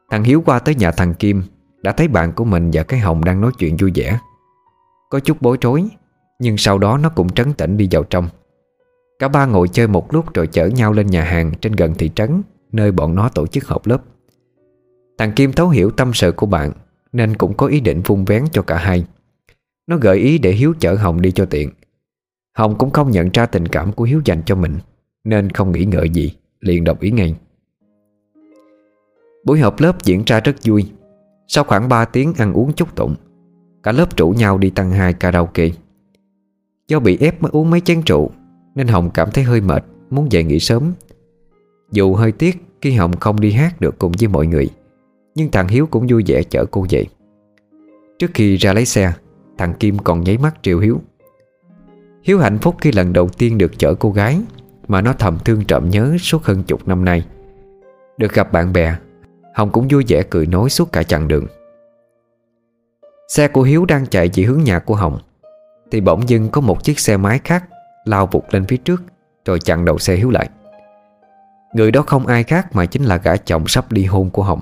Thằng Hiếu qua tới nhà thằng Kim Đã thấy bạn của mình và cái Hồng đang nói chuyện vui vẻ. Có chút bối rối, Nhưng sau đó nó cũng trấn tĩnh đi vào trong. Cả ba ngồi chơi một lúc rồi chở nhau lên nhà hàng trên gần thị trấn, Nơi bọn nó tổ chức họp lớp. Thằng Kim thấu hiểu tâm sự của bạn Nên cũng có ý định vung vén cho cả hai. Nó gợi ý để Hiếu chở Hồng đi cho tiện. Hồng cũng không nhận ra tình cảm của Hiếu dành cho mình, Nên không nghĩ ngợi gì, Liền đồng ý ngay. Buổi họp lớp diễn ra rất vui. Sau khoảng 3 tiếng ăn uống chúc tụng, Cả lớp rủ nhau đi tăng hai karaoke. Do bị ép mới uống mấy chén rượu, Nên Hồng cảm thấy hơi mệt, Muốn về nghỉ sớm. Dù hơi tiếc khi Hồng không đi hát được cùng với mọi người, Nhưng thằng Hiếu cũng vui vẻ chở cô về. Trước khi ra lấy xe Thằng Kim còn nháy mắt triệu Hiếu. Hiếu hạnh phúc khi lần đầu tiên được chở cô gái, Mà nó thầm thương trộm nhớ suốt hơn chục năm nay. Được gặp bạn bè, Hồng cũng vui vẻ cười nói suốt cả chặng đường. Xe của Hiếu đang chạy chỉ hướng nhà của Hồng, Thì bỗng dưng có một chiếc xe máy khác Lao vụt lên phía trước, Rồi chặn đầu xe Hiếu lại. Người đó không ai khác mà chính là gã chồng sắp ly hôn của Hồng.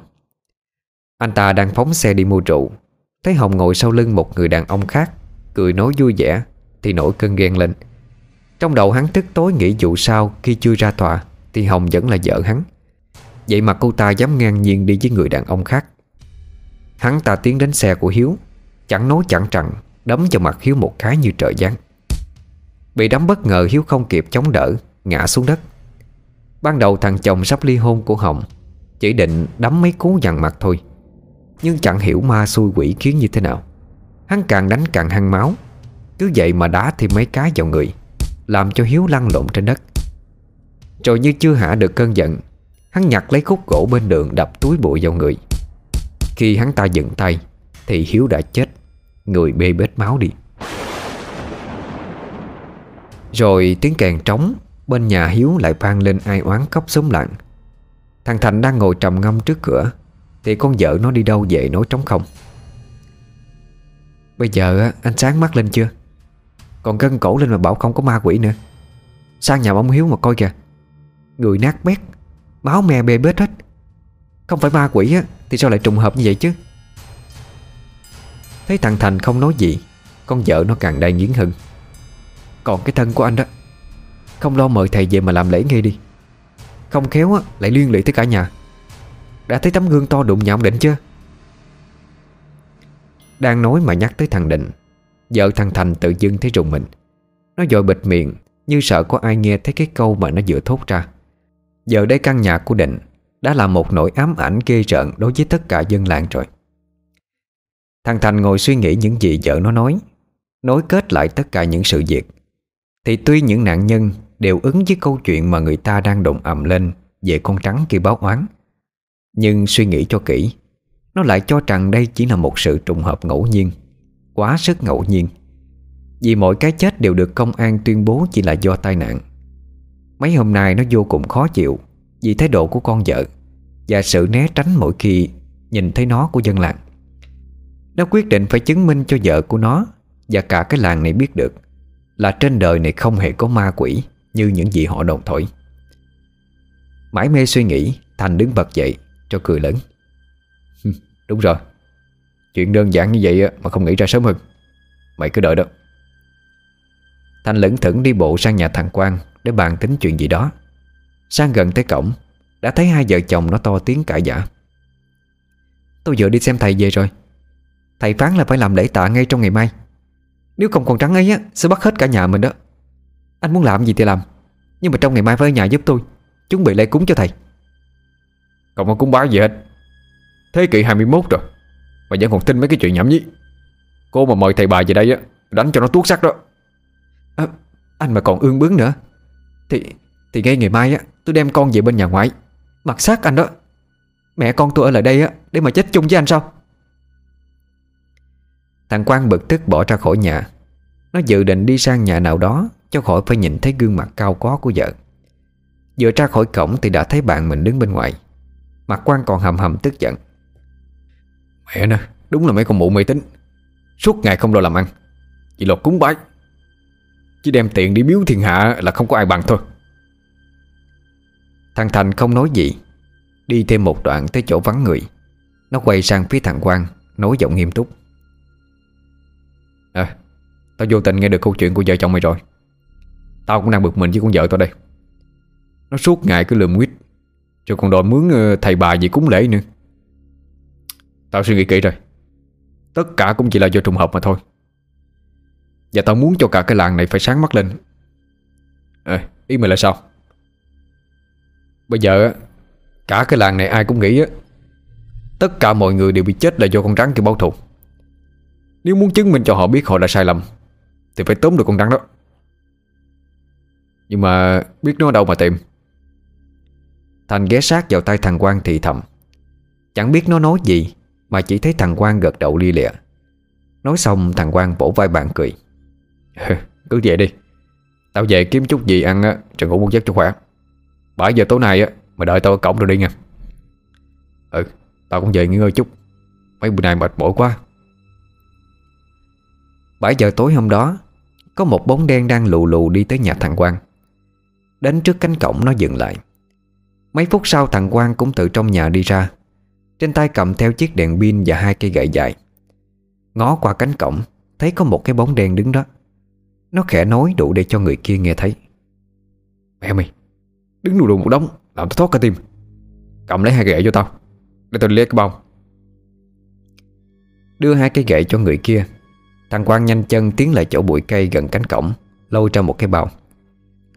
Anh ta đang phóng xe đi mua rượu Thấy Hồng ngồi sau lưng một người đàn ông khác, Cười nói vui vẻ, Thì nổi cơn ghen lên. Trong đầu hắn tức tối nghĩ vụ sau Khi chưa ra tòa, Thì Hồng vẫn là vợ hắn. Vậy mà cô ta dám ngang nhiên đi với người đàn ông khác. Hắn ta tiến đến xe của Hiếu, Chẳng nói chẳng rằng, Đấm vào mặt Hiếu một cái như trời giáng. Bị đấm bất ngờ, Hiếu không kịp chống đỡ, Ngã xuống đất. Ban đầu thằng chồng sắp ly hôn của Hồng, Chỉ định đấm mấy cú dằn mặt thôi. Nhưng chẳng hiểu ma xui quỷ khiến như thế nào. Hắn càng đánh càng hăng máu. Cứ vậy mà đá thêm mấy cái vào người, Làm cho Hiếu lăn lộn trên đất. Rồi như chưa hạ được cơn giận, Hắn nhặt lấy khúc gỗ bên đường đập túi bụi vào người. Khi hắn ta dừng tay, Thì Hiếu đã chết. Người bê bết máu đi. Rồi tiếng kèn trống Bên nhà Hiếu lại vang lên ai oán khóc sống lặng. Thằng Thành đang ngồi trầm ngâm trước cửa. Thì con vợ nó đi đâu về nói trống không? Bây giờ anh sáng mắt lên chưa? Còn gân cổ lên mà bảo không có ma quỷ nữa. Sang nhà ông Hiếu mà coi kìa. Người nát bét, Máu me bê bết hết. Không phải ma quỷ á, Thì sao lại trùng hợp như vậy chứ? Thấy thằng Thành không nói gì, Con vợ nó càng đầy nghiến hơn. Còn cái thân của anh đó, Không lo mời thầy về mà làm lễ ngay đi. Không khéo á, lại liên lụy tới cả nhà. Đã thấy tấm gương to đụng nhà ông Định chưa? Đang nói mà nhắc tới thằng Định, Vợ thằng Thành tự dưng thấy rùng mình. Nó dội bịt miệng, Như sợ có ai nghe thấy cái câu mà nó vừa thốt ra. Giờ đây căn nhà của Định Đã là một nỗi ám ảnh ghê rợn Đối với tất cả dân làng rồi. Thằng Thành ngồi suy nghĩ những gì vợ nó nói, Nối kết lại tất cả những sự việc. Thì tuy những nạn nhân Đều ứng với câu chuyện mà người ta đang đụng ầm lên Về con trắng kia báo oán nhưng suy nghĩ cho kỹ, Nó lại cho rằng đây chỉ là một sự trùng hợp ngẫu nhiên, Quá sức ngẫu nhiên. Vì mọi cái chết đều được công an tuyên bố chỉ là do tai nạn. Mấy hôm nay nó vô cùng khó chịu Vì thái độ của con vợ Và sự né tránh mỗi khi Nhìn thấy nó của dân làng. Nó quyết định phải chứng minh cho vợ của nó Và cả cái làng này biết được Là trên đời này không hề có ma quỷ Như những gì họ đồn thổi. Mãi mê suy nghĩ, Thành đứng bật dậy cho cười lớn. Đúng rồi. Chuyện đơn giản như vậy mà không nghĩ ra sớm hơn. Mày cứ đợi đó. Thành lững thững đi bộ sang nhà thằng Quang Để bàn tính chuyện gì đó. Sang gần tới cổng, Đã thấy hai vợ chồng nó to tiếng cãi giả Tôi vừa đi xem thầy về rồi. Thầy phán là phải làm lễ tạ ngay trong ngày mai. Nếu không còn trắng ấy á, Sẽ bắt hết cả nhà mình đó. Anh muốn làm gì thì làm. Nhưng mà trong ngày mai phải ở nhà giúp tôi, Chuẩn bị lễ cúng cho thầy. Không có cúng bái gì hết. Thế kỷ 21 rồi Mà vẫn còn tin mấy cái chuyện nhảm nhí. Cô mà mời thầy bà về đây á Đánh cho nó tuốt sắc đó. À, Anh mà còn ương bướng nữa. Thì thì ngay ngày mai á Tôi đem con về bên nhà ngoại. Mặc xác anh đó. Mẹ con tôi ở lại đây á Để mà chết chung với anh sao? Thằng Quang bực tức bỏ ra khỏi nhà. Nó dự định đi sang nhà nào đó Cho khỏi phải nhìn thấy gương mặt cao có của vợ. Vừa ra khỏi cổng Thì đã thấy bạn mình đứng bên ngoài Mặt Quang còn hầm hầm tức giận. Mẹ nè, Đúng là mấy con mụ mê tính. Suốt ngày không lo làm ăn, Chỉ lo cúng bái. Chỉ đem tiền đi biếu thiên hạ là không có ai bằng thôi. Thằng Thành không nói gì. Đi thêm một đoạn tới chỗ vắng người. Nó quay sang phía thằng Quang, Nói giọng nghiêm túc. À Tao vô tình nghe được câu chuyện của vợ chồng mày rồi. Tao cũng đang bực mình với con vợ tao đây. Nó suốt ngày cứ lườm quýt rồi còn đòi mướn ờ, thầy bà gì cúng lễ nữa. Tao suy nghĩ kỹ rồi. Tất cả cũng chỉ là do trùng hợp mà thôi. Và tao muốn cho cả cái làng này phải sáng mắt lên. À, Ý mày là sao? Bây giờ Cả cái làng này ai cũng nghĩ Tất cả mọi người đều bị chết là do con rắn kia báo thù. Nếu muốn chứng minh cho họ biết họ đã sai lầm Thì phải tóm được con rắn đó. Nhưng mà biết nó ở đâu mà tìm? Thành ghé sát vào tay thằng Quang thì thầm. Chẳng biết nó nói gì, Mà chỉ thấy thằng Quang gật đầu lia lịa. Nói xong, thằng Quang vỗ vai bạn cười. Cứ về đi. Tao về kiếm chút gì ăn á, Rồi ngủ một giấc cho khỏe. 7 giờ tối nay á Mày đợi tao ở cổng rồi đi nha. Ừ Tao cũng về nghỉ ngơi chút. Mấy bữa nay mệt mỏi quá. 7 giờ tối hôm đó, Có một bóng đen đang lù lù đi tới nhà thằng Quang. Đến trước cánh cổng nó dừng lại. Mấy phút sau, thằng Quang cũng từ trong nhà đi ra. Trên tay cầm theo chiếc đèn pin và hai cây gậy dài. Ngó qua cánh cổng, Thấy có một cái bóng đen đứng đó. Nó khẽ nói đủ để cho người kia nghe thấy. Mẹ mày, Đứng đù đù một đống, Làm tao thoát cả tim. Cầm lấy hai gậy cho tao, Để tao lấy cái bông Đưa hai cây gậy cho người kia. Thằng Quang nhanh chân tiến lại chỗ bụi cây gần cánh cổng, Lôi ra một cái bao.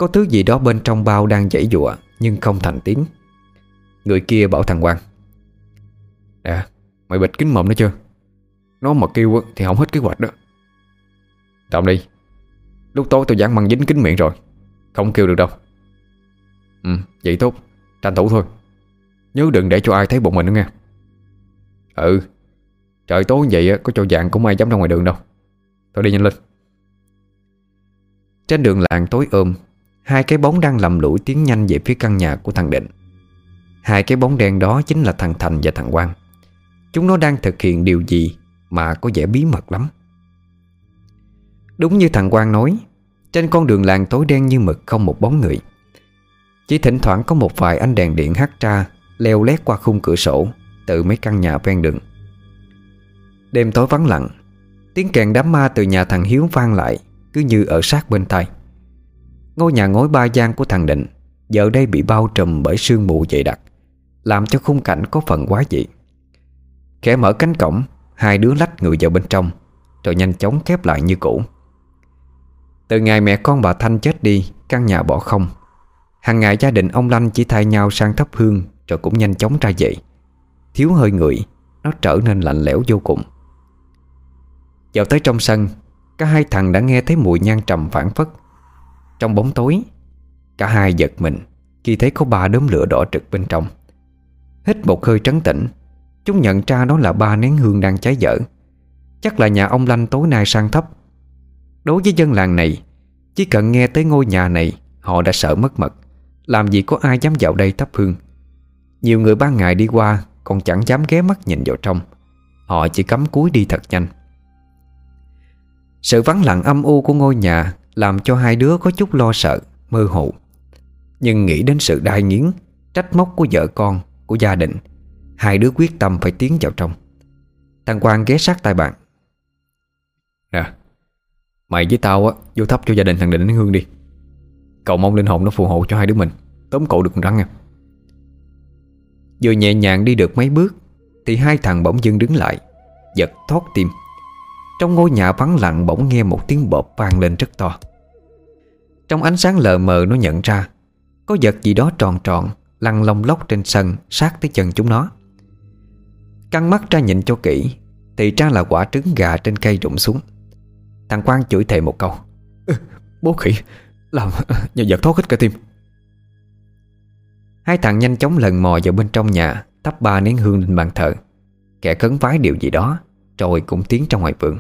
Có thứ gì đó bên trong bao đang dãy dụa, Nhưng không thành tiếng. Người kia bảo thằng Quang Nè Mày bịt kính mộng nó chưa? Nó mà kêu thì không hết kế hoạch đó. Tạm đi. Lúc tối tôi dán băng dính kính miệng rồi, Không kêu được đâu. Ừ vậy tốt, Tranh thủ thôi. Nhớ đừng để cho ai thấy bụng mình nữa nghe. Ừ Trời tối vậy có cho dạng cũng ai dám ra ngoài đường đâu. Thôi đi nhanh lên. Trên đường làng tối ôm Hai cái bóng đang lầm lũi tiến nhanh về phía căn nhà của thằng Định. Hai cái bóng đen đó chính là thằng Thành và thằng Quang. Chúng nó đang thực hiện điều gì Mà có vẻ bí mật lắm. Đúng như thằng Quang nói, Trên con đường làng tối đen như mực không một bóng người. Chỉ thỉnh thoảng có một vài ánh đèn điện hắt ra, Leo lét qua khung cửa sổ Từ mấy căn nhà ven đường. Đêm tối vắng lặng, Tiếng kèn đám ma từ nhà thằng Hiếu vang lại, Cứ như ở sát bên tai. Ngôi nhà ngói ba gian của thằng Định Giờ đây bị bao trùm bởi sương mù dày đặc, Làm cho khung cảnh có phần quá dị. Khẽ mở cánh cổng, Hai đứa lách người vào bên trong, Rồi nhanh chóng khép lại như cũ. Từ ngày mẹ con bà Thanh chết đi, Căn nhà bỏ không. Hàng ngày gia đình ông Lanh chỉ thay nhau sang thắp hương, Rồi cũng nhanh chóng ra dậy. Thiếu hơi người, Nó trở nên lạnh lẽo vô cùng. Vào tới trong sân, Cả hai thằng đã nghe thấy mùi nhang trầm phản phất trong bóng tối. Cả hai giật mình Khi thấy có ba đốm lửa đỏ trực bên trong. Hít một hơi trấn tĩnh, Chúng nhận ra đó là ba nén hương đang cháy dở. Chắc là nhà ông Lanh tối nay sang thấp. Đối với dân làng này, Chỉ cần nghe tới ngôi nhà này, Họ đã sợ mất mật. Làm gì có ai dám vào đây thắp hương. Nhiều người ban ngày đi qua Còn chẳng dám ghé mắt nhìn vào trong. Họ chỉ cắm cúi đi thật nhanh. Sự vắng lặng âm u của ngôi nhà làm cho hai đứa có chút lo sợ, Mơ hồ. Nhưng nghĩ đến sự đai nghiến, Trách móc của vợ con, Của gia đình, Hai đứa quyết tâm phải tiến vào trong. Thằng Quang ghé sát tay bạn. Nè, Mày với tao á, Vô thắp cho gia đình thằng Định đến hương đi. Cậu mong linh hồn nó phù hộ cho hai đứa mình, Tóm cậu được con rắn nha Vừa nhẹ nhàng đi được mấy bước, Thì hai thằng bỗng dưng đứng lại, Giật thoát tim. Trong ngôi nhà vắng lặng bỗng nghe một tiếng bộp vang lên rất to. Trong ánh sáng lờ mờ nó nhận ra, Có vật gì đó tròn tròn Lăn lông lóc trên sân, Sát tới chân chúng nó. Căng mắt ra nhìn cho kỹ, Thì ra là quả trứng gà trên cây rụng xuống. Thằng Quang chửi thề một câu Bố khỉ, Làm nhờ giật thoát hết cả tim. Hai thằng nhanh chóng lần mò vào bên trong nhà, Thắp ba nén hương lên bàn thờ. Kẻ khấn vái điều gì đó, Rồi cũng tiến ra ngoài vườn.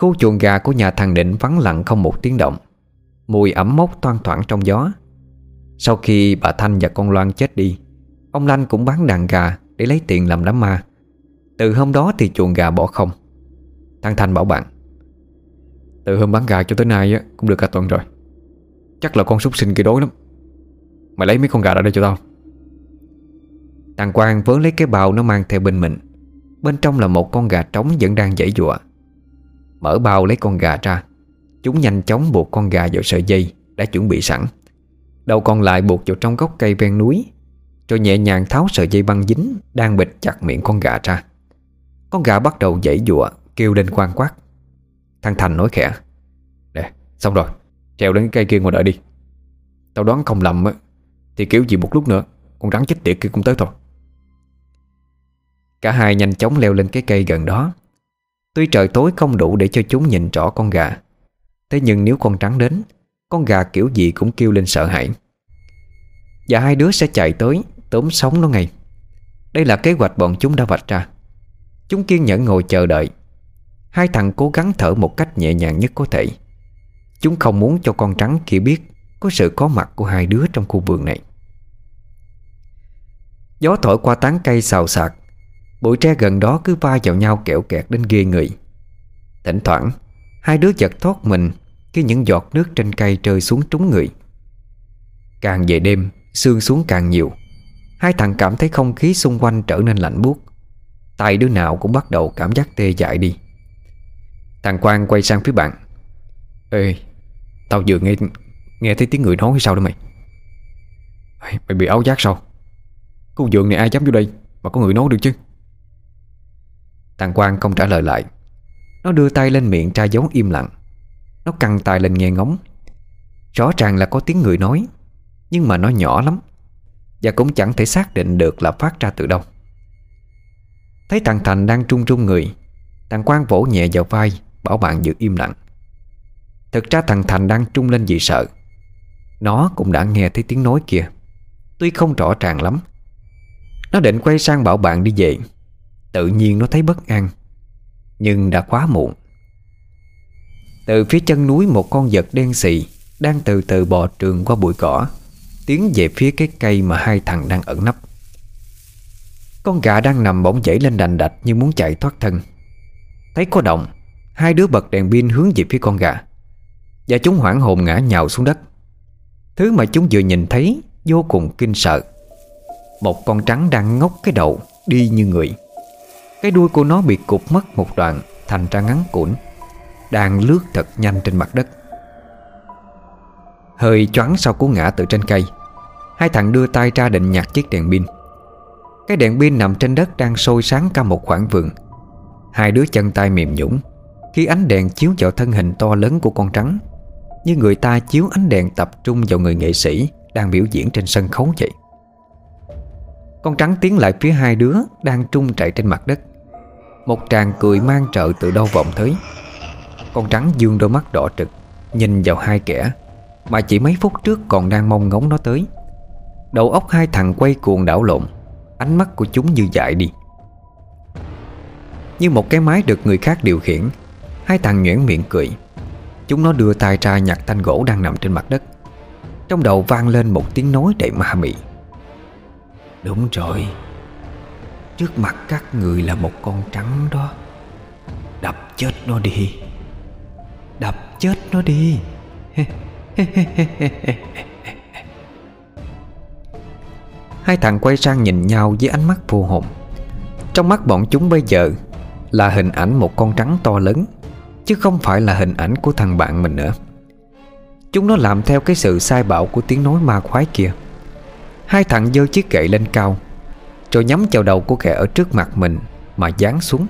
Khu chuồng gà của nhà thằng Định vắng lặng không một tiếng động. Mùi ẩm mốc thoang thoảng trong gió. Sau khi bà Thanh và con Loan chết đi Ông Lanh cũng bán đàn gà Để lấy tiền làm đám ma. Từ hôm đó thì chuồng gà bỏ không. Thằng Thanh bảo bạn Từ hôm bán gà cho tới nay á, cũng được cả tuần rồi. Chắc là con súc sinh kia đối lắm. Mày lấy mấy con gà ra đây cho tao. Thằng Quang vớ lấy cái bao nó mang theo bên mình. Bên trong là một con gà trống vẫn đang dãy dụa Mở bao lấy con gà ra. Chúng nhanh chóng buộc con gà vào sợi dây Đã chuẩn bị sẵn. Đầu còn lại buộc vào trong gốc cây ven núi, Rồi nhẹ nhàng tháo sợi dây băng dính Đang bịt chặt miệng con gà ra. Con gà bắt đầu dãy dụa Kêu lên quan quát. Thằng Thành nói khẽ, Nè, xong rồi, Trèo đến cây kia ngồi đợi đi. Tao đoán không lầm á, Thì kiểu gì một lúc nữa, Con rắn chết tiệt kia cũng tới thôi. Cả hai nhanh chóng leo lên cái cây gần đó. Tuy trời tối không đủ để cho chúng nhìn rõ con gà, Thế nhưng nếu con trắng đến, Con gà kiểu gì cũng kêu lên sợ hãi. Và hai đứa sẽ chạy tới, Tóm sống nó ngay. Đây là kế hoạch bọn chúng đã vạch ra. Chúng kiên nhẫn ngồi chờ đợi. Hai thằng cố gắng thở một cách nhẹ nhàng nhất có thể. Chúng không muốn cho con trắng kia biết Có sự có mặt của hai đứa trong khu vườn này. Gió thổi qua tán cây xào xạc Bụi tre gần đó cứ va vào nhau kẹo kẹt đến ghê người. Thỉnh thoảng, Hai đứa giật thoát mình Khi những giọt nước trên cây rơi xuống trúng người. Càng về đêm, Sương xuống càng nhiều. Hai thằng cảm thấy không khí xung quanh trở nên lạnh buốt. Tay đứa nào cũng bắt đầu cảm giác tê dại đi. Thằng Quang quay sang phía bạn. Ê, Tao vừa nghe nghe thấy tiếng người nói hay sao đó mày? Mày bị áo giác sao? Khu vườn này ai dám vô đây Mà có người nói được chứ? Thằng Quang không trả lời lại. Nó đưa tay lên miệng tra dấu im lặng. Nó căng tay lên nghe ngóng. Rõ ràng là có tiếng người nói, Nhưng mà nó nhỏ lắm, Và cũng chẳng thể xác định được là phát ra từ đâu. Thấy thằng Thành đang trung trung người Thằng Quang vỗ nhẹ vào vai, Bảo bạn giữ im lặng. Thực ra thằng Thành đang trung lên vì sợ. Nó cũng đã nghe thấy tiếng nói kia. Tuy không rõ ràng lắm, Nó định quay sang bảo bạn đi về. Tự nhiên nó thấy bất an, Nhưng đã quá muộn. Từ phía chân núi một con vật đen xì Đang từ từ bò trường qua bụi cỏ, Tiến về phía cái cây mà hai thằng đang ẩn nấp. Con gà đang nằm bỗng dậy lên đành đạch Như muốn chạy thoát thân. Thấy có động, Hai đứa bật đèn pin hướng về phía con gà, Và chúng hoảng hồn ngã nhào xuống đất. Thứ mà chúng vừa nhìn thấy Vô cùng kinh sợ. Một con trắng đang ngốc cái đầu, Đi như người. Cái đuôi của nó bị cụt mất một đoạn, Thành ra ngắn củn Đang lướt thật nhanh trên mặt đất. Hơi choáng sau cú ngã từ trên cây, Hai thằng đưa tay ra định nhặt chiếc đèn pin. Cái đèn pin nằm trên đất Đang sôi sáng cả một khoảng vườn. Hai đứa chân tay mềm nhũng Khi ánh đèn chiếu vào thân hình to lớn của con trắng, Như người ta chiếu ánh đèn tập trung vào người nghệ sĩ Đang biểu diễn trên sân khấu vậy. Con trắng tiến lại phía hai đứa Đang trung chạy trên mặt đất. Một tràng cười mang trợ từ đâu vọng tới. Con trắng dương đôi mắt đỏ trực, Nhìn vào hai kẻ Mà chỉ mấy phút trước còn đang mong ngóng nó tới. Đầu óc hai thằng quay cuồng đảo lộn, Ánh mắt của chúng như dại đi. Như một cái máy được người khác điều khiển, Hai thằng nhoẻn miệng cười. Chúng nó đưa tay ra nhặt thanh gỗ đang nằm trên mặt đất. Trong đầu vang lên một tiếng nói đầy ma mị. Đúng rồi. Trước mặt các người là một con trắng đó. Đập chết nó đi. Đập chết nó đi. Hai thằng quay sang nhìn nhau với ánh mắt phù hồn. Trong mắt bọn chúng bây giờ Là hình ảnh một con trắng to lớn, Chứ không phải là hình ảnh của thằng bạn mình nữa. Chúng nó làm theo cái sự sai bảo của tiếng nói ma khoái kia. Hai thằng giơ chiếc gậy lên cao rồi nhắm vào đầu của kẻ ở trước mặt mình Mà giáng xuống.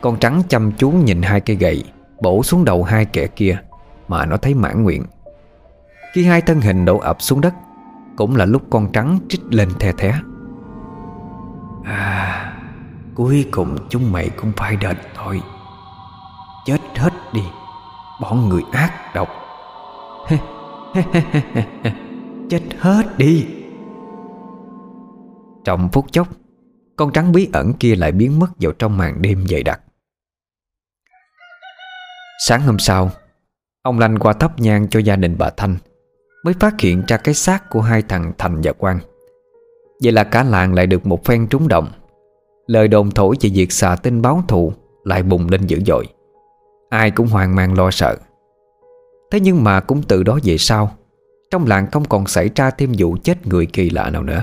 Con trắng chăm chú nhìn hai cây gậy, Bổ xuống đầu hai kẻ kia Mà nó thấy mãn nguyện. Khi hai thân hình đổ ập xuống đất, cũng là lúc con trắng trích lên the thé. À Cuối cùng chúng mày cũng phải đền thôi. Chết hết đi, Bọn người ác độc. Chết hết đi. Trong phút chốc, Con trắng bí ẩn kia lại biến mất vào trong màn đêm dày đặc. Sáng hôm sau, Ông Lanh qua thắp nhang cho gia đình bà Thanh, Mới phát hiện ra cái xác của hai thằng Thành và Quang. Vậy là cả làng lại được một phen trúng động. Lời đồn thổi về việc xà tin báo thù Lại bùng lên dữ dội. Ai cũng hoang mang lo sợ. Thế nhưng mà cũng từ đó về sau, Trong làng không còn xảy ra thêm vụ chết người kỳ lạ nào nữa.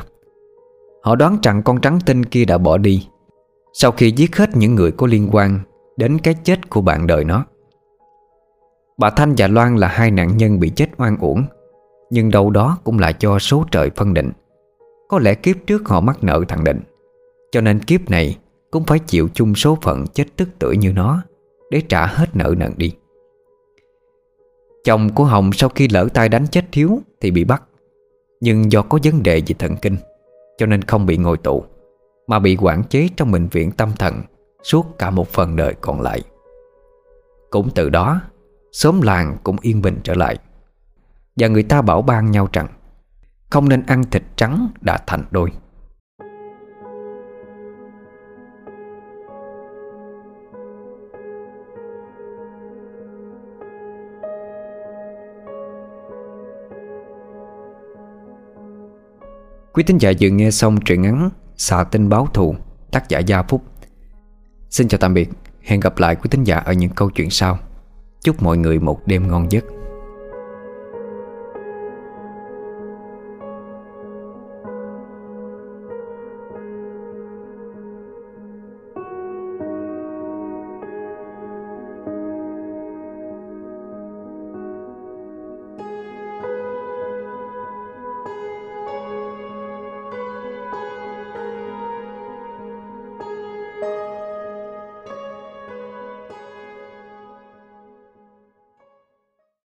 Họ đoán rằng con trắng tinh kia đã bỏ đi. Sau khi giết hết những người có liên quan Đến cái chết của bạn đời nó. Bà Thanh và Loan là hai nạn nhân bị chết oan uổng, nhưng đâu đó cũng là cho số trời phân định. Có lẽ kiếp trước họ mắc nợ thằng Định, Cho nên kiếp này Cũng phải chịu chung số phận chết tức tuổi như nó Để trả hết nợ nần đi. Chồng của Hồng sau khi lỡ tay đánh chết Thiếu Thì bị bắt, Nhưng do có vấn đề về thần kinh. Cho nên không bị ngồi tù, Mà bị quản chế trong bệnh viện tâm thần Suốt cả một phần đời còn lại. Cũng từ đó, Xóm làng cũng yên bình trở lại. Và người ta bảo ban nhau rằng, Không nên ăn thịt trắng đã thành đôi. Quý thính giả vừa nghe xong truyện ngắn Xạ tinh báo thù, Tác giả Gia Phúc. Xin chào tạm biệt, Hẹn gặp lại quý thính giả ở những câu chuyện sau. Chúc mọi người một đêm ngon giấc.